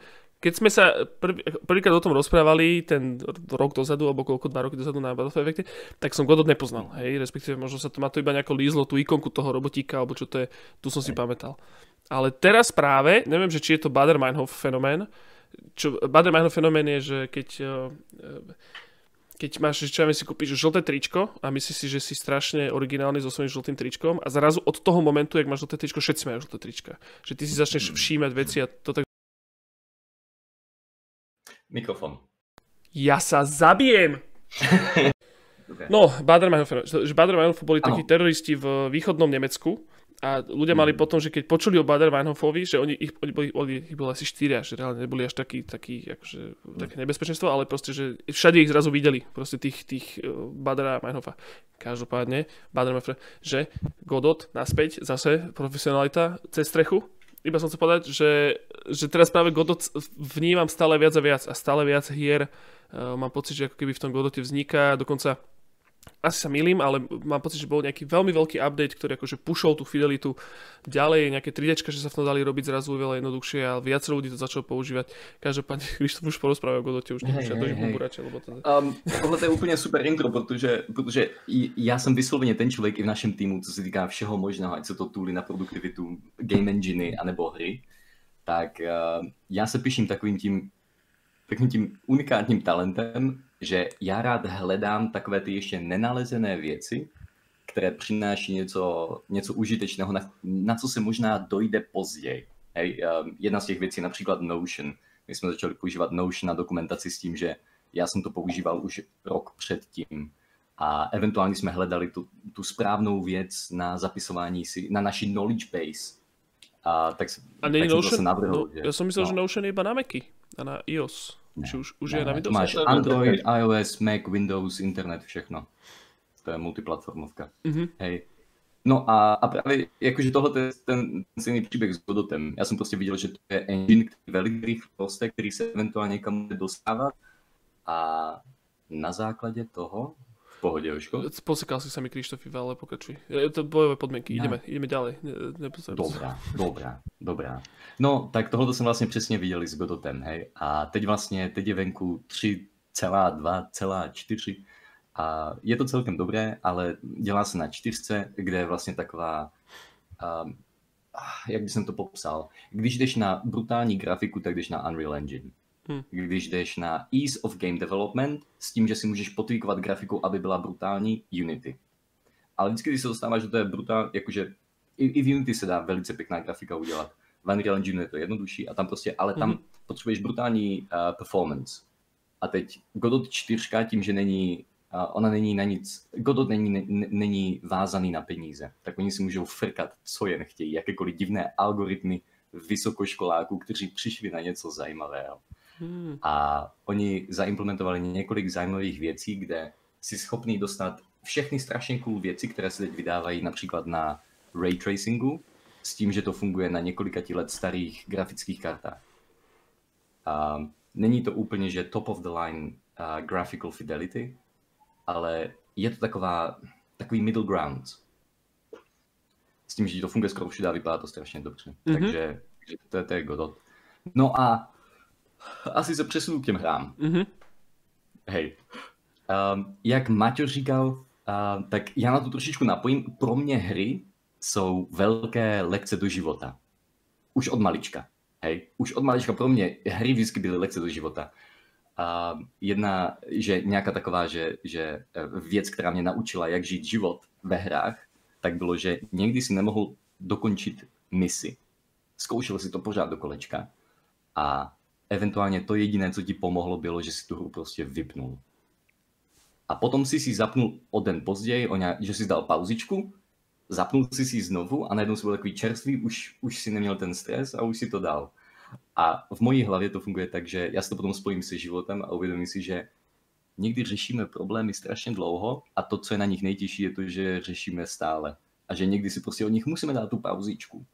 keď sme sa prv, prvýkrát o tom rozprávali, ten rok dozadu, alebo koľko, dva roky dozadu na Battlefield Effecte, tak som Godot nepoznal, hej, respektíve možno sa to má to iba nejako lízlo, tú ikonku toho robotíka, alebo čo to je, tu som si pamätal. Ale teraz práve, neviem, že či je to Bader-Meinhof fenomén, čo, Bader-Meinhof fenomén je, že keď uh, keď máš, že čo ja si kúpiš žlté tričko a myslíš si, že si strašne originálny so svojím žltým tričkom a zrazu od toho momentu, jak máš žlté tričko, všetci majú žlté trička. Že ty si začneš všímať veci a to tak... Mikrofón. Ja sa zabijem! Dobre. No, Bader-Meinhof, že Bader-Meinhof boli takí teroristi v východnom Nemecku a ľudia mali potom, že keď počuli o Bader-Meinhofovi, že oni, ich, oni boli, oni, ich bolo asi štyria, že reálne neboli až taký, taký akože, také nebezpečenstvo, ale proste, že všade ich zrazu videli, proste tých, tých uh, Badera a Meinhofa. Každopádne, Bader-Meinhof, že Godot naspäť, zase profesionalita cez strechu. Iba som chcel povedať, že, že teraz práve Godot vnímam stále viac a viac a stále viac hier uh, mám pocit, že ako keby v tom Godote vzniká, dokonca asi sa milím, ale mám pocit, že bol nejaký veľmi veľký update, ktorý akože pušol tú fidelitu ďalej, nejaké 3D, že sa v tom dali robiť zrazu veľa jednoduchšie a viacero ľudí to začalo používať. Každopádne, když to už porozprávajú o Godote, už nemusia hej, do hej. burače, lebo to... Um, tohle to je úplně super intro, protože, protože já jsem vysloveně ten člověk i v našem týmu, co se týká všeho možného, ať jsou to tooly na produktivitu, game enginy anebo hry, tak uh, já se piším takovým tím, takovým tím unikátním talentem, že já rád hledám takové ty ještě nenalezené věci, které přináší něco, něco užitečného, na, na co se možná dojde později. Hej, um, jedna z těch věcí je například Notion. My jsme začali používat Notion na dokumentaci s tím, že já jsem to používal už rok předtím. A eventuálně jsme hledali tu, tu správnou věc na zapisování si, na naši knowledge base. A tak, A tak jsem Notion? zase navrhl. No, že- ja som myslel, no. že Notion je iba na Macy a na iOS. Ne, Či už, už Ne, je na Windows? Máš Android, iOS, Mac, Windows, internet, všechno. To je multiplatformovka. Mhm. Hej. No a, a právě jakože tohle je ten stejný příběh s Godotem. Já jsem prostě viděl, že to je engine, který je velice rychle roste, který se eventuálně někam bude dostávat a na základě toho v pohodě, Jožko? Posekal si sa mi Krištofi, ale pokračuj. Je to bojové podmienky, No. ideme, ideme ďalej. Ne. Dobrá, dobrá, dobrá. No, tak tohle jsem vlastně přesně viděli s Godotem, hej. A teď vlastně, teď je venku 3,2,4 a je to celkem dobré, ale dělá se na čtyřce, kde je vlastně taková, um, jak bych to popsal, když jdeš na brutální grafiku, tak jdeš na Unreal Engine. Hmm. když jdeš na ease of game development s tím, že si můžeš potvíkovat grafiku, aby byla brutální, Unity. Ale vždycky, když se dostáváš do té brutální, jakože i, i v Unity se dá velice pěkná grafika udělat. V Unreal Engine je to jednodušší a tam prostě, ale tam hmm. potřebuješ brutální uh, performance. A teď Godot 4 tím, že není ona není na nic, Godot není, ne, není vázaný na peníze, tak oni si můžou frkat, co jen chtějí, jakékoliv divné algoritmy vysokoškoláků, kteří přišli na něco zajímavého. Hmm. A oni zaimplementovali několik zajímavých věcí, kde si schopný dostat všechny strašně cool věci, které se teď vydávají například na ray tracingu, s tím, že to funguje na několika let starých grafických kartách. A není to úplně, že top of the line uh, graphical fidelity, ale je to taková, takový middle ground. S tím, že to funguje skoro všude a vypadá to strašně dobře. Mm-hmm. Takže, takže to, je, to je Godot. No a asi se přesunu k těm hrám. Mm-hmm. Hej. Um, jak Maťo říkal, uh, tak já na to trošičku napojím. Pro mě hry jsou velké lekce do života. Už od malička. Hej. Už od malička pro mě hry vždycky byly lekce do života. A jedna, že nějaká taková, že, že eh, věc, která mě naučila, jak žít život ve hrách, tak bylo, že někdy si nemohl dokončit misi. Zkoušel si to pořád do kolečka a eventuálně to jediné, co ti pomohlo, bylo, že si tu hru prostě vypnul. A potom si si zapnul o den později, o nějak, že si dal pauzičku, zapnul si si znovu a najednou si byl takový čerstvý, už, už si neměl ten stres a už si to dal. A v mojí hlavě to funguje tak, že já si to potom spojím se životem a uvědomím si, že někdy řešíme problémy strašně dlouho a to, co je na nich nejtěžší, je to, že řešíme stále. A že někdy si prostě od nich musíme dát tu pauzičku.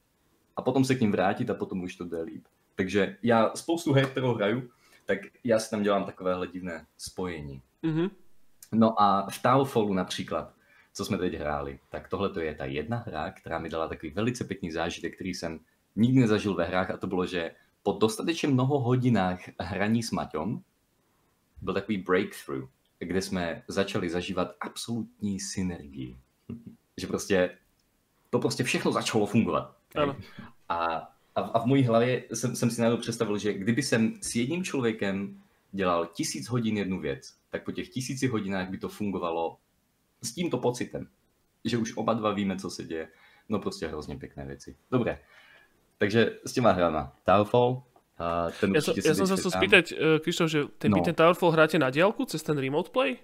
A potom se k ním vrátit a potom už to jde líp. Takže já spoustu her, kterou hraju, tak já si tam dělám takovéhle divné spojení. Mm-hmm. No a v Towerfallu například, co jsme teď hráli, tak tohle to je ta jedna hra, která mi dala takový velice pěkný zážitek, který jsem nikdy nezažil ve hrách a to bylo, že po dostatečně mnoho hodinách hraní s Maťom byl takový breakthrough, kde jsme začali zažívat absolutní synergii. že prostě to prostě všechno začalo fungovat. Ano. A, a, a v mojí hlavě jsem, jsem si najednou představil, že kdyby jsem s jedním člověkem dělal tisíc hodin jednu věc, tak po těch tisíci hodinách by to fungovalo s tímto pocitem, že už oba dva víme, co se děje. No prostě hrozně pěkné věci. Dobré, takže s těma hrama. Towerfall, a ten ja, som, ja som sa chcel spýtať, Krištof, že ten, no. ten Towerfall hráte na diálku cez ten remote play?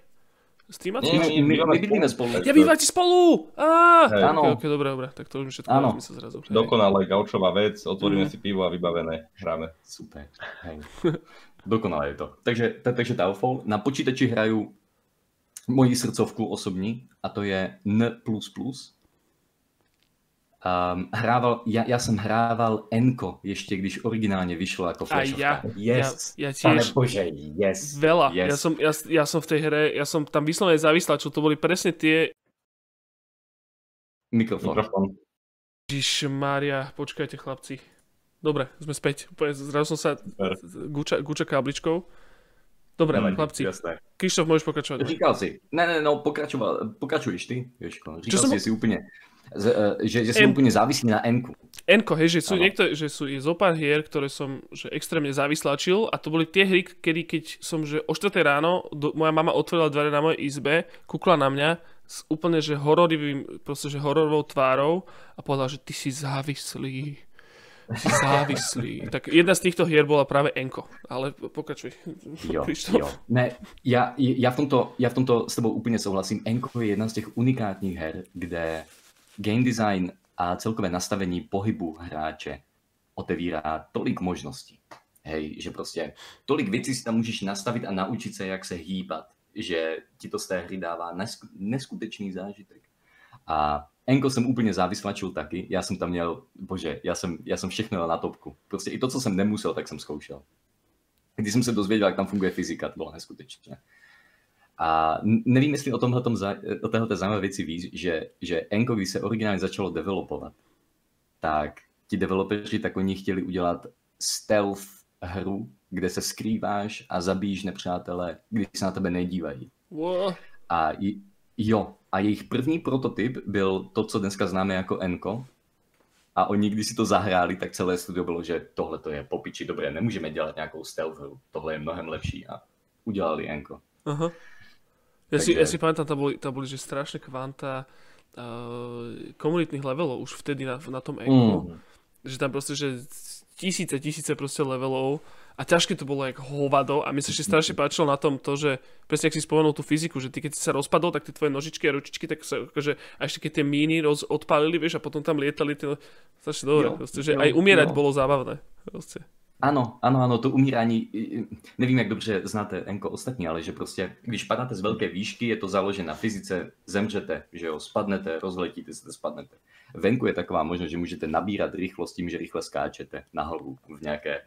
Streamate? Nie, my, my, my bydlíme spolu. Ja bývate spolu! Á, hey. okay, okay, dobre, dobre, tak to už všetko má zmysel zrazu. Hej. Dokonale gaučová vec, otvoríme mm. si pivo a vybavené, hráme. Super, hej. Dokonale je to. Takže, takže Towerfall. Na počítači hraju moji srdcovku osobní a to je N++, Um, hrával, ja, ja som hrával Enko ešte, když originálne vyšlo ako flashovka. Ja, yes. ja, ja tiež. Bože, yes. Veľa. Yes. Ja, som, ja, ja som v tej hre, ja som tam vyslovene čo to boli presne tie... Mikrofón. Mikrofón. Ježiš Mária, počkajte chlapci. Dobre, sme späť. Zrazu som sa guča, guča kábličkou. Dobre, Nevadí, chlapci. Jasné. Krištof, môžeš pokračovať. Říkal si. Ne, ne, no, pokračoval, pokračuješ ty, Jožko. Říkal Čo si, som... si úplne že, že som úplne závislý na Enku. Enko, hej, že sú, niekto, že sú je zo pár hier, ktoré som že extrémne závislačil a to boli tie hry, kedy keď som že o 4 ráno do, moja mama otvorila dvere na mojej izbe, kúkla na mňa s úplne že hororivým, proste že hororovou tvárou a povedala, že ty si závislý. Si závislý. tak jedna z týchto hier bola práve Enko, ale pokračuj. Jo, jo. Ne, ja, ja, v tomto, ja v tomto s tebou úplne souhlasím. Enko je jedna z těch unikátních her, kde game design a celkové nastavení pohybu hráče otevírá tolik možností. Hej, že prostě tolik věcí si tam můžeš nastavit a naučit se, jak se hýbat, že ti to z té hry nesku, neskutečný zážitek. A Enko jsem úplně závislačil taky, já jsem tam měl, bože, já jsem, já jsem všechno na topku. Prostě i to, co jsem nemusel, tak jsem zkoušel. Když jsem se dozvěděl, jak tam funguje fyzika, to bylo neskutečné. A nevím, jestli o, tomhletom, o téhle zajímavé věci víš, že, že Enko, když se originálně začalo developovat, tak ti developeři tak oni chtěli udělat stealth hru, kde se skrýváš a zabíjíš nepřátele, když se na tebe nedívají. A jo, a jejich první prototyp byl to, co dneska známe jako Enko. a oni když si to zahráli, tak celé studio bylo, že tohle to je popiči, dobré, nemůžeme dělat nějakou stealth hru, tohle je mnohem lepší a udělali Enko. Aha. Ja, si, ja si pamätám, tam boli, tam boli že strašné kvanta uh, komunitných levelov už vtedy na, na tom Enku. Mm. Že tam proste, že tisíce, tisíce proste levelov a ťažké to bolo jak hovado a mi sa ešte strašne páčilo na tom to, že presne ak si spomenul tú fyziku, že ty keď si sa rozpadol, tak tie tvoje nožičky a ručičky, tak sa akože, a ešte keď tie míny roz, odpálili, vieš, a potom tam lietali tie, strašne dobre, proste, že jo, aj umierať jo. bolo zábavné. Proste. Ano, ano, ano, to umírání, nevím, jak dobře znáte Enko ostatní, ale že prostě, když padáte z velké výšky, je to založené na fyzice, zemřete, že jo, spadnete, rozletíte se, spadnete. Venku je taková možnost, že můžete nabírat rychlost tím, že rychle skáčete nahoru v nějaké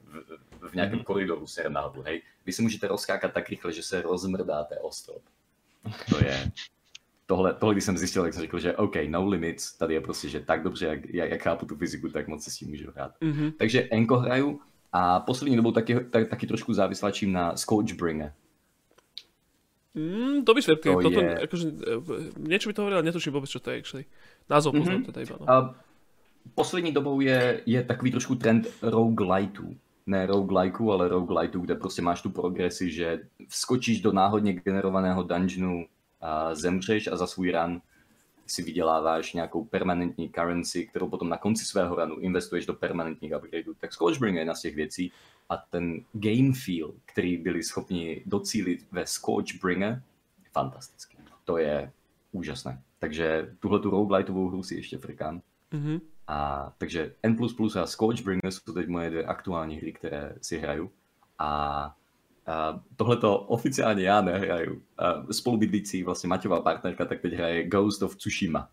v, v nějakém Mhm. koridoru nahoru, hej. Vy se můžete rozskákat tak rychle, že se rozmrdáte o strop. To je, tohle, tohle když jsem zjistil, tak jsem řekl, že OK, no limits, tady je prostě, že tak dobře, jak, jak, jak chápu tu fyziku, tak moc se s tím můžu hrát. Mhm. Takže Enko hraju a poslední dobou taky, tak, taky trošku závislačím na Scourgebringer. Mm, to by svetli, To toto, je- akože, e, niečo by to hovoril, ale netuším vôbec, čo to je actually. Názov poznám Mhm. teda iba, no. A poslední dobou je, je takový trošku trend rogueliteů. Ne roguelikeů, ale rogueliteů, kde prostě máš tu progresi, že vskočíš do náhodně generovaného dungeonu zemřeš a za svůj run si vyděláváš nějakou permanentní currency, kterou potom na konci svého runu investuješ do permanentních upgradeů. Tak Scourgebringer je jedna z těch věcí a ten game feel, který byli schopni docílit ve Scourgebringer, je fantastický. To je úžasné. Takže tuhle tu rogueliteovou hru si ještě frkám. Mhm. A takže N++ a Scourgebringer jsou teď moje dvě aktuální hry, které si hraju. A, a tohleto oficiálně já nehraju. A spolubydlící vlastně Maťová partnerka tak teď hraje Ghost of Tsushima.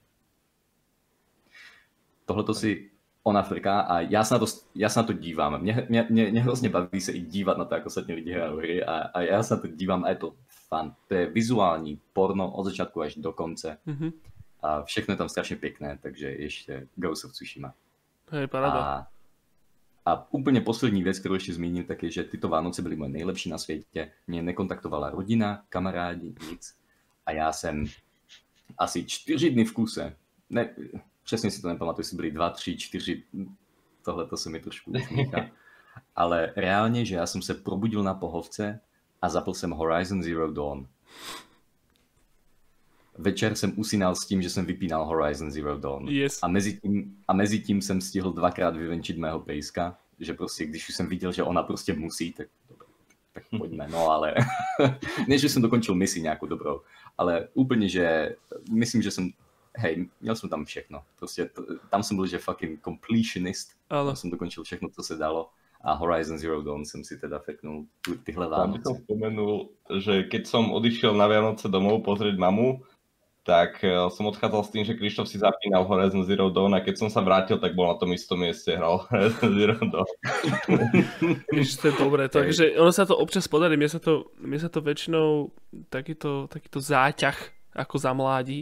Tohleto si ona frká a já se na to, já se na to dívám. Mě, mě, mě, mě hrozně baví se i dívat na to, jak ostatní lidi hrajou hry a, a já se na to dívám a je to fan. To je vizuální porno od začátku až do konce. Mhm. A všechno je tam strašně pěkné, takže ještě Ghost of Tsushima. Hej, paráda. A, a úplně poslední věc, kterou ještě zmíním, tak je, že tyto Vánoce byly moje nejlepší na světě. Mě nekontaktovala rodina, kamarádi, nic. A já jsem asi čtyři dny v kuse, ne, přesně si to nepamatuju, jestli byly dva, tři, čtyři, tohle to se mi trošku usmíchá. Ale reálně, že já jsem se probudil na pohovce a zapl jsem Horizon Zero Dawn. Večer jsem usínal s tím, že jsem vypínal Horizon Zero Dawn. Yes. A mezi tím, a mezi tím jsem stihl dvakrát vyvenčit mého pejska, že prostě když už jsem viděl, že ona prostě musí, tak tak pojďme, no ale ne, že jsem dokončil misi nějakou dobrou, ale úplně, že myslím, že jsem, hej, měl jsem tam všechno, prostě t- tam jsem byl, že fucking completionist, Áno. tam jsem dokončil všechno, co se dalo a Horizon Zero Dawn jsem si teda feknul tyhle Tam by som Vánoce. spomenul, že keď som odišiel na Vianoce domov pozrieť mamu, tak eh, som odchádzal s tým, že Krištof si zapínal Horizon Zero Dawn a keď som sa vrátil, tak bol na tom istom mieste, hral Horizon Zero Dawn. Ježiš, to je dobré. Takže ono sa to občas podarí, mne sa to, mne sa to väčšinou takýto, takýto záťah ako za mládí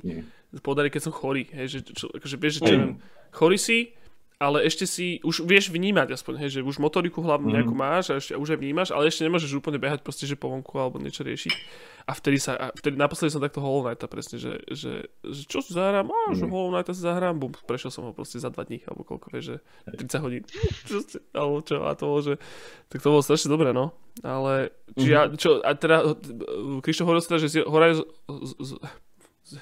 Mm. podarí, keď som chorý. Hej, že, čo, akože vieš, že čo Mm. chorý si, ale ešte si, už vieš vnímať aspoň, hej, že už motoriku hlavnú Mhm. nejakú máš a ešte, už aj vnímaš, ale ešte nemôžeš úplne behať proste, že po vonku alebo niečo riešiť. A vtedy sa, a vtedy naposledy som takto Hollow Knighta presne, že, že, že čo si zahrám, a že Mhm. Hollow Knighta si zahrám, bum, prešiel som ho proste za dva dní, alebo koľko, vieš, že 30 hodín, čo ste, alebo čo, a to bolo, že, tak to bolo strašne dobré, no. Ale, či ja, čo, a teda, Krištof hovoril teda, že z- Horizon, z- z-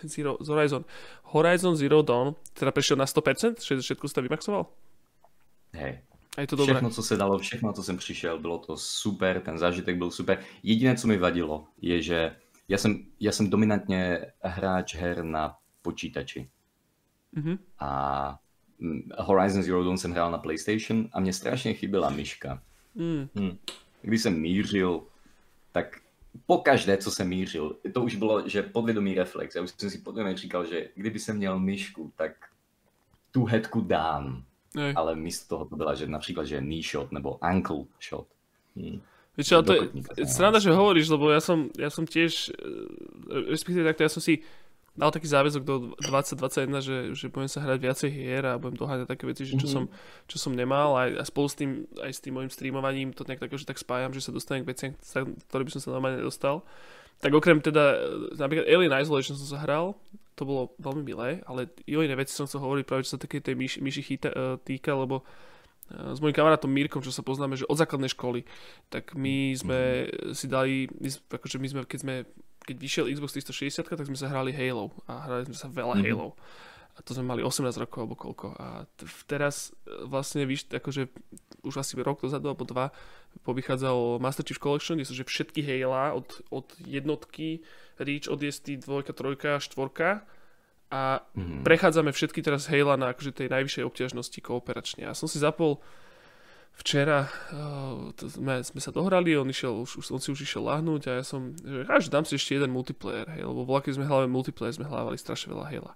Zero, z Horizon, Horizon Zero Dawn, teda prešiel na 100%, že všetko si to vymaxoval? Hej, A je to dobré. Všechno, co se dalo, všechno, co jsem přišel, bylo to super, ten zážitek byl super. Jediné, co mi vadilo, je, že já jsem, já jsem dominantně hráč her na počítači. Mhm. A mm, Horizon Zero Dawn jsem hrál na PlayStation a mě strašně chyběla myška. Mm. Když jsem mířil, tak po každé, co jsem mířil, to už bylo, že podvědomý reflex. Já už jsem si podvědomě říkal, že kdyby jsem měl myšku, tak tu headku dám. Hej. Ale místo toho to byla, že například, že knee shot nebo ankle shot. Vieš čo, ale to je, sranda, že hovoríš, lebo ja som, ja som tiež, e, respektíve takto, ja som si dal taký záväzok do 2021, že, že budem sa hrať viacej hier a budem doháňať také veci, že čo, som, čo som nemal. Aj, a spolu s tým, aj s tým môjim streamovaním to nejak tak, že tak spájam, že sa dostanem k veciam, ktoré by som sa normálne nedostal. tak okrem teda, napríklad Alien Isolation som sa hral, to bolo veľmi milé, ale i o iné veci som chcel hovoriť práve, čo sa také tej myši, myši chyta, uh, týka, lebo uh, s mojím kamarátom Mírkom, čo sa poznáme, že od základnej školy, tak my sme si dali, my, akože my sme, keď sme, keď vyšiel Xbox 360, tak sme sa hrali Halo a hrali sme sa veľa mm-hmm. Halo. A to sme mali 18 rokov alebo koľko. A t- teraz vlastne, víš, akože už asi rok dozadu alebo dva povychádzal Master Chief Collection, kde sú že všetky Halo od, od jednotky Reach, ODST, 2, 3, 4 a mm. prechádzame všetky teraz Halo na akože tej najvyššej obťažnosti kooperačne. Ja som si zapol včera, uh, sme, sme sa dohrali, on, išiel, už, on si už išiel lahnúť a ja som, že až dám si ešte jeden multiplayer, hej, lebo voľa, keď sme hľadali multiplayer, sme hľadali strašne veľa Halo.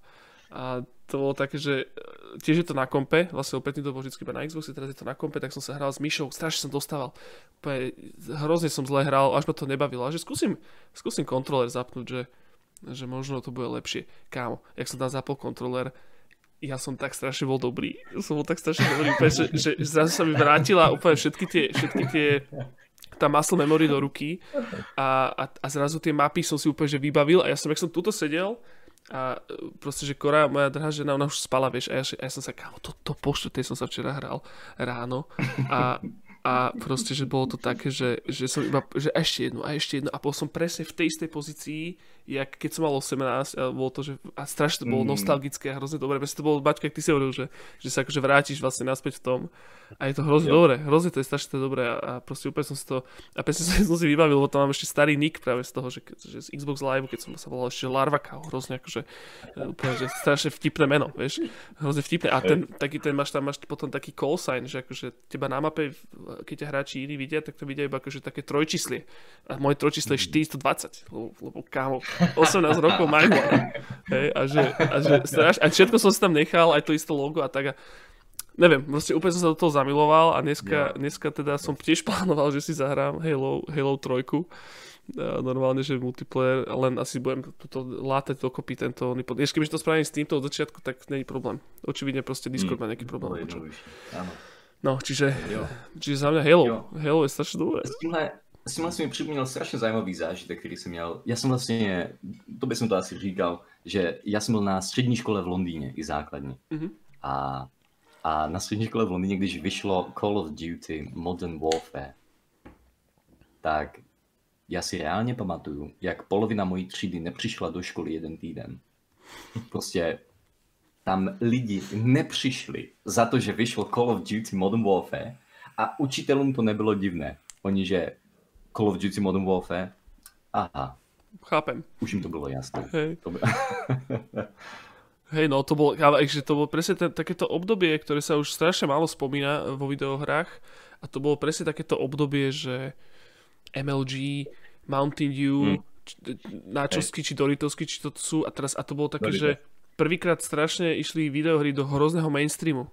A to bolo také, že e, tiež je to na kompe, vlastne opäť to bolo vždy iba na Xboxe, teraz je to na kompe, tak som sa hral s myšou, strašne som dostával. Úplne, hrozne som zle hral, až ma to nebavilo. A že skúsim, skúsim kontroler zapnúť, že, že možno to bude lepšie. Kámo, jak som tam zapol kontroler, ja som tak strašne bol dobrý. Som bol tak strašne dobrý, že, že, zrazu sa mi vrátila úplne všetky tie, všetky tie tá muscle memory do ruky a, a, a zrazu tie mapy som si úplne že vybavil a ja som, jak som tuto sedel, a e, proste, že Kora, moja drahá žena, ona už spala, vieš, a ja, a ja som sa, kámo, to, to po som sa včera hral ráno a, a proste, že bolo to také, že, že som iba, že ešte jednu a ešte jednu. A bol som presne v tej istej pozícii, jak keď som mal 18 a bolo to, že a strašne to bolo mm. nostalgické a hrozne dobré, presne to bolo, Baťka, jak ty si hovoril, že, že sa akože vrátiš vlastne naspäť v tom. A je to hrozne jo. dobré, hrozne to je strašne dobré a, a proste úplne som si to, a presne som si vybavil, lebo tam mám ešte starý nick práve z toho, že, že z Xbox Live, keď som sa volal ešte Larva Cow, hrozne akože, e, úplne, že strašne vtipné meno, vieš, hrozne vtipné. A ten, taký ten máš tam, máš potom taký call sign, že akože teba na mape, keď ťa hráči iní vidia, tak to vidia iba akože také trojčíslie a moje trojčíslie je 420, lebo, lebo kámo, 18 rokov majú. Hej, a, že, a, že straš, a všetko som si tam nechal, aj to isté logo a tak. A, neviem, proste úplne som sa do toho zamiloval a dneska, yeah. dneska teda som tiež plánoval, že si zahrám Halo, Halo 3. A normálne, že multiplayer, len asi budem toto látať dokopy tento oný pod... Ešte kebyže to spravím s týmto od začiatku, tak není problém. Očividne proste Discord mm. má nejaký problém. No, no, čiže, čiže za mňa Halo. Jo. Halo je strašne dobré. S týmhle, s tímhle si mi připomněl strašně zajímavý zážitek, který jsem měl. Já jsem vlastně, to by jsem to asi říkal, že já jsem byl na střední škole v Londýně, i základní. Mm-hmm. A, a na střední škole v Londýně, když vyšlo Call of Duty Modern Warfare, tak já si reálně pamatuju, jak polovina mojí třídy nepřišla do školy jeden týden. Prostě tam lidi nepřišli za to, že vyšlo Call of Duty Modern Warfare a učitelům to nebylo divné. Oni, že Call of Duty Modern Warfare. Aha. Chápem. Už im to bolo jasné. Hej. To by... Hej, no to bolo, ale že to bolo presne ten, takéto obdobie, ktoré sa už strašne málo spomína vo videohrách a to bolo presne takéto obdobie, že MLG, Mountain Dew, hmm. načosky, či Doritosky, či to sú a teraz a to bolo také, Dorito. že prvýkrát strašne išli videohry do hrozného mainstreamu.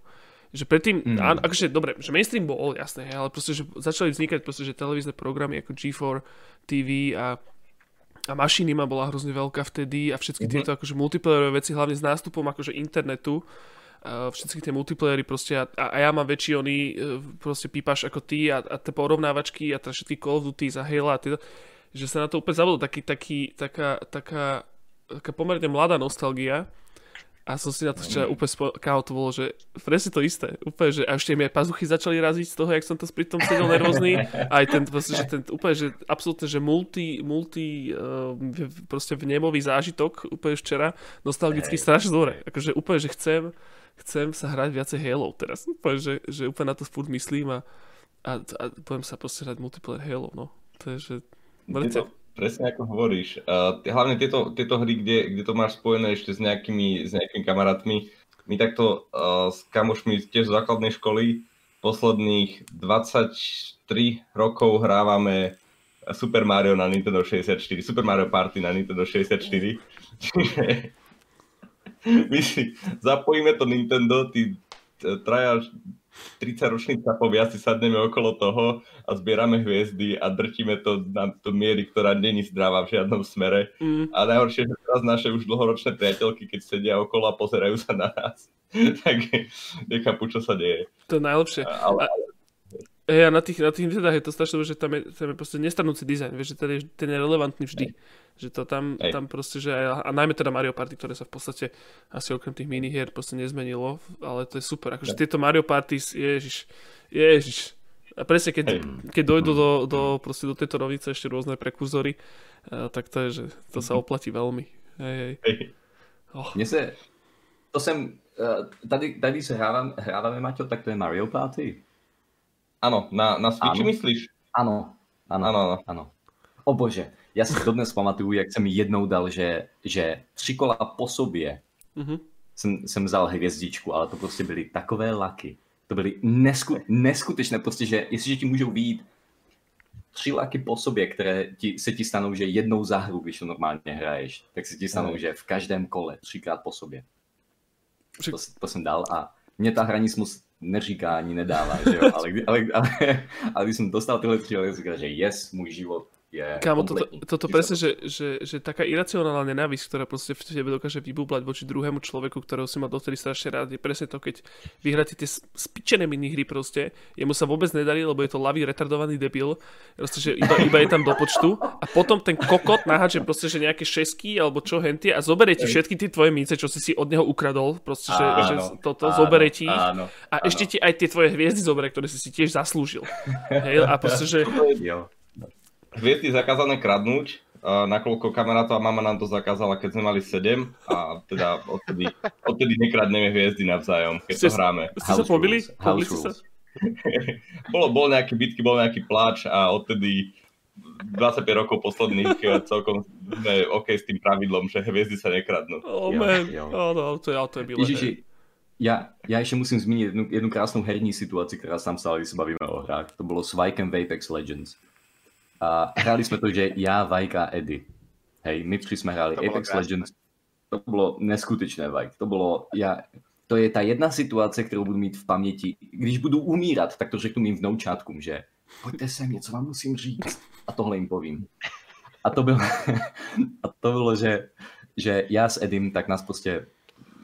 Že predtým, mm. áno, akože dobre, že mainstream bol jasné, ale proste, že začali vznikať proste, že televízne programy ako G4 TV a a ma bola hrozne veľká vtedy a všetky mm-hmm. tieto akože multiplayerové veci, hlavne s nástupom akože internetu, uh, všetky tie multiplayery proste a, a ja mám väčší oný uh, proste pípaš ako ty a, a tie porovnávačky a teda všetky Call of Duty za Halo a teda, že sa na to úplne zabudol taký, taký, taká, taká, taká pomerne mladá nostalgia a som si na to včera úplne spo... kámo, to bolo, že presne to isté. Úplne, že a ešte mi aj pazuchy začali raziť z toho, jak som to pri tom sedel nervózny. Aj ten, proste, že ten úplne, že absolútne, že multi, multi uh, proste vnemový zážitok úplne včera, nostalgicky strašne dobre. Akože úplne, že chcem, chcem sa hrať viacej Halo teraz. Úplne, že, že úplne na to furt myslím a, a, a budem sa proste hrať multiplayer Halo, no. To je, že mŕte. Presne ako hovoríš. Uh, hlavne tieto, tieto hry, kde, kde to máš spojené ešte s nejakými, s nejakými kamarátmi. My takto uh, s kamošmi tiež z základnej školy posledných 23 rokov hrávame Super Mario na Nintendo 64, Super Mario Party na Nintendo 64. Čiže my si zapojíme to Nintendo, tí traja 30 sa povia, si sadneme okolo toho a zbierame hviezdy a drtíme to na tú miery, ktorá není zdravá v žiadnom smere. Mm. A najhoršie, že teraz naše už dlhoročné priateľky, keď sedia okolo a pozerajú sa na nás, tak nechápu, čo sa deje. To je najlepšie. Ale, Hej, a na tých, na tých videách je to strašné, že tam je, tam je proste nestanúci dizajn, vieš, že ten je, ten je relevantný vždy. Že to tam, Hej. tam proste, že aj, a najmä teda Mario Party, ktoré sa v podstate asi okrem tých minihier proste nezmenilo, ale to je super. Akože tieto Mario Party, ježiš, ježiš. A presne, keď, Hej. keď dojdú do, do, proste do tejto rovnice ešte rôzne prekurzory, eh, tak to je, že to sa oplatí veľmi. Hej, hej. Hej. Oh, Mně se, to jsem, eh, tady, tady se hrávám, hráváme, Maťo, tak to je Mario Party. Áno, na, na Switchi Áno. myslíš? Ano, ano, Áno, áno. ano. O bože, já si dodnes pamatuju, jak jsem jednou dal, že, že tři kola po sobě mhm. jsem, jsem vzal hvězdičku, ale to prostě byly takové laky. To byly nesku, neskutečné, prostě, že jestliže ti můžou výjít tři laky po sobě, které ti, se ti stanou, že jednou za hru, když to normálně hraješ, tak se ti stanou, Hej. že v každém kole třikrát po sobě. To, to jsem dal a mě ta hranismus neříká ani nedává, že jo? Ale, kdy- ale, ale, ale když jsem dostal tyhle tři, tak říkal, že yes, můj život je Kámo, toto, toto presne, že, že, že taká iracionálna nenávisť, ktorá proste v tebe dokáže vybublať voči druhému človeku, ktorého si mal dovtedy strašne rád, je presne to, keď vyhráte tie spičené minihry proste, jemu sa vôbec nedarí, lebo je to lavý retardovaný debil, proste, že iba, iba je tam do počtu a potom ten kokot naháče proste, že nejaké šesky alebo čo hentie a zoberie ti všetky tie tvoje mince, čo si si od neho ukradol, proste, že, že toto zoberie ti ich áno, a ešte ti aj tie tvoje hviezdy zoberie, ktoré si si tiež zaslúžil. Hej, a proste, že. Hviezdy zakázané kradnúť, nakoľko kamarátov a mama nám to zakázala, keď sme mali 7 a teda odtedy, odtedy nekradneme hviezdy navzájom, keď to Ste- hráme. ste sa pobili? Pobili house ste sa? rules. Bolo, bol nejaký bitky, bol nejaký pláč a odtedy 25 rokov posledných eh, celkom sme OK s tým pravidlom, že hviezdy sa nekradnú. Oh Jo, man, jo. oh, no, to je, to je hej. Ježiši, já, já ještě musím zmínit jednu, jednu krásnou herní situaci, která se tam stala, když se bavíme o hrách. To bylo s Vikem v Apex Legends. A hráli jsme to, že já, Vike a Eddie. Hej, my tři jsme hráli To Apex. Legends. To bylo neskutečné, Vike. To bylo, já, to je ta jedna situace, kterou budu mít v paměti. Když budu umírat, tak to řeknu mým vnoučátkům, že pojďte sem, něco vám musím říct. A tohle jim povím. A to bylo, a to bylo že, že já s Edim, tak nás prostě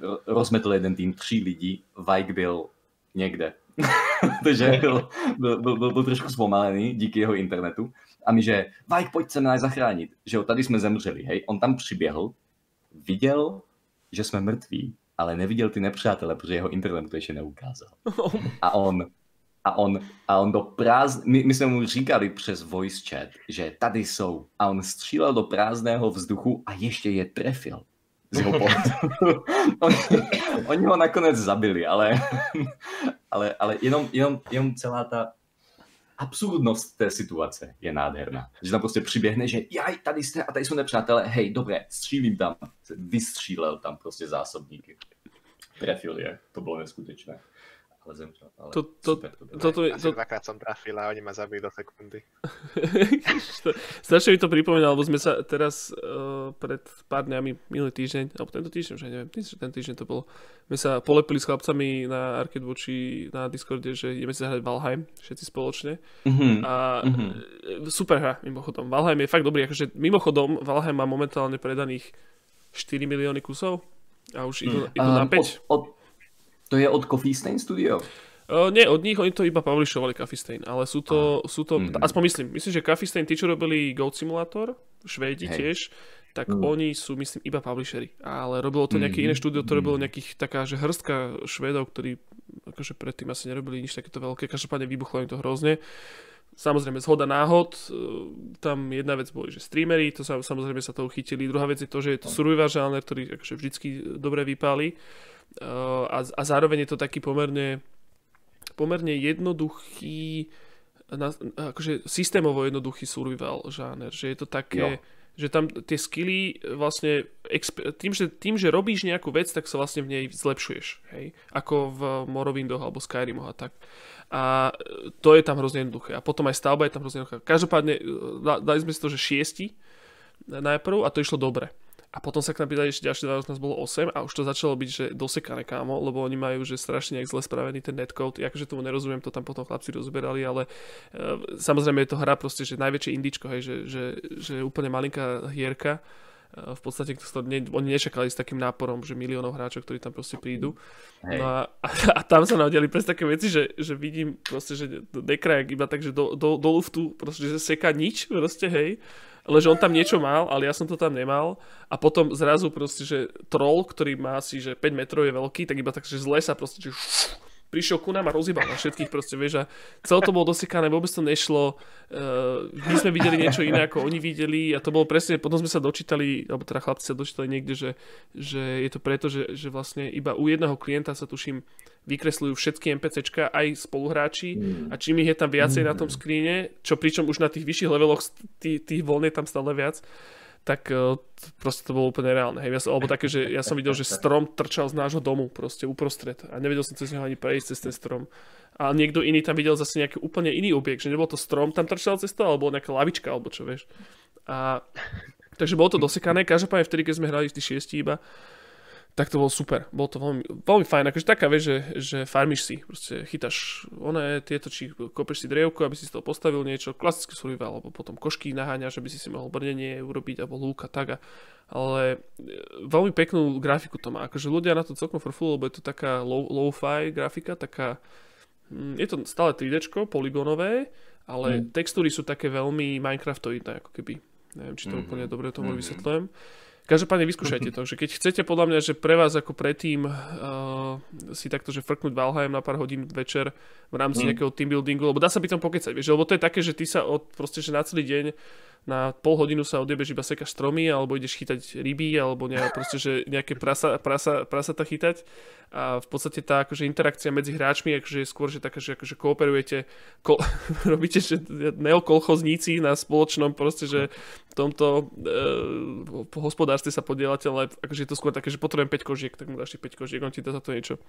ro- rozmetl jeden tým, tři lidí, Vike byl někde. Takže byl, byl, byl, byl, byl trošku zpomalený díky jeho internetu. A my, že Vike, pojď se nás zachránit. Že tady jsme zemřeli, hej. On tam přiběhl, viděl, že jsme mrtví, ale neviděl ty nepřátele, protože jeho internet to ještě neukázal. A on, a on, a on do prázdn... My, my jsme mu říkali přes voice chat, že tady jsou. A on střílel do prázdného vzduchu a ještě je trefil. Z jeho oni, oni ho nakonec zabili, ale, ale, ale jenom, jenom, jenom celá ta absurdnost té situace je nádherná. Že tam prostě přiběhne, že jaj, tady jste a tady jsou nepřátelé, hej, dobré, střílím tam. Vystřílel tam prostě zásobníky. Trefil je, to bylo neskutečné. Ale zemřel. Ale To- to- super to. Toto, je- Asi to, dvakrát som trafil a oni ma zabili do sekundy. Strašne mi to pripomína, lebo sme sa teraz uh, pred pár dňami, minulý týždeň, alebo tento týždeň, už aj neviem, že ten týždeň to bolo, sme sa polepili s chlapcami na Arcade Watchi na Discorde, že ideme si zahrať Valheim, všetci spoločne. Mhm. A Mhm. e, super hra, mimochodom. Valheim je fakt dobrý, akože mimochodom Valheim má momentálne predaných 4 milióny kusov a už idú, idú na Um, 5. od, od, to je od Coffee Stain Studio? Uh, nie, od nich oni to iba publishovali Coffee Stain, ale sú to, sú to Mhm. aspoň myslím, myslím, že Coffee Stain, tí, čo robili Goat Simulator, Švédi Hej. tiež, tak Mhm. oni sú, myslím, iba publishery. Ale robilo to nejaké Mhm. iné štúdio, ktoré Mhm. bolo nejakých taká, že hrstka Švédov, ktorí akože predtým asi nerobili nič takéto veľké, každopádne vybuchlo im to hrozne. Samozrejme, zhoda náhod, e, tam jedna vec boli, že streamery, to sa, samozrejme sa toho chytili. Druhá vec je to, že je to survivor žáner, ktorý akože vždycky dobre vypáli. E, A, a zároveň je to taký pomerne pomerne jednoduchý na, akože systémovo jednoduchý survival žáner, že je to také, Jo. že tam tie skilly vlastne exp- tým, že, tým, že robíš nejakú vec, tak sa vlastne v nej zlepšuješ, hej, ako v Morrowindoch alebo Skyrimoch a tak. A e, to je tam hrozne jednoduché. A potom aj stavba je tam hrozne jednoduchá. Každopádne da- dali sme si to, že šiesti najprv a to išlo dobre. A potom sa k nám pridali ešte ďalšie dva, nás bolo 8 a už to začalo byť, že dosekané kámo, lebo oni majú, že strašne nejak zle spravený ten netcode. Ja akože tomu nerozumiem, to tam potom chlapci rozberali, ale uh, samozrejme je to hra proste, že najväčšie indičko, hej, že, že, že úplne malinká hierka v podstate ne, oni nečakali s takým náporom, že miliónov hráčov, ktorí tam proste prídu. Hej. No a, a, a tam sa naudeli presne také veci, že, že vidím proste, že nekrajak iba tak, že do, do, do luftu proste, že seká nič, proste, hej. Ale že on tam niečo mal, ale ja som to tam nemal. A potom zrazu proste, že troll, ktorý má asi, že 5 metrov je veľký, tak iba tak, že z lesa proste, že prišiel ku nám a rozhýbal na všetkých proste, vieš, a celé to bolo dosekané, vôbec to nešlo, uh, my sme videli niečo iné, ako oni videli a to bolo presne, potom sme sa dočítali, alebo teda chlapci sa dočítali niekde, že, že je to preto, že, že vlastne iba u jedného klienta sa tuším vykresľujú všetky NPCčka, aj spoluhráči mm. a čím ich je tam viacej mm. na tom skríne, čo pričom už na tých vyšších leveloch tých, tých voľn je tam stále viac, tak uh, proste to bolo úplne reálne. Hej. Ja som, alebo také, že ja som videl, že strom trčal z nášho domu proste uprostred a nevedel som cez neho ani prejsť cez ten strom. A niekto iný tam videl zase nejaký úplne iný objekt, že nebol to strom, tam trčal cez to, alebo nejaká lavička, alebo čo vieš. A, takže bolo to dosekané, každopádne vtedy, keď sme hrali tí šiesti iba, tak to bolo super. Bolo to veľmi, veľmi fajn. Akože taká, vieš, že, že farmiš si. Proste chytáš one, tieto, či kopeš si drievku, aby si z toho postavil niečo. Klasické survival, alebo potom košky naháňaš, aby si si mohol brnenie urobiť, alebo lúka, tak. A, ale e, veľmi peknú grafiku to má. Akože ľudia na to celkom frfú, lebo je to taká low, low-fi grafika, taká... Hm, je to stále 3D, poligónové, ale mm. textúry sú také veľmi Minecraftoidné, ako keby. Neviem, či to mm-hmm. úplne dobre tomu mm-hmm. vysvetľujem. Každopádne vyskúšajte to, že keď chcete podľa mňa, že pre vás ako predtým uh, si takto, že frknúť Valheim na pár hodín večer v rámci mm. nejakého team buildingu, lebo dá sa pri tom pokecať, vieš, lebo to je také, že ty sa od, proste, že na celý deň na pol hodinu sa odjebeš iba sekaš stromy, alebo ideš chytať ryby, alebo ne, proste, že nejaké prasa, prasa, prasata chytať. A v podstate tá akože interakcia medzi hráčmi akože je skôr, že taká, že akože kooperujete, ko, robíte, že neokolchozníci na spoločnom proste, že v tomto e, hospodárstve sa podielate, ale akože je to skôr také, že potrebujem 5 kožiek, tak mu dáš 5 kožiek, on ti dá za to niečo.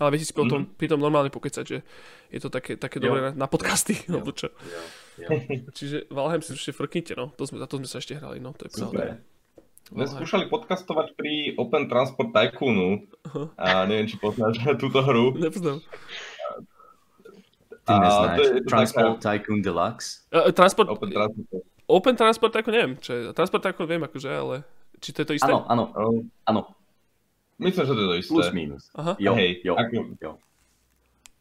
Ale viete si mm-hmm. tom, pri tom normálne pokecať, že je to také, také dobré na, na podcasty, jo. alebo čo. Jo. Jo. Čiže Valheim si ešte frknite, no. To sme, za to sme sa ešte hrali, no. To je pravda. Sme skúšali podcastovať pri Open Transport Tycoonu uh-huh. a neviem, či poznáš túto hru. Nepoznám. Ty neznáš. To je, to Transport taká... Tycoon Deluxe? Uh, transport... Open Transport. Open Transport Tycoon neviem, čo je. Transport Tycoon viem akože, ale či to je to isté? Áno, áno, áno. Myslím, že to je to isté. Plus minus. Aha. Jo, Hej, jo, ako, jo.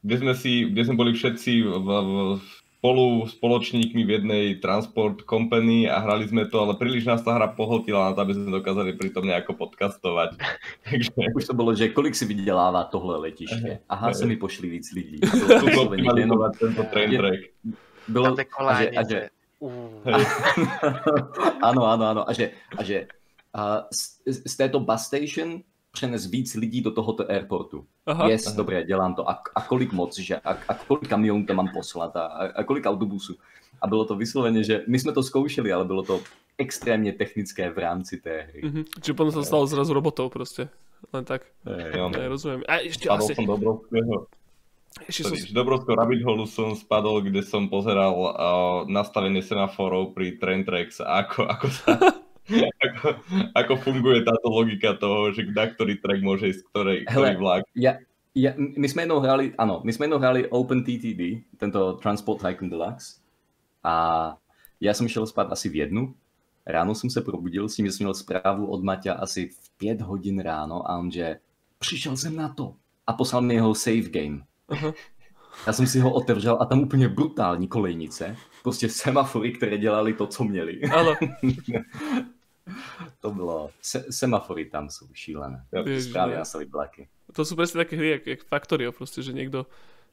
Kde sme, si, kde sme boli všetci v, v, spolu spoločníkmi v jednej transport company a hrali sme to, ale príliš nás tá hra pohltila na to, aby sme dokázali pritom nejako podcastovať. Takže... Už to bolo, že kolik si vydeláva tohle letiště. Aha, sa mi pošli víc lidí. Tu optimalizovať tento train track. Bylo, a že, a že, áno, áno, áno. A že, a že a z, z této bus station přenes víc lidí do tohoto airportu. Aha, yes, aha. dobré, dělám to. A, a kolik moc, že a, a kolik kamionů tam mám poslat a, a kolik autobusů. A bylo to vysloveně, že my jsme to zkoušeli, ale bylo to extrémně technické v rámci té hry. Mm-hmm. Čiže potom sa stalo zrazu robotou proste. Len tak. Hey, ja, rozumiem. A ešte spadol asi... som do obrovského... Ešte som... do obrovského rabbit hole som spadol, kde som pozeral uh, nastavenie semaforov pri train tracks ako, ako sa ako, ako funguje táto logika toho, že na ktorý track môže ísť ktorej, ktorý vlak. Ja, ja, my sme jednou hrali, áno, my sme jednou hrali Open TTD, tento Transport Tycoon Deluxe. A ja som šiel spať asi v jednu. Ráno som sa probudil s tím, že som měl správu od Maťa asi v 5 hodin ráno a on že přišel jsem na to a poslal mi jeho save game. Uh-huh. Já jsem si ho otevřel a tam úplně brutální kolejnice. Prostě semafory, které dělali to, co měli. to bylo, se, semafory tam sú šílené. No. nasali blaky. To sú presne také hry, jak, jak Factorio, proste, že niekto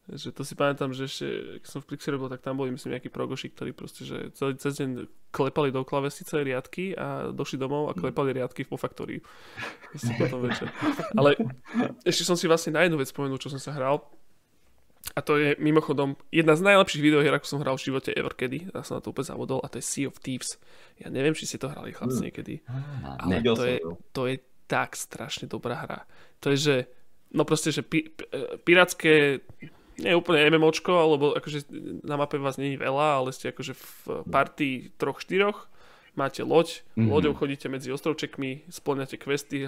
že to si pamätám, že ešte, keď som v Plixi robil, tak tam boli, myslím, nejakí progoši, ktorí proste, že celý cez deň klepali do klavesice riadky a došli domov a klepali riadky po faktóriu. potom večer. Ale ešte som si vlastne na jednu vec spomenul, čo som sa hral. A to je mimochodom jedna z najlepších videohier, ako som hral v živote ever kedy. Ja som na to úplne zavodol a to je Sea of Thieves. Ja neviem, či ste to hrali chlapci mm. niekedy. Ah, ale to je, to je tak strašne dobrá hra. To je, že no proste, že pi, e, pirátske nie je úplne MMOčko, alebo akože na mape vás není veľa, ale ste akože v partii troch, štyroch, máte loď, mm-hmm. loďou chodíte medzi ostrovčekmi, splňate questy,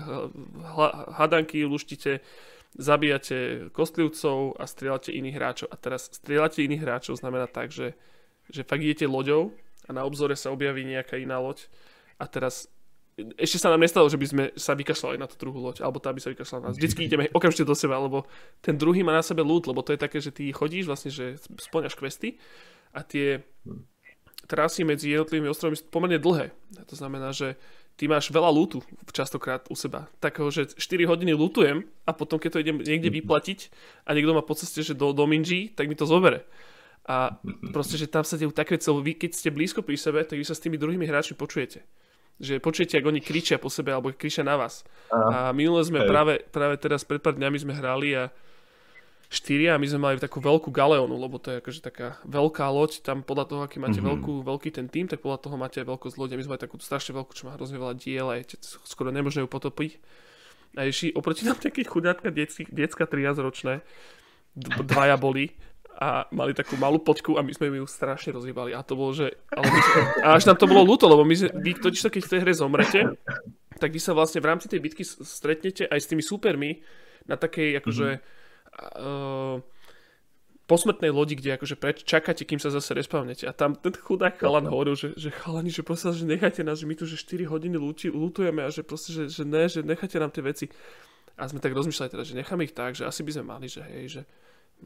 hadanky, luštíte zabíjate kostlivcov a strieľate iných hráčov. A teraz strieľate iných hráčov znamená tak, že, že fakt idete loďou a na obzore sa objaví nejaká iná loď a teraz ešte sa nám nestalo, že by sme sa vykašľali na tú druhú loď, alebo tá by sa vykašľala na nás. Vždycky ideme okamžite do seba, lebo ten druhý má na sebe loot, lebo to je také, že ty chodíš vlastne, že splňaš questy a tie trasy medzi jednotlivými ostrovmi sú pomerne dlhé. To znamená, že ty máš veľa lootu častokrát u seba. Takého, že 4 hodiny lootujem a potom, keď to idem niekde vyplatiť a niekto má po ceste, že do, do Minji, tak mi to zobere. A proste, že tam sa dejú také veci, vy keď ste blízko pri sebe, tak vy sa s tými druhými hráčmi počujete že počujete, ako oni kričia po sebe, alebo kričia na vás. A, a minule sme práve, práve teraz pred pár dňami sme hrali a štyria a my sme mali takú veľkú galeonu, lebo to je akože taká veľká loď, tam podľa toho, aký máte mm-hmm. veľkú, veľký ten tým, tak podľa toho máte aj veľkosť lode. My sme mali takú strašne veľkú, čo má hrozne veľa diel a je skoro nemožné ju potopiť. A eši, oproti nám taký chudátka detsky, detská 13 ročné, dvaja boli a mali takú malú poďku a my sme ju strašne rozhýbali a to bolo, že... Ale my, a až nám to bolo ľúto, lebo my, vy totiž to, keď v tej hre zomrete, tak vy sa vlastne v rámci tej bitky stretnete aj s tými supermi na takej akože... Mm-hmm. Uh, posmrtnej lodi, kde akože preč, čakáte, kým sa zase respawnete. A tam ten chudák chalan hovoril, že, že chalani, že proste, že nechajte nás, že my tu že 4 hodiny lúči, lútujeme a že proste, že, že ne, že nechajte nám tie veci. A sme tak rozmýšľali teda, že necháme ich tak, že asi by sme mali, že hej, že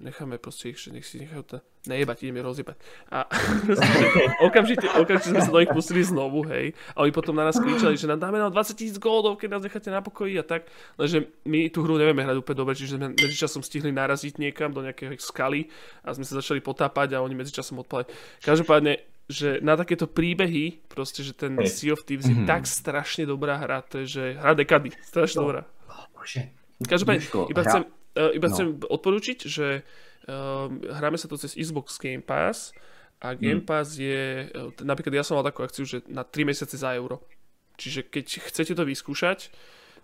necháme proste ich, že nech si nechajú to nejebať, ideme rozjebať. A okamžite, okamžite sme sa do nich pustili znovu, hej. A oni potom na nás kričali, že nám dáme na 20 tisíc goldov, keď nás necháte na pokoji a tak. Lenže my tú hru nevieme hrať úplne dobre, čiže sme medzičasom stihli naraziť niekam do nejakej skaly a sme sa začali potápať a oni medzičasom odpali. Každopádne, že na takéto príbehy, proste, že ten Sea of Thieves je mm-hmm. tak strašne dobrá hra, to je, že hra dekady, strašne dobrá. Oh. Každopádne, iba chcem, iba no. chcem odporúčiť, že uh, hráme sa to cez Xbox Game Pass a Game mm. Pass je, uh, napríklad ja som mal takú akciu, že na 3 mesiace za euro. Čiže keď chcete to vyskúšať,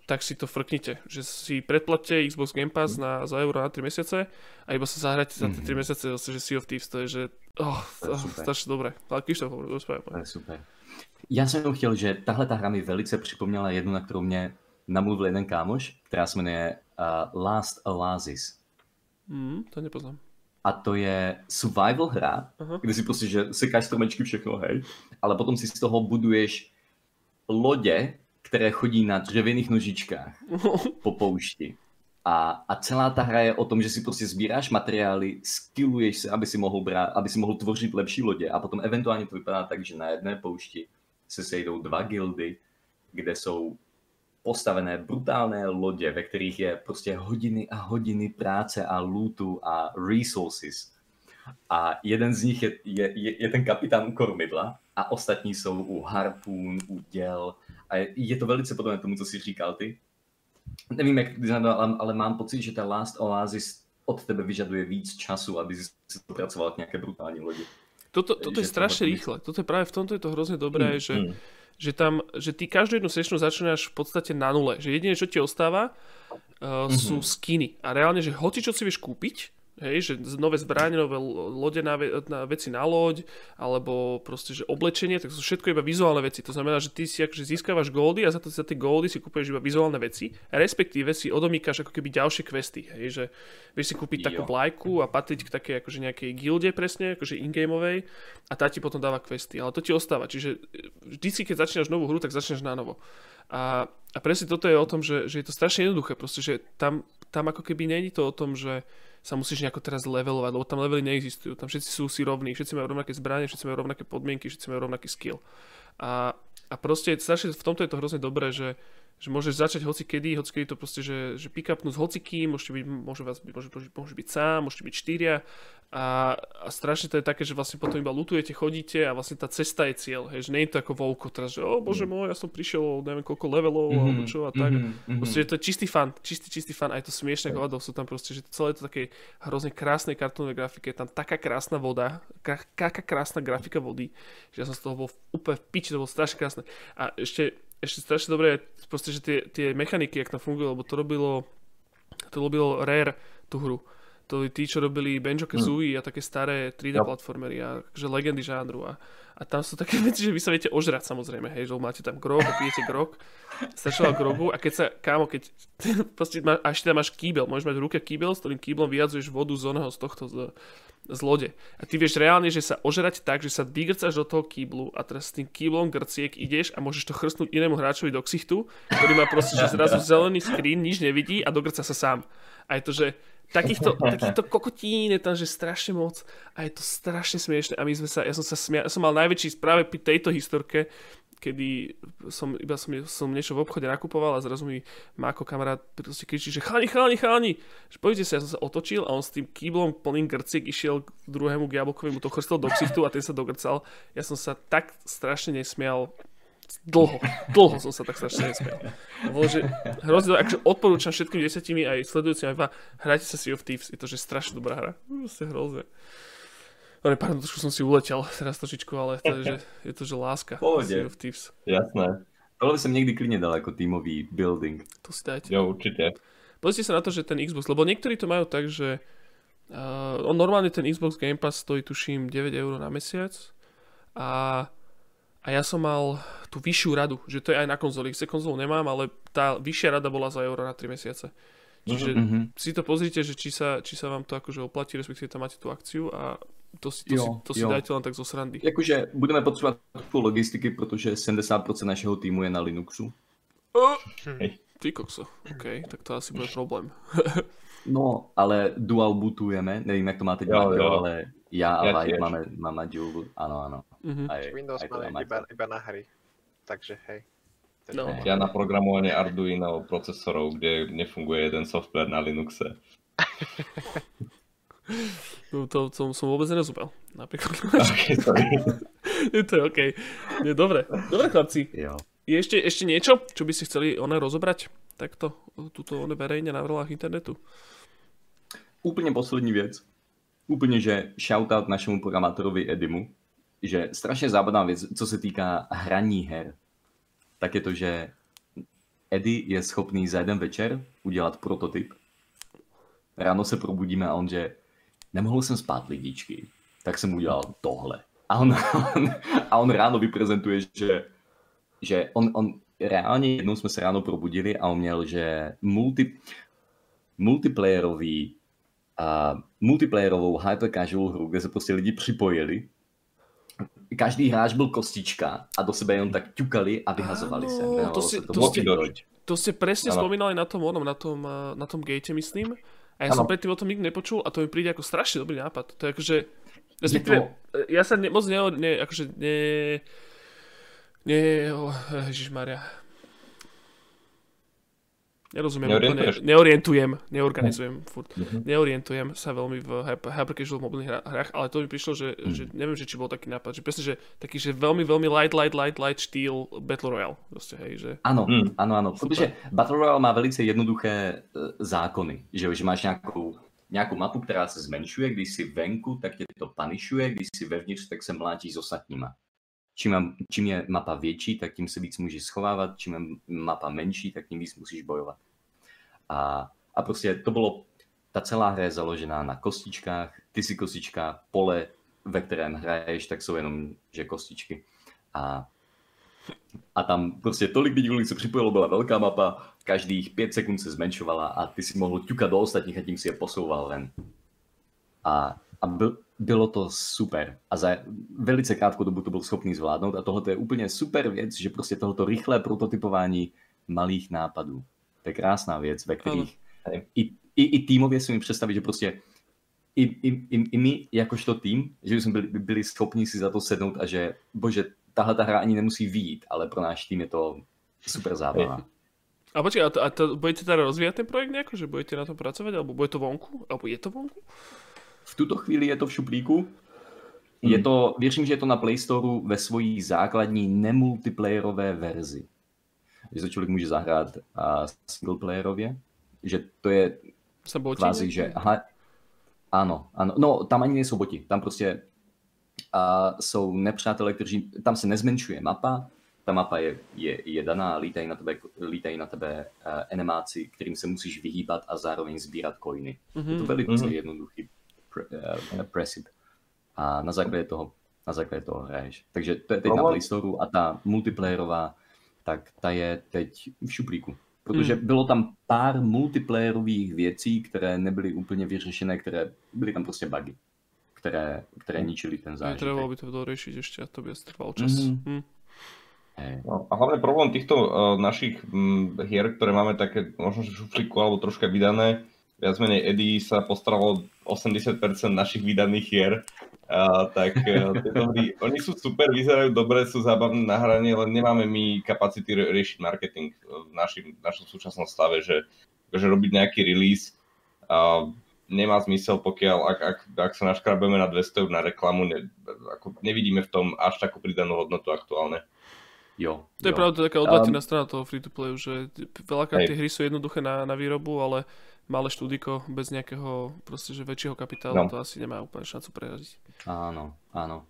tak si to frknite, že si predplatte Xbox Game Pass na, za euro na 3 mesiace a iba sa zahráte za tie 3 mm-hmm. mesiace zase, že Sea of Thieves, to je, že oh, to je strašne dobré. Ale Krištof hovorí, To je super. Já jsem chtěl, že tahle ta hra mi velice připomněla jednu, na kterou mě namluvil jeden kámoš, která se jmenuje uh, Last Oasis. Mm, to nepoznám. A to je survival hra, uh-huh. kde si prostě, že sekáš stromečky všechno, hej, ale potom si z toho buduješ lodě, které chodí na dřevěných nožičkách po poušti. A, a celá ta hra je o tom, že si prostě sbíráš materiály, skilluješ se, aby si mohl brát, aby si mohl tvořit lepší lodě a potom eventuálně to vypadá tak, že na jedné poušti se sejdou dva gildy, kde jsou postavené brutálne lode, ve ktorých je proste hodiny a hodiny práce a lootu a resources. A jeden z nich je, je, je, je ten kapitán u kormidla a ostatní jsou u harpún, u děl. A je, je to velice podobné tomu, co si říkal ty. Nevím, jak ale, ale mám pocit, že ta Last Oasis od tebe vyžaduje víc času, aby si dopracoval k nějaké brutální lodi. Toto, toto je strašne rýchle. Toto je práve v tomto je to hrozne dobré, mm, že mm že tam, že ty každú jednu sessionu začínaš v podstate na nule. Že jediné, čo ti ostáva, uh, mm-hmm. sú skiny. A reálne, že hoci čo si vieš kúpiť, Hej, že nové zbranie, nové lode na, ve, na veci na loď, alebo proste, že oblečenie, tak sú všetko iba vizuálne veci. To znamená, že ty si akože získavaš goldy a za, to, za tie goldy si kúpuješ iba vizuálne veci, respektíve si odomýkaš ako keby ďalšie questy. Hej, že vieš si kúpiť jo. takú vlajku a patriť k takej akože nejakej gilde presne, akože in-gameovej a tá ti potom dáva questy. Ale to ti ostáva. Čiže vždycky, keď začínaš novú hru, tak začneš na novo. A, a presne toto je o tom, že, že je to strašne jednoduché. Proste, že tam, tam ako keby není to o tom, že sa musíš nejako teraz levelovať, lebo tam levely neexistujú. Tam všetci sú si rovní, všetci majú rovnaké zbranie, všetci majú rovnaké podmienky, všetci majú rovnaký skill. A, a proste strašne v tomto je to hrozne dobré, že, že môžeš začať hoci kedy, hoci kedy to proste, že, že pick upnú s hocikým, môžete byť, môže, vás, môže, môže, môže byť sám, môžete byť štyria a, a strašne to je také, že vlastne potom iba lutujete, chodíte a vlastne tá cesta je cieľ, hej, že nie je to ako voľko teraz, že o bože mm. môj, ja som prišiel neviem koľko levelov mm-hmm. alebo čo a tak. Mm-hmm. Proste, že to je čistý fan, čistý, čistý fan, aj to smiešne hľadov sú tam proste, že celé to také hrozne krásnej kartónovej grafike, je tam taká krásna voda, taká krásna grafika vody, že ja som z toho bol úplne v piči, to bolo strašne krásne. A ešte, ešte strašne dobré proste, že tie, tie mechaniky, jak tam fungujú, lebo to robilo, to robilo Rare tú hru To je tí, čo robili Banjo Kazooie a také staré 3D platformery a že legendy žánru a, a tam sú také veci, že vy sa viete ožrať samozrejme, hej, že máte tam grog a pijete grog, stačilo grogu a keď sa, kámo, keď proste má, až tam máš kýbel, môžeš mať v ruke kýbel, s ktorým kýblom vyjadzuješ vodu z oného z tohto z, z lode. A ty vieš reálne, že sa ožrať tak, že sa vygrcaš do toho kýblu a teraz s tým kýblom grciek ideš a môžeš to chrstnúť inému hráčovi do ksichtu, ktorý má proste, že zrazu zelený screen, nič nevidí a dogrca sa sám. A je to, že takýchto, takýchto kokotín je tam, že strašne moc a je to strašne smiešne a my sme sa, ja som sa smia, ja som mal najväčší práve pri tejto historke, kedy som, iba som, som niečo v obchode nakupoval a zrazu mi má ako kamarát proste kričí, že chalani, chalani, chalani, že poďte sa, ja som sa otočil a on s tým kýblom plným grciek išiel k druhému k mu to chrstol do ksichtu a ten sa dogrcal. Ja som sa tak strašne nesmial dlho, dlho som sa tak strašne nesmiel. Bolo, že hrozne, akože odporúčam všetkým desiatimi aj sledujúcim aj vám, hrajte sa Sea of Thieves, je to že strašne dobrá hra. Proste hrozne. Ale pardon, trošku som si uletel teraz trošičku, ale to je, že, je to, že láska. Pohode. Sea of Thieves. Jasné. Tohle by som niekdy klidne dal ako tímový building. To si dajte. Jo, určite. Pozrite sa na to, že ten Xbox, lebo niektorí to majú tak, že uh, on normálne ten Xbox Game Pass stojí tuším 9 eur na mesiac a a ja som mal tú vyššiu radu, že to je aj na konzoli. Chce konzolu nemám, ale tá vyššia rada bola za euro na 3 mesiace. Čiže mm-hmm. si to pozrite, že či sa, či sa vám to akože oplatí, respektíve tam máte tú akciu a to si, to jo, si, to si dajte len tak zo srandy. Jakože budeme potřebovat tu logistiky, protože 70% našeho týmu je na Linuxu. Oh, ty kokso, OK, tak to asi bude problém. no, ale dual bootujeme, nevím, jak to máte dělat, ale ja a ja Vibe máme, máme dual, áno, áno. Mm-hmm. Aj, Windows aj máme iba, iba na hry, takže hej. No. Ja na programovanie Arduino procesorov, kde nefunguje jeden software na Linuxe. no to, to som vôbec nerozumel. Napríklad. Okay, sorry. je to OK. Je dobre. Dobre, chlapci. Jo. Je ešte, ešte niečo, čo by ste chceli one rozobrať? Takto, túto one verejne na vrlách internetu. Úplne poslední vec úplně, že shoutout našemu programátorovi Edimu, že strašně zábavná věc, co se týká hraní her, tak je to, že Eddie je schopný za jeden večer udělat prototyp. Ráno se probudíme a on, že nemohl jsem spát lidičky, tak jsem udělal tohle. A on, on, a on ráno vyprezentuje, že, že on, on reálně jednou jsme se ráno probudili a on měl, že multi, multiplayerový a multiplayerovou hyper casual hru, kde se prostě lidi připojili. Každý hráč byl kostička a do sebe jenom tak ťukali a vyhazovali se. To, si, to, to, ste, to ste presne ano. spomínali na tom, onom, na tom, na tom gate, myslím. A ja ano. som predtým o tom nikdy nepočul a to mi príde ako strašne dobrý nápad. To je akože... Respektíve, ja sa ne, moc ne, ne, akože ne, ne, oh, Ježišmaria, Nerozumiem úplne, neorientujem, neorganizujem furt, mm-hmm. neorientujem sa veľmi v hyper casual mobilných hrách, ale to mi prišlo, že, mm. že neviem, že či bol taký nápad, že presne, že taký, že veľmi, veľmi light, light, light, light štýl Battle Royale, proste, hej, že... Áno, mm. áno, áno, protože Battle Royale má velice jednoduché uh, zákony, že, že máš nějakou, nějakou mapu, která se zmenšuje, když si venku, tak tě to panišuje, když si vevnitř, tak se mlátíš s ostatníma. Čím, mám, čím je mapa větší, tak tím se víc můžeš schovávat, čím je mapa menší, tak tím víc musíš bojovat. A, a prostě to bylo, ta celá hra je založená na kostičkách, ty si kostička, pole, ve kterém hraješ, tak jsou jenom že kostičky. A, a tam prostě tolik lidí, se připojilo, byla velká mapa, každých pět sekund se zmenšovala a ty si mohl ťukat do ostatních a tím si je posouval ven. A, a byl, bylo to super. A za velice krátkou dobu to byl schopný zvládnout a tohle je úplně super věc, že prostě tohoto rychlé prototypování malých nápadů. To je krásná věc, ve kterých i, i, i týmově si mi představit, že prostě i, i, i, i my jakožto tým, že jsme byli, byli schopni si za to sednout a že, bože, tahle ta hra ani nemusí výjít, ale pro náš tým je to super zábava. A počkej, a to, a to budete teda rozvíjať ten projekt nejako, že budete na tom pracovať, alebo bude to vonku? Alebo je to vonku? Tuto chvíli je to v šuplíku. Hmm. Je to, věřím, že je to na Play Store ve svojí základní nemultiplayerové verzi. Že to člověk může zahrát uh, singleplayerově. Že to je Se boti kvázi, že aha, ano, ano. No, tam ani nejsou boti. Tam prostě uh, jsou nepřátelé, kteří, tam se nezmenšuje mapa, ta mapa je, je, je daná, lítají na tebe, lítají na tebe uh, enemáci, kterým se musíš vyhýbat a zároveň sbírat coiny. Mm-hmm. Je to velice mm-hmm. jednoduchý presid. A na základě toho, na základě toho hraješ. Takže to je teď na Play Store a ta multiplayerová, tak ta je teď v šuplíku. Protože mm. bylo tam pár multiplayerových věcí, které nebyly úplně vyřešené, které byly tam prostě bugy, které, které ničili ten zážitek. Trebalo by to doriešiť ešte a to by trval čas. Mm. Mm. No, a hlavne problém týchto uh, našich m, hier, ktoré máme také možno že šuflíku alebo troška vydané, viac menej Eddie sa postaralo 80% našich vydaných hier, uh, tak uh, tieto hry, oni sú super, vyzerajú dobre, sú zábavné na hranie, len nemáme my kapacity riešiť marketing v našim, našom súčasnom stave, že, že robiť nejaký release uh, nemá zmysel, pokiaľ ak, ak, ak sa naškrabeme na 200 eur na reklamu, ne, ako nevidíme v tom až takú pridanú hodnotu aktuálne. Jo. To je jo. pravda taká odvratená um, strana toho free-to-playu, že veľakrát tie hry sú jednoduché na, na výrobu, ale malé štúdiko bez nejakého proste, že väčšieho kapitálu no. to asi nemá úplne šancu preradiť. Áno, áno.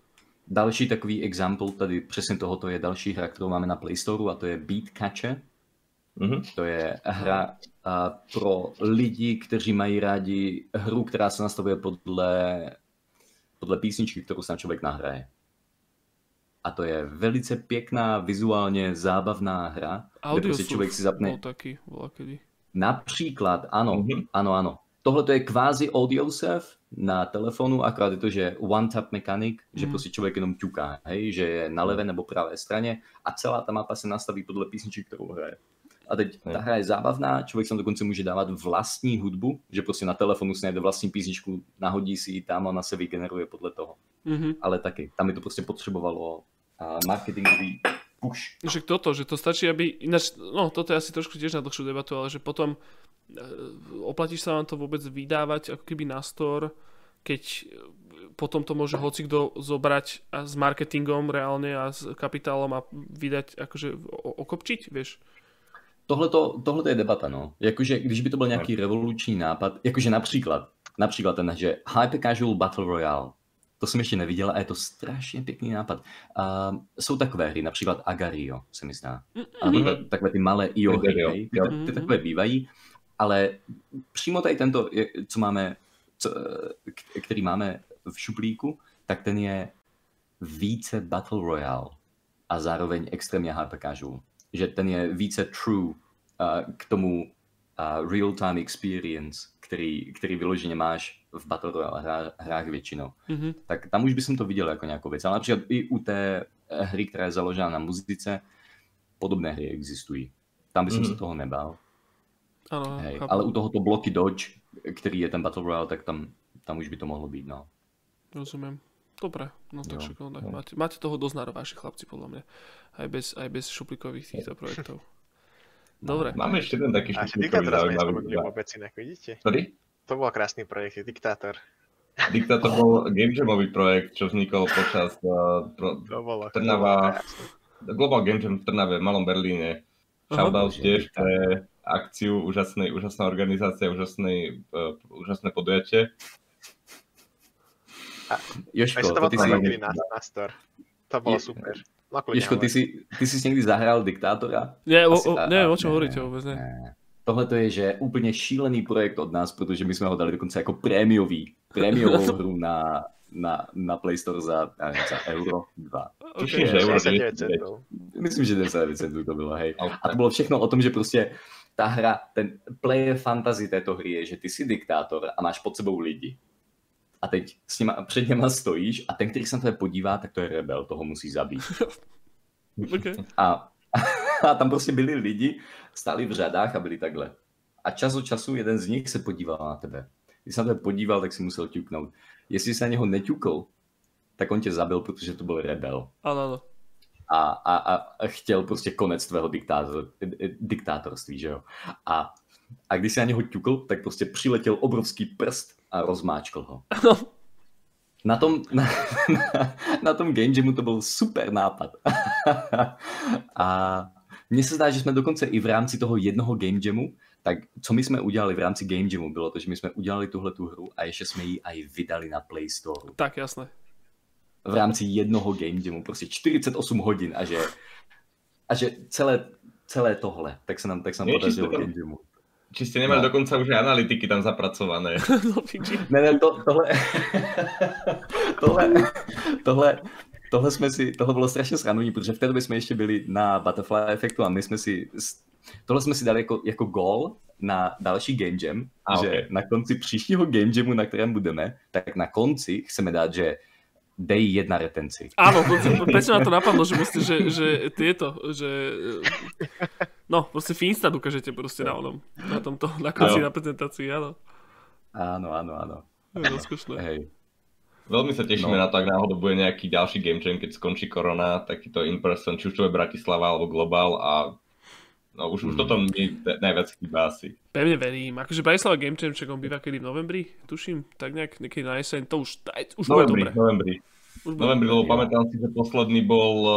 Další takový example tady přesně tohoto je další hra, kterou máme na Play Store a to je Beat Catcher. Mm-hmm. To je hra a, pro lidi, kteří mají rádi hru, která se nastavuje podle, podle písničky, kterou se člověk nahraje a to je velice pěkná, vizuálně zábavná hra, Audio kde prostě člověk si zapne... taky, kedy. Například, ano, mm-hmm. ano, ano. Tohle to je kvázi audio surf na telefonu, akorát je to, že one tap mechanic, mm. že mhm. prostě člověk jenom ťuká, hej, že je na levé nebo pravé straně a celá ta mapa se nastaví podle písničky, kterou hraje. A teď ta hra je zábavná, člověk tam dokonce může dávat vlastní hudbu, že prostě na telefonu si najde vlastní písničku, nahodí si ji tam a ona se vygeneruje podle toho. Mm-hmm. Ale taky, tam mi to prostě potřebovalo marketingový push. Že toto, že to stačí, aby, ináč, no toto je asi trošku tiež na dlhšiu debatu, ale že potom e, oplatíš sa vám to vôbec vydávať ako keby na store, keď e, potom to môže hoci kto zobrať a s marketingom reálne a s kapitálom a vydať akože okopčiť, vieš? Tohle to je debata, no. Jakože, když by to byl nějaký revoluční nápad, jakože například, například ten, že Hyper Casual Battle Royale, to jsem ještě neviděl a je to strašně pěkný nápad. Uh, jsou takové hry, například Agario, se mi zdá. Mm-hmm. takové ty malé IO hry, ty, takové bývají, ale přímo tady tento, co máme, co, který máme v šuplíku, tak ten je více Battle Royale a zároveň extrémně casual. Že ten je více true uh, k tomu uh, real-time experience, který, který vyloženě máš v Battle Royale hrách, hrách většinou. Mm-hmm. Tak tam už bych to viděl jako nějakou věc. Ale například i u té hry, která je založena na muzice, podobné hry existují. Tam bych mm-hmm. se toho nebál. Ano, Hej, ale u tohoto bloky Dodge, který je ten Battle Royale, tak tam, tam už by to mohlo být, no. Rozumím. Dobre, no tak jo, tak máte, máte toho dosť na vaši chlapci, podľa mňa. Aj bez, aj bez šuplikových týchto projektov. Dobre. Máme ešte jeden taký šuplikový zaujímavý. vôbec inak, vidíte? Sorry? To bol krásny projekt, Diktátor. Diktátor bol game jamový projekt, čo vznikol počas uh, pro, to bolo, Trnava, to Global Game Jam v Trnave, v Malom Berlíne. Shoutout tiež pre akciu, úžasnej, úžasná organizácia, úžasnej, uh, úžasné podujatie. Jožko, to, to, ty si... Na, na store. To bolo je, super. No, ty si, ty si niekdy zahral Diktátora? Nie, o, o, neviem, o čom hovoríte vôbec, ne. ne. Tohle to je, že úplně šílený projekt od nás, protože my jsme ho dali dokonce jako prémiový, prémiovou hru na, na, na Play Store za, nevím, za euro 2. Okay, že euro 9 Myslím, že 99 centů to bylo, hej. A to bylo všechno o tom, že prostě ta hra, ten player fantasy této hry je, že ty jsi diktátor a máš pod sebou lidi. A teď s nima, před něma stojíš a ten, který se na tebe podívá, tak to je rebel, toho musí zabít. okay. A a tam prostě byli lidi, stáli v řadách a byli takhle. A čas od času jeden z nich se podíval na tebe. Když se na tebe podíval, tak si musel ťuknout. Jestli se na něho neťukl, tak on tě zabil, protože to byl rebel. Ano, ano. A, a, a chtěl prostě konec tvého diktátor, diktátorství, že jo. A, a když se na něho ťukl, tak prostě přiletěl obrovský prst a rozmáčkl ho. Na tom, na, na, na tom game jamu to byl super nápad. a mně se zdá, že jsme dokonce i v rámci toho jednoho game jamu, tak co my jsme udělali v rámci game jamu, bylo to, že my jsme udělali tuhle tu hru a ještě jsme ji aj vydali na Play Store. Tak, jasné. V rámci jednoho game jamu, prostě 48 hodin a že a že celé, celé tohle, tak sa nám, tak sa nám podařilo tam- Genjimu. Či ste nemali No. dokonca už aj analytiky tam zapracované. No. Ne, ne, to, tohle, tohle, tohle, tohle jsme si, tohle bylo strašně sranuní, protože v té době jsme ještě byli na Butterfly efektu a my jsme si, tohle jsme si dali jako, jako goal na další Game Jam, A, že okay. na konci příštího Game Jamu, na kterém budeme, tak na konci chceme dát, že dej jedna retenci. Áno, to- presne ma to napadlo, že, proste, že, že tieto, že no, proste Finstat ukážete proste na onom, na tomto, na konci Áno. na prezentácii, áno. Áno, áno, áno. Je rozkošné. Hej. Veľmi sa tešíme No. na to, ak náhodou bude nejaký ďalší game jam, keď skončí korona, takýto in-person, či už to bude Bratislava alebo Global a no už, už Mm. toto mi najviac chýba asi. Pevne verím. Akože Bratislava Game Jam, čo on býva kedy v novembri, tuším, tak nejak niekedy na jeseň, to už, aj, už bude Novembri, dobre. novembri. Už bude Novembri, lebo pamätám si, že posledný bol uh,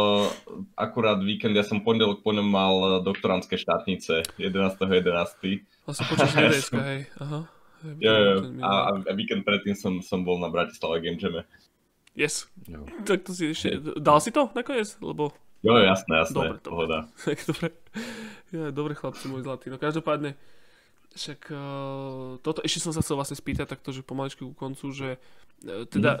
akurát víkend, ja som pondelok po ňom mal uh, doktorantské štátnice, 11.11. Vlastne počas hej. Aha. Jo, jo, a, a víkend predtým som, som bol na Bratislava Game Jame. Yes. Jo. Tak to si ešte... Dal si to nakoniec? Lebo... Jo, jasné, jasné, Dobre, dobre. pohoda. Tak dobre. Ja, dobre chlapci, môj zlatý. No každopádne, však uh, toto ešte som sa chcel vlastne spýtať takto, že pomaličky ku koncu, že uh, teda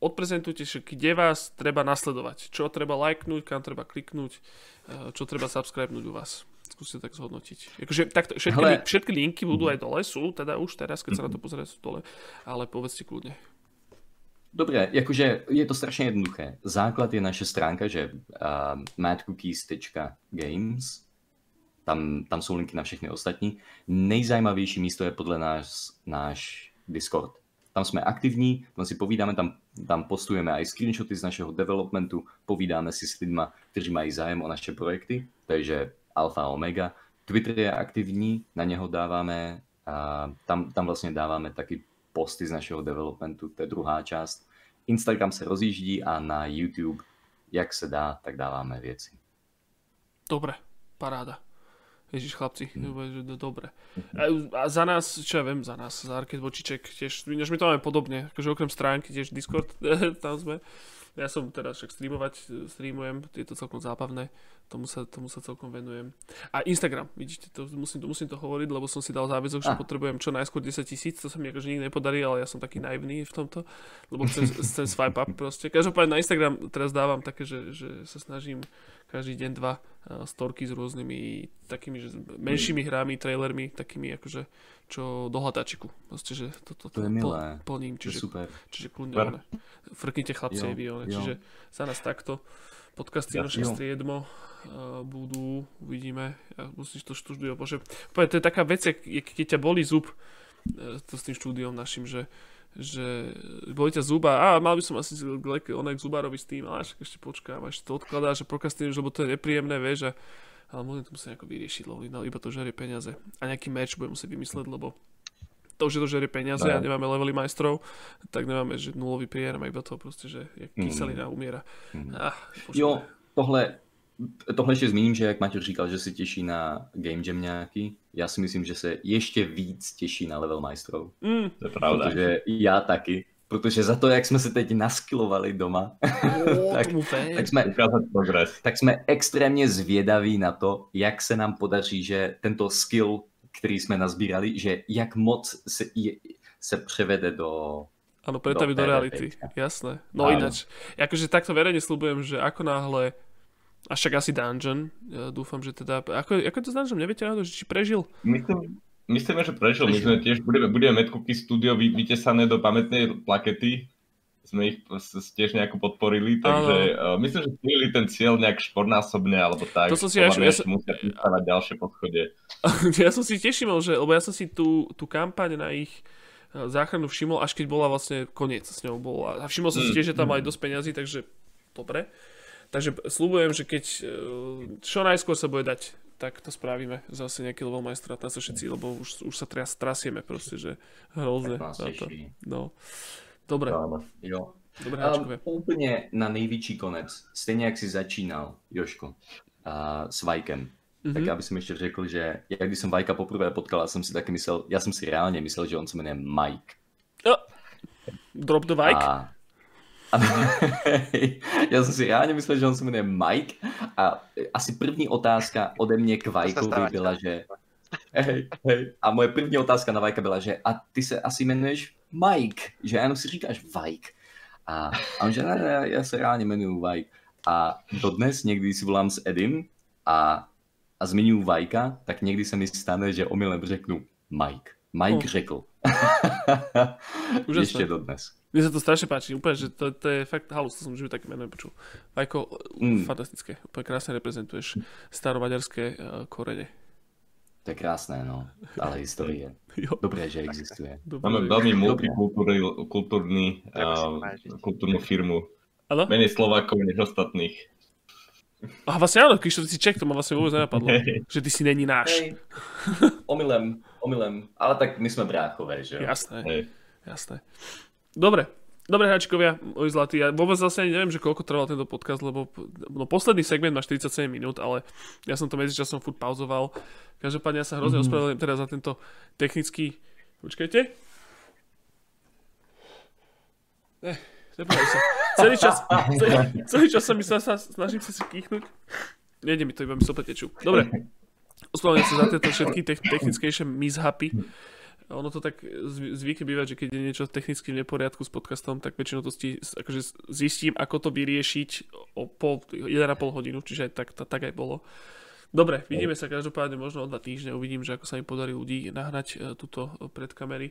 odprezentujte, že kde vás treba nasledovať. Čo treba lajknúť, kam treba kliknúť, uh, čo treba subscribenúť u vás. Skúste tak zhodnotiť. Akože, takto, všetky, Hele. všetky linky budú aj dole, sú teda už teraz, keď sa na to pozrie, sú dole, ale povedzte kľudne. Dobré, jakože je to strašně jednoduché. Základ je naše stránka, že uh, madcookies.games, tam, tam jsou linky na všechny ostatní. Nejzajímavější místo je podle nás náš Discord. Tam jsme aktivní, tam si povídáme, tam, tam postujeme i screenshoty z našeho developmentu, povídáme si s lidma, kteří mají zájem o naše projekty, takže alfa omega. Twitter je aktivní, na něho dáváme, a tam, tam vlastně dáváme taky posty z našeho developmentu, to je druhá část. Instagram se rozjíždí a na YouTube, jak se dá, tak dáváme věci. Dobre, paráda. Ježiš, chlapci, mm. do- dobre. A, a za nás, čo ja viem, za nás, za Arcade Bočiček, tiež, ináč my to máme podobne, akože okrem stránky tiež Discord, tam sme. Ja som teda však streamovať, streamujem, je to celkom zábavné, tomu sa, tomu sa celkom venujem. A Instagram, vidíte, to musím, musím to hovoriť, lebo som si dal záväzok, že Ah. potrebujem čo najskôr 10 tisíc, to sa mi akože nikdy nepodarí, ale ja som taký naivný v tomto, lebo chcem, chcem swipe up proste. Každopádne na Instagram teraz dávam také, že, že sa snažím každý deň dva storky s rôznymi takými, že menšími hrami, trailermi, takými akože čo do hľadačiku. Proste, že to, to, To je milé. plním, To je čiže, super. čiže kľudne. Frknite chlapci Jo, vy, one. Čiže za nás takto. Podcasty Ja- naše striedmo uh, budú, uvidíme. Ja musíš to štúdio, bože. Povedz, to je taká vec, jak, keď ťa boli zub, uh, to s tým štúdiom našim, že že boli ťa zuba, a mal by som asi onek zubárovi s tým, ale ešte počkám, a ešte to odkladáš a prokrastinuješ, lebo to je nepríjemné, vieš, a, ale môžem to musieť nejako vyriešiť, lebo iba- to žerie peniaze. A nejaký merch budem musieť vymysleť, lebo to, že to žerie peniaze No. a nemáme levely majstrov, tak nemáme že nulový priemer, iba to proste, že jak Mm. kyselina umiera. Mm. Ah, Jo, tohle, tohle ještě zmíním, že jak Maťo říkal, že se těší na Game Jam nějaký, já si myslím, že se ještě víc těší na level majstrov. Mm, To je pravda. Protože já taky. Protože za to, jak jsme se teď naskilovali doma, o, Tak- tak jsme, tak jsme extrémně zvědaví na to, jak se nám podaří, že tento skill, který jsme nazbírali, že jak moc se, je, se převede do... Áno, pretaviť do Do reality. Jasné. No Áno. ináč. Akože takto verejne slúbujem, že ako náhle a však asi dungeon, ja dúfam, že teda, ako, ako je to s dungeon, neviete náhodou, že či prežil? Myslím, myslíme, že prežil. My sme tiež, budeme, budeme Medcooky studio vy, vytesané do pamätnej plakety. Sme ich tiež nejako podporili, takže uh, myslím, že splnili ten cieľ nejak štvornásobne, alebo tak. To som si až- ja som- musia pristávať ďalšie poschodie. ja som si tiež všimol, že, lebo ja som si tú, tú kampaň na ich eh, záchranu všimol, až keď bola vlastne koniec s ňou bol. A všimol som si Mm, tiež, že tam mali dosť peňazí, takže dobre. Takže slúbujem, že keď eh, čo najskôr sa bude dať, tak to spravíme. Zase nejaký level majstra na sa všetci, lebo už, už sa tras, trasieme proste, že hrozne. Tak vás na to. těší. No. Dobre, Áno. Jo. dobre Um, háčkové. úplně na největší konec, stejně jak si začínal, Joško, uh, s Vajkem, Mhm. tak já bych ještě řekl, že jak když jsem Vajka poprvé potkal, já jsem si taky myslel, já jsem si reálně myslel, že on se jmenuje Mike. Oh, drop the bike? A ja som si reálne myslel, že on sa menuje Mike a asi první otázka ode mne k Vajkovi byla, že hej, hej. A moje první otázka na Vajka byla, že a ty se asi jmenuješ Mike, že jenom si říkáš Vajk. A, a on že ne, ne, ja sa reálne menujú Vajk. A dodnes niekdy si volám s Edim a, a zmiňujú Vajka, tak niekdy sa mi stane, že omylem řeknu Mike. Mike oh. řekl. Ešte dodnes. Mne sa to strašne páči, úplne, že to, to je fakt halus, to som už také meno nepočul. Vajko, mm. fantastické, úplne krásne reprezentuješ staromaďarské uh, korene. To je krásne, no, ale histórie. Dobre, že existuje. Dobre, Máme veľmi multikultúrny, uh, kultúrnu firmu. Ano? Menej Slovákov než ostatných. A vlastne áno, keď si Čech, to ma vlastne vôbec nenapadlo. Hey. Že ty si není náš. Hey. Omylem, omylem. Ale tak my sme bráchové, že Jasné, hey. jasné. Dobre, Dobre, hráčikovia, môj zlatý, ja vôbec zase ani neviem, že koľko trval tento podcast, lebo no, posledný segment má 47 minút, ale ja som to medzičasom furt pauzoval. Každopádne ja sa hrozne mm-hmm. ospravedlňujem teraz za tento technický... Počkajte. Ne, nepomôžem sa. Celý čas, celý, celý čas sa mi sa, sa snažím sa si kýchnuť. Nejde mi to, iba mi sopa tečú. Dobre, ospravedlňujem sa za tieto všetky technickejšie mishapy. Ono to tak zvykne bývať, že keď je niečo technicky v neporiadku s podcastom, tak väčšinou to stí, akože zistím, ako to vyriešiť o pol, 1,5 hodinu, čiže aj tak, tak, tak aj bolo. Dobre, vidíme sa každopádne možno o dva týždne, uvidím, že ako sa mi podarí ľudí nahrať e, túto pred kamery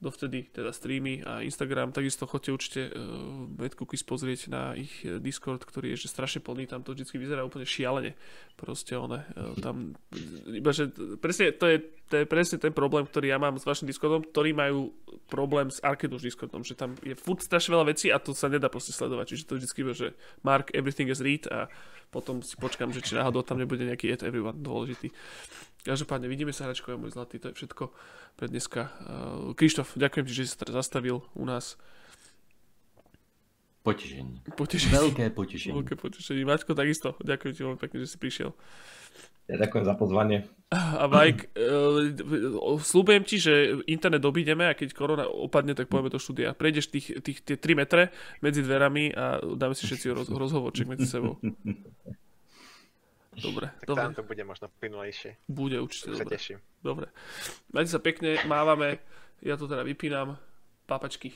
dovtedy teda streamy a Instagram. Takisto chodte určite uh, Mad Cookies pozrieť na ich e, Discord, ktorý je že strašne plný, tam to vždy vyzerá úplne šialene. Proste one, uh, tam, iba že presne, to je, to je presne ten problém, ktorý ja mám s vašim Discordom, ktorí majú problém s Arcade Discordom, že tam je furt strašne veľa vecí a to sa nedá proste sledovať, čiže to vždy iba, že Mark, everything is read a potom si počkám, že či náhodou tam nebude nejaký et everyone dôležitý. Každopádne vidíme sa, hračkové môj zlatý, to je všetko pre dneska. Uh, Krištof, ďakujem ti, že si sa teraz zastavil u nás. Potešenie. potešenie. Veľké potešenie. Veľké potešenie. Maťko, takisto. Ďakujem ti veľmi pekne, že si prišiel. Ja ďakujem za pozvanie. A Vajk, uh, slúbujem ti, že internet obídeme a keď korona opadne, tak pojeme do štúdia. Prejdeš tých, tých, tie 3 metre medzi dverami a dáme si všetci roz, rozhovorček medzi sebou. Dobre, tak dobre. tam to bude možno plynulejšie. Bude určite, dobre. teším. Dobre. Majte sa pekne, mávame, ja to teda vypínam. Papačky.